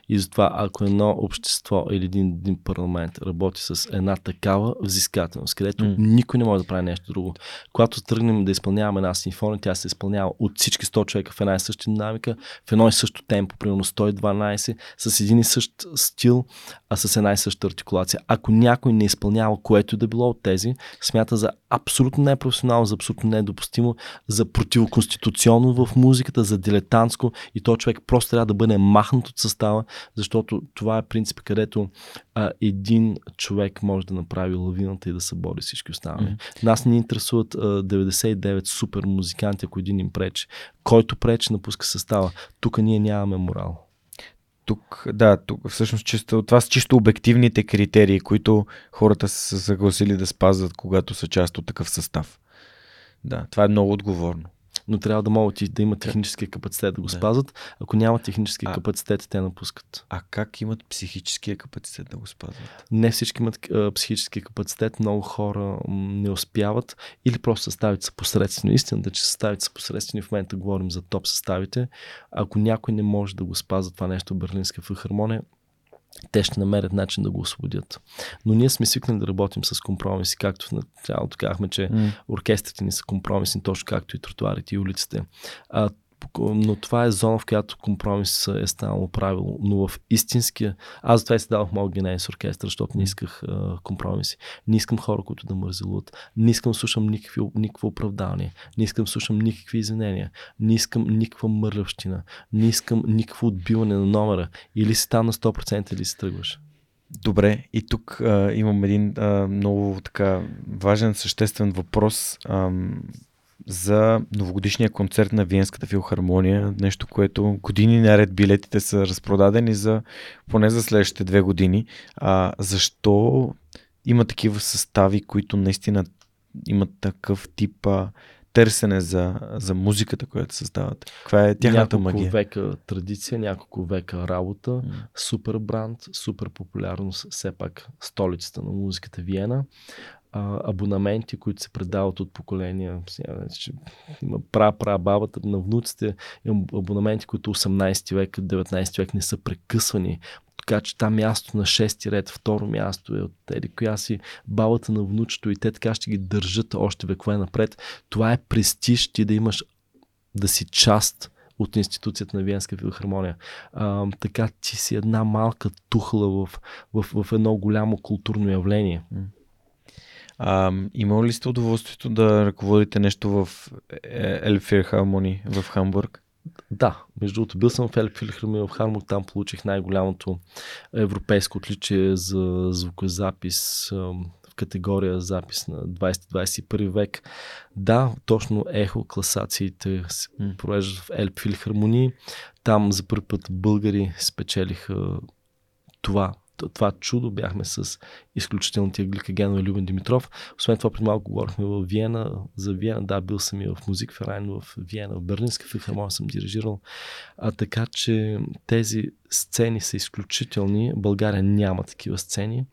И затова, ако едно общество или един, един парламент работи с една такава взискателност, където mm. никой не може да прави нещо друго, когато тръгнем да изпълняваме една симфония, тя се изпълнява от всички 100 човека в една и съща динамика, в едно и също темпо, примерно 112, с един и същ стил, а с една и съща артикулация. Ако някой не изпълнява което да било от тези, смята за абсолютно непрофесионално, за абсолютно недопустимо, за противоконституционно в музиката, за дилетантско и то човек просто трябва да бъде махнат от състава, защото това е принцип, където а, един човек може да направи лавината и да събори всички останали. Mm-hmm. Нас ни интересуват а, 99 супер музиканти, ако един им пречи. Който пречи, напуска състава. Тук ние нямаме морал тук, да, тук всъщност чисто, това са чисто обективните критерии, които хората са съгласили да спазват, когато са част от такъв състав. Да, това е много отговорно но трябва да могат и да имат техническия капацитет да го да. спазват. Ако няма технически а, капацитет, те напускат. А как имат психическия капацитет да го спазват? Не всички имат а, психически капацитет, много хора не успяват или просто съставите са посредствени. Истината, че съставите са посредствени, в момента говорим за топ съставите. Ако някой не може да го спазва това нещо Берлинска филхармония, те ще намерят начин да го освободят. Но ние сме свикнали да работим с компромиси, както в началото казахме, че mm. оркестрите ни са компромисни, точно както и тротуарите и улиците. А, но това е зона, в която компромис е станало правило. Но в истинския... Аз затова и се давах моят генезис оркестър, защото не исках а, компромиси. Не искам хора, които да мързелуват. Не искам да слушам никакви, никакво оправдание. Не искам да слушам никакви извинения. Не искам никаква мърлявщина. Не искам никакво отбиване на номера. Или си там на 100% или си тръгваш. Добре, и тук а, имам един а, много така важен, съществен въпрос. Ам, за новогодишния концерт на Виенската филхармония, нещо, което години наред билетите са разпродадени за поне за следващите две години. А, защо има такива състави, които наистина имат такъв тип а, търсене за, за музиката, която създават? Каква е тяхната няколко магия? века традиция, няколко века работа, mm. супер бранд, супер популярност, все пак столицата на музиката Виена а, абонаменти, които се предават от поколения. Има пра-пра бабата на внуците, има абонаменти, които 18 век, 19 век не са прекъсвани. Така че там място на 6 ред, второ място е от тези, коя си бабата на внучето и те така ще ги държат още векове напред. Това е престиж ти да имаш, да си част от институцията на Виенска филхармония. А, така ти си една малка тухла в, в, в едно голямо културно явление. А, имал ли сте удоволствието да ръководите нещо в Елфир Хармони в Хамбург? Да, между другото, бил съм в Елфир Хармони в Хамбург, там получих най-голямото европейско отличие за звукозапис в категория запис на 20-21 век. Да, точно ехо класациите се провеждат в Елп Филхармонии. Там за първи път българи спечелиха това това чудо бяхме с изключителните гликаген на Любен Димитров. Освен това, преди малко говорихме в Виена, за Виена. Да, бил съм и в Музик Ферайн в Виена, в Берлинска филхармония съм дирижирал. А, така че тези сцени са изключителни. България няма такива сцени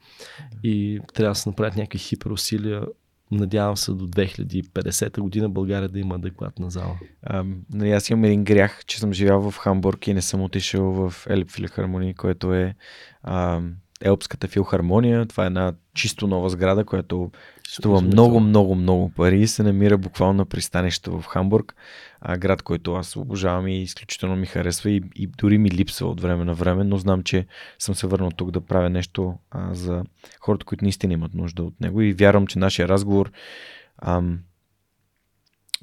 и трябва да се направят някакви хиперусилия надявам се до 2050 година България да има адекватна зала. А, нали, аз имам един грях, че съм живял в Хамбург и не съм отишъл в Елп Филхармония, което е а, Елпската филхармония. Това е една чисто нова сграда, която струва много, много, много пари. Се намира буквално на пристанището в Хамбург, а, град, който аз обожавам и изключително ми харесва и, и дори ми липсва от време на време, но знам, че съм се върнал тук да правя нещо а, за хората, които наистина имат нужда от него и вярвам, че нашия разговор ам,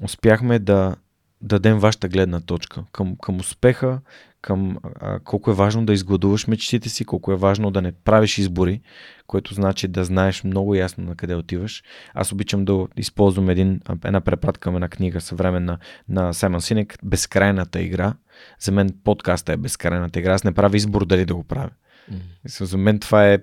успяхме да дадем вашата гледна точка към, към успеха, към а, колко е важно да изгладуваш мечтите си, колко е важно да не правиш избори, което значи да знаеш много ясно на къде отиваш. Аз обичам да използвам един, една препратка към една книга съвременна на Саймон Синек, Безкрайната игра. За мен подкаста е Безкрайната игра. Аз не правя избор дали да го правя. Mm. За мен това е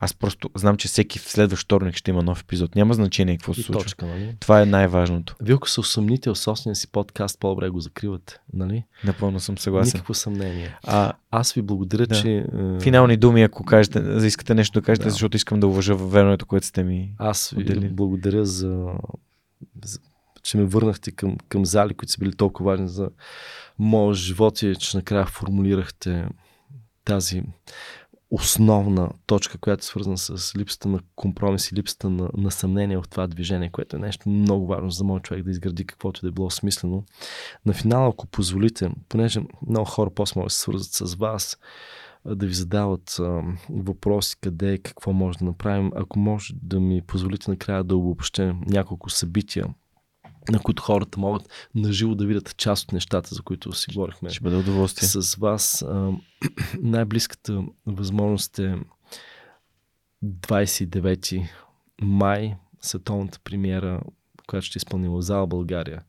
аз просто знам, че всеки следващ вторник ще има нов епизод. Няма значение какво се случва. Точка, нали? Това е най-важното. Вие ако се усъмните в собствения си подкаст, по-добре го закривате. Нали? Напълно съм съгласен. Никакво съмнение. А, аз ви благодаря, да. че... Е, Финални думи, ако кажете, искате нещо да кажете, да. защото искам да уважа времето, което сте ми Аз ви отдели. благодаря за, за че ме върнахте към, към зали, които са били толкова важни за моят живот и че накрая формулирахте тази основна точка, която е свързана с липсата на компромис и липсата на, на съмнение в това движение, което е нещо много важно за моят човек да изгради каквото да е било смислено. На финала, ако позволите, понеже много хора после могат да се свързват с вас, да ви задават а, въпроси къде, какво може да направим. Ако може да ми позволите накрая да обобщя няколко събития, на които хората могат наживо да видят част от нещата, за които си говорихме. Ще бъде удоволствие. С вас. най-близката възможност е 29 май, световната премиера, която ще изпълним в зала България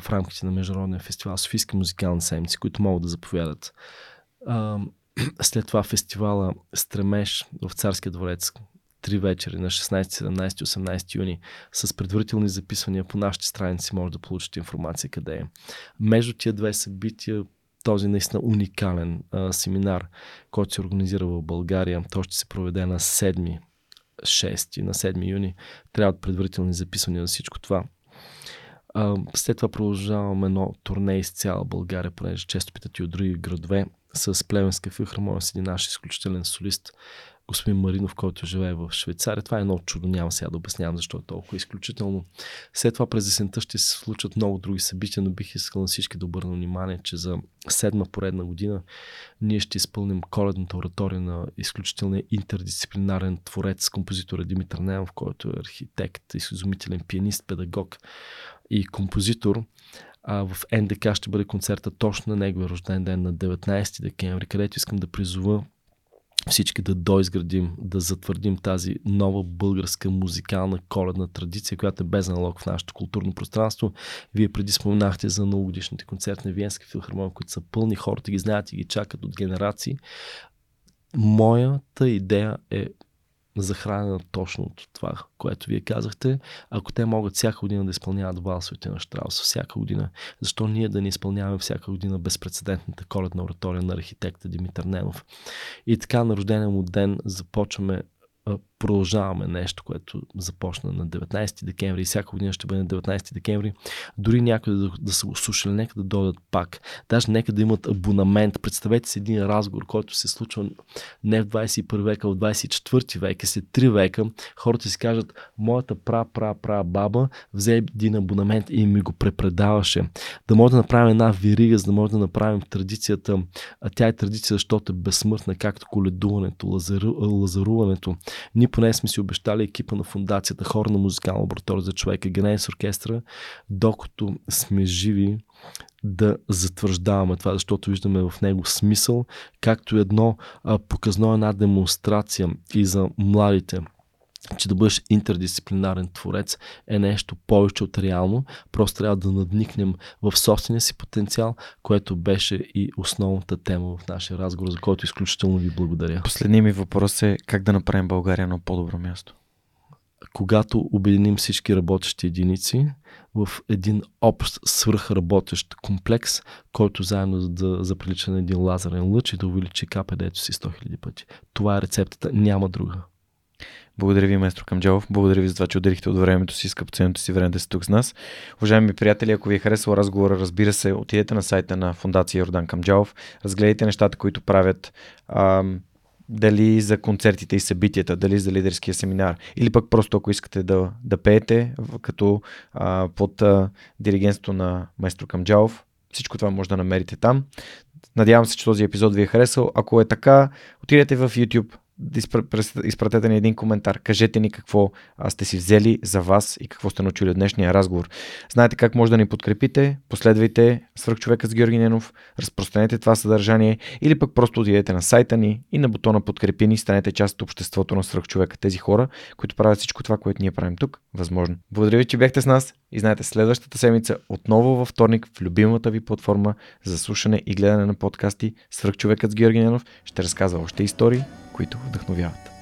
в рамките на Международния фестивал Софийски музикални седмици, които могат да заповядат. след това фестивала Стремеж в Царския дворец, три вечери на 16, 17 18 юни с предварителни записвания по нашите страници може да получите информация къде е. Между тия две събития този наистина уникален а, семинар, който се организира в България, той ще се проведе на 7 6 на 7 юни. Трябват предварителни записвания за всичко това. А, след това продължаваме едно турне из цяла България, понеже често питат и от други градове, с Плевенска филхармония един наш изключителен солист, господин Маринов, който живее в Швейцария. Това е едно чудо, няма сега да обяснявам защо е толкова изключително. След това през есента ще се случат много други събития, но бих искал на всички да обърна внимание, че за седма поредна година ние ще изпълним коледната оратория на изключителния интердисциплинарен творец, композитора Димитър Немов, който е архитект, изумителен пианист, педагог и композитор. А в НДК ще бъде концерта точно на неговия рожден ден на 19 декември, където искам да призова всички да доизградим, да затвърдим тази нова българска музикална коледна традиция, която е без аналог в нашето културно пространство. Вие преди споменахте за многогодишните концерти на Виенска филхармония, които са пълни, хората ги знаят и ги чакат от генерации. Моята идея е захранена точно от това, което вие казахте. Ако те могат всяка година да изпълняват валсовете на Штраус, всяка година, защо ние да не изпълняваме всяка година безпредседентната коледна оратория на архитекта Димитър Ненов? И така на рождения му ден започваме продължаваме нещо, което започна на 19 декември и всяка година ще бъде на 19 декември. Дори някъде да, да са го слушали, нека да дойдат пак. Даже нека да имат абонамент. Представете си един разговор, който се случва не в 21 века, а в 24 века, след 3 века. Хората си кажат, моята пра, пра, пра баба взе един абонамент и ми го препредаваше. Да може да направим една вирига, за да може да направим традицията. А тя е традиция, защото е безсмъртна, както коледуването, лазару, лазаруването. Ние поне сме си обещали екипа на фундацията хора на музикална лаборатория за човека, Генезис оркестра, докато сме живи да затвърждаваме това, защото виждаме в него смисъл, както едно а, показно една демонстрация и за младите че да бъдеш интердисциплинарен творец е нещо повече от реално. Просто трябва да надникнем в собствения си потенциал, което беше и основната тема в нашия разговор, за който изключително ви благодаря. Последният ми въпрос е как да направим България на по-добро място. Когато обединим всички работещи единици в един общ свръхработещ комплекс, който заедно да заприлича на един лазерен лъч и да увеличи КПД-то си 100 000 пъти. Това е рецептата, няма друга. Благодаря ви, майстор Камджалов. Благодаря ви за това, че отделихте от времето си, скъпоценното си време да сте тук с нас. Уважаеми приятели, ако ви е харесал разговора, разбира се, отидете на сайта на Фундация Йордан Камджалов, разгледайте нещата, които правят. Ам, дали за концертите и събитията, дали за лидерския семинар, или пък просто ако искате да, да пеете като а, под а, диригентство на майстор Камджалов, всичко това може да намерите там. Надявам се, че този епизод ви е харесал. Ако е така, отидете в YouTube, изпратете ни един коментар. Кажете ни какво сте си взели за вас и какво сте научили от днешния разговор. Знаете как може да ни подкрепите. Последвайте Свърхчовека с Георги Ненов, разпространете това съдържание или пък просто отидете на сайта ни и на бутона подкрепи ни, станете част от обществото на Свърхчовека. Тези хора, които правят всичко това, което ние правим тук, възможно. Благодаря ви, че бяхте с нас и знаете, следващата седмица отново във вторник в любимата ви платформа за слушане и гледане на подкасти Свърхчовекът с Георги Ненов ще разказва още истории, които вдъхновяват.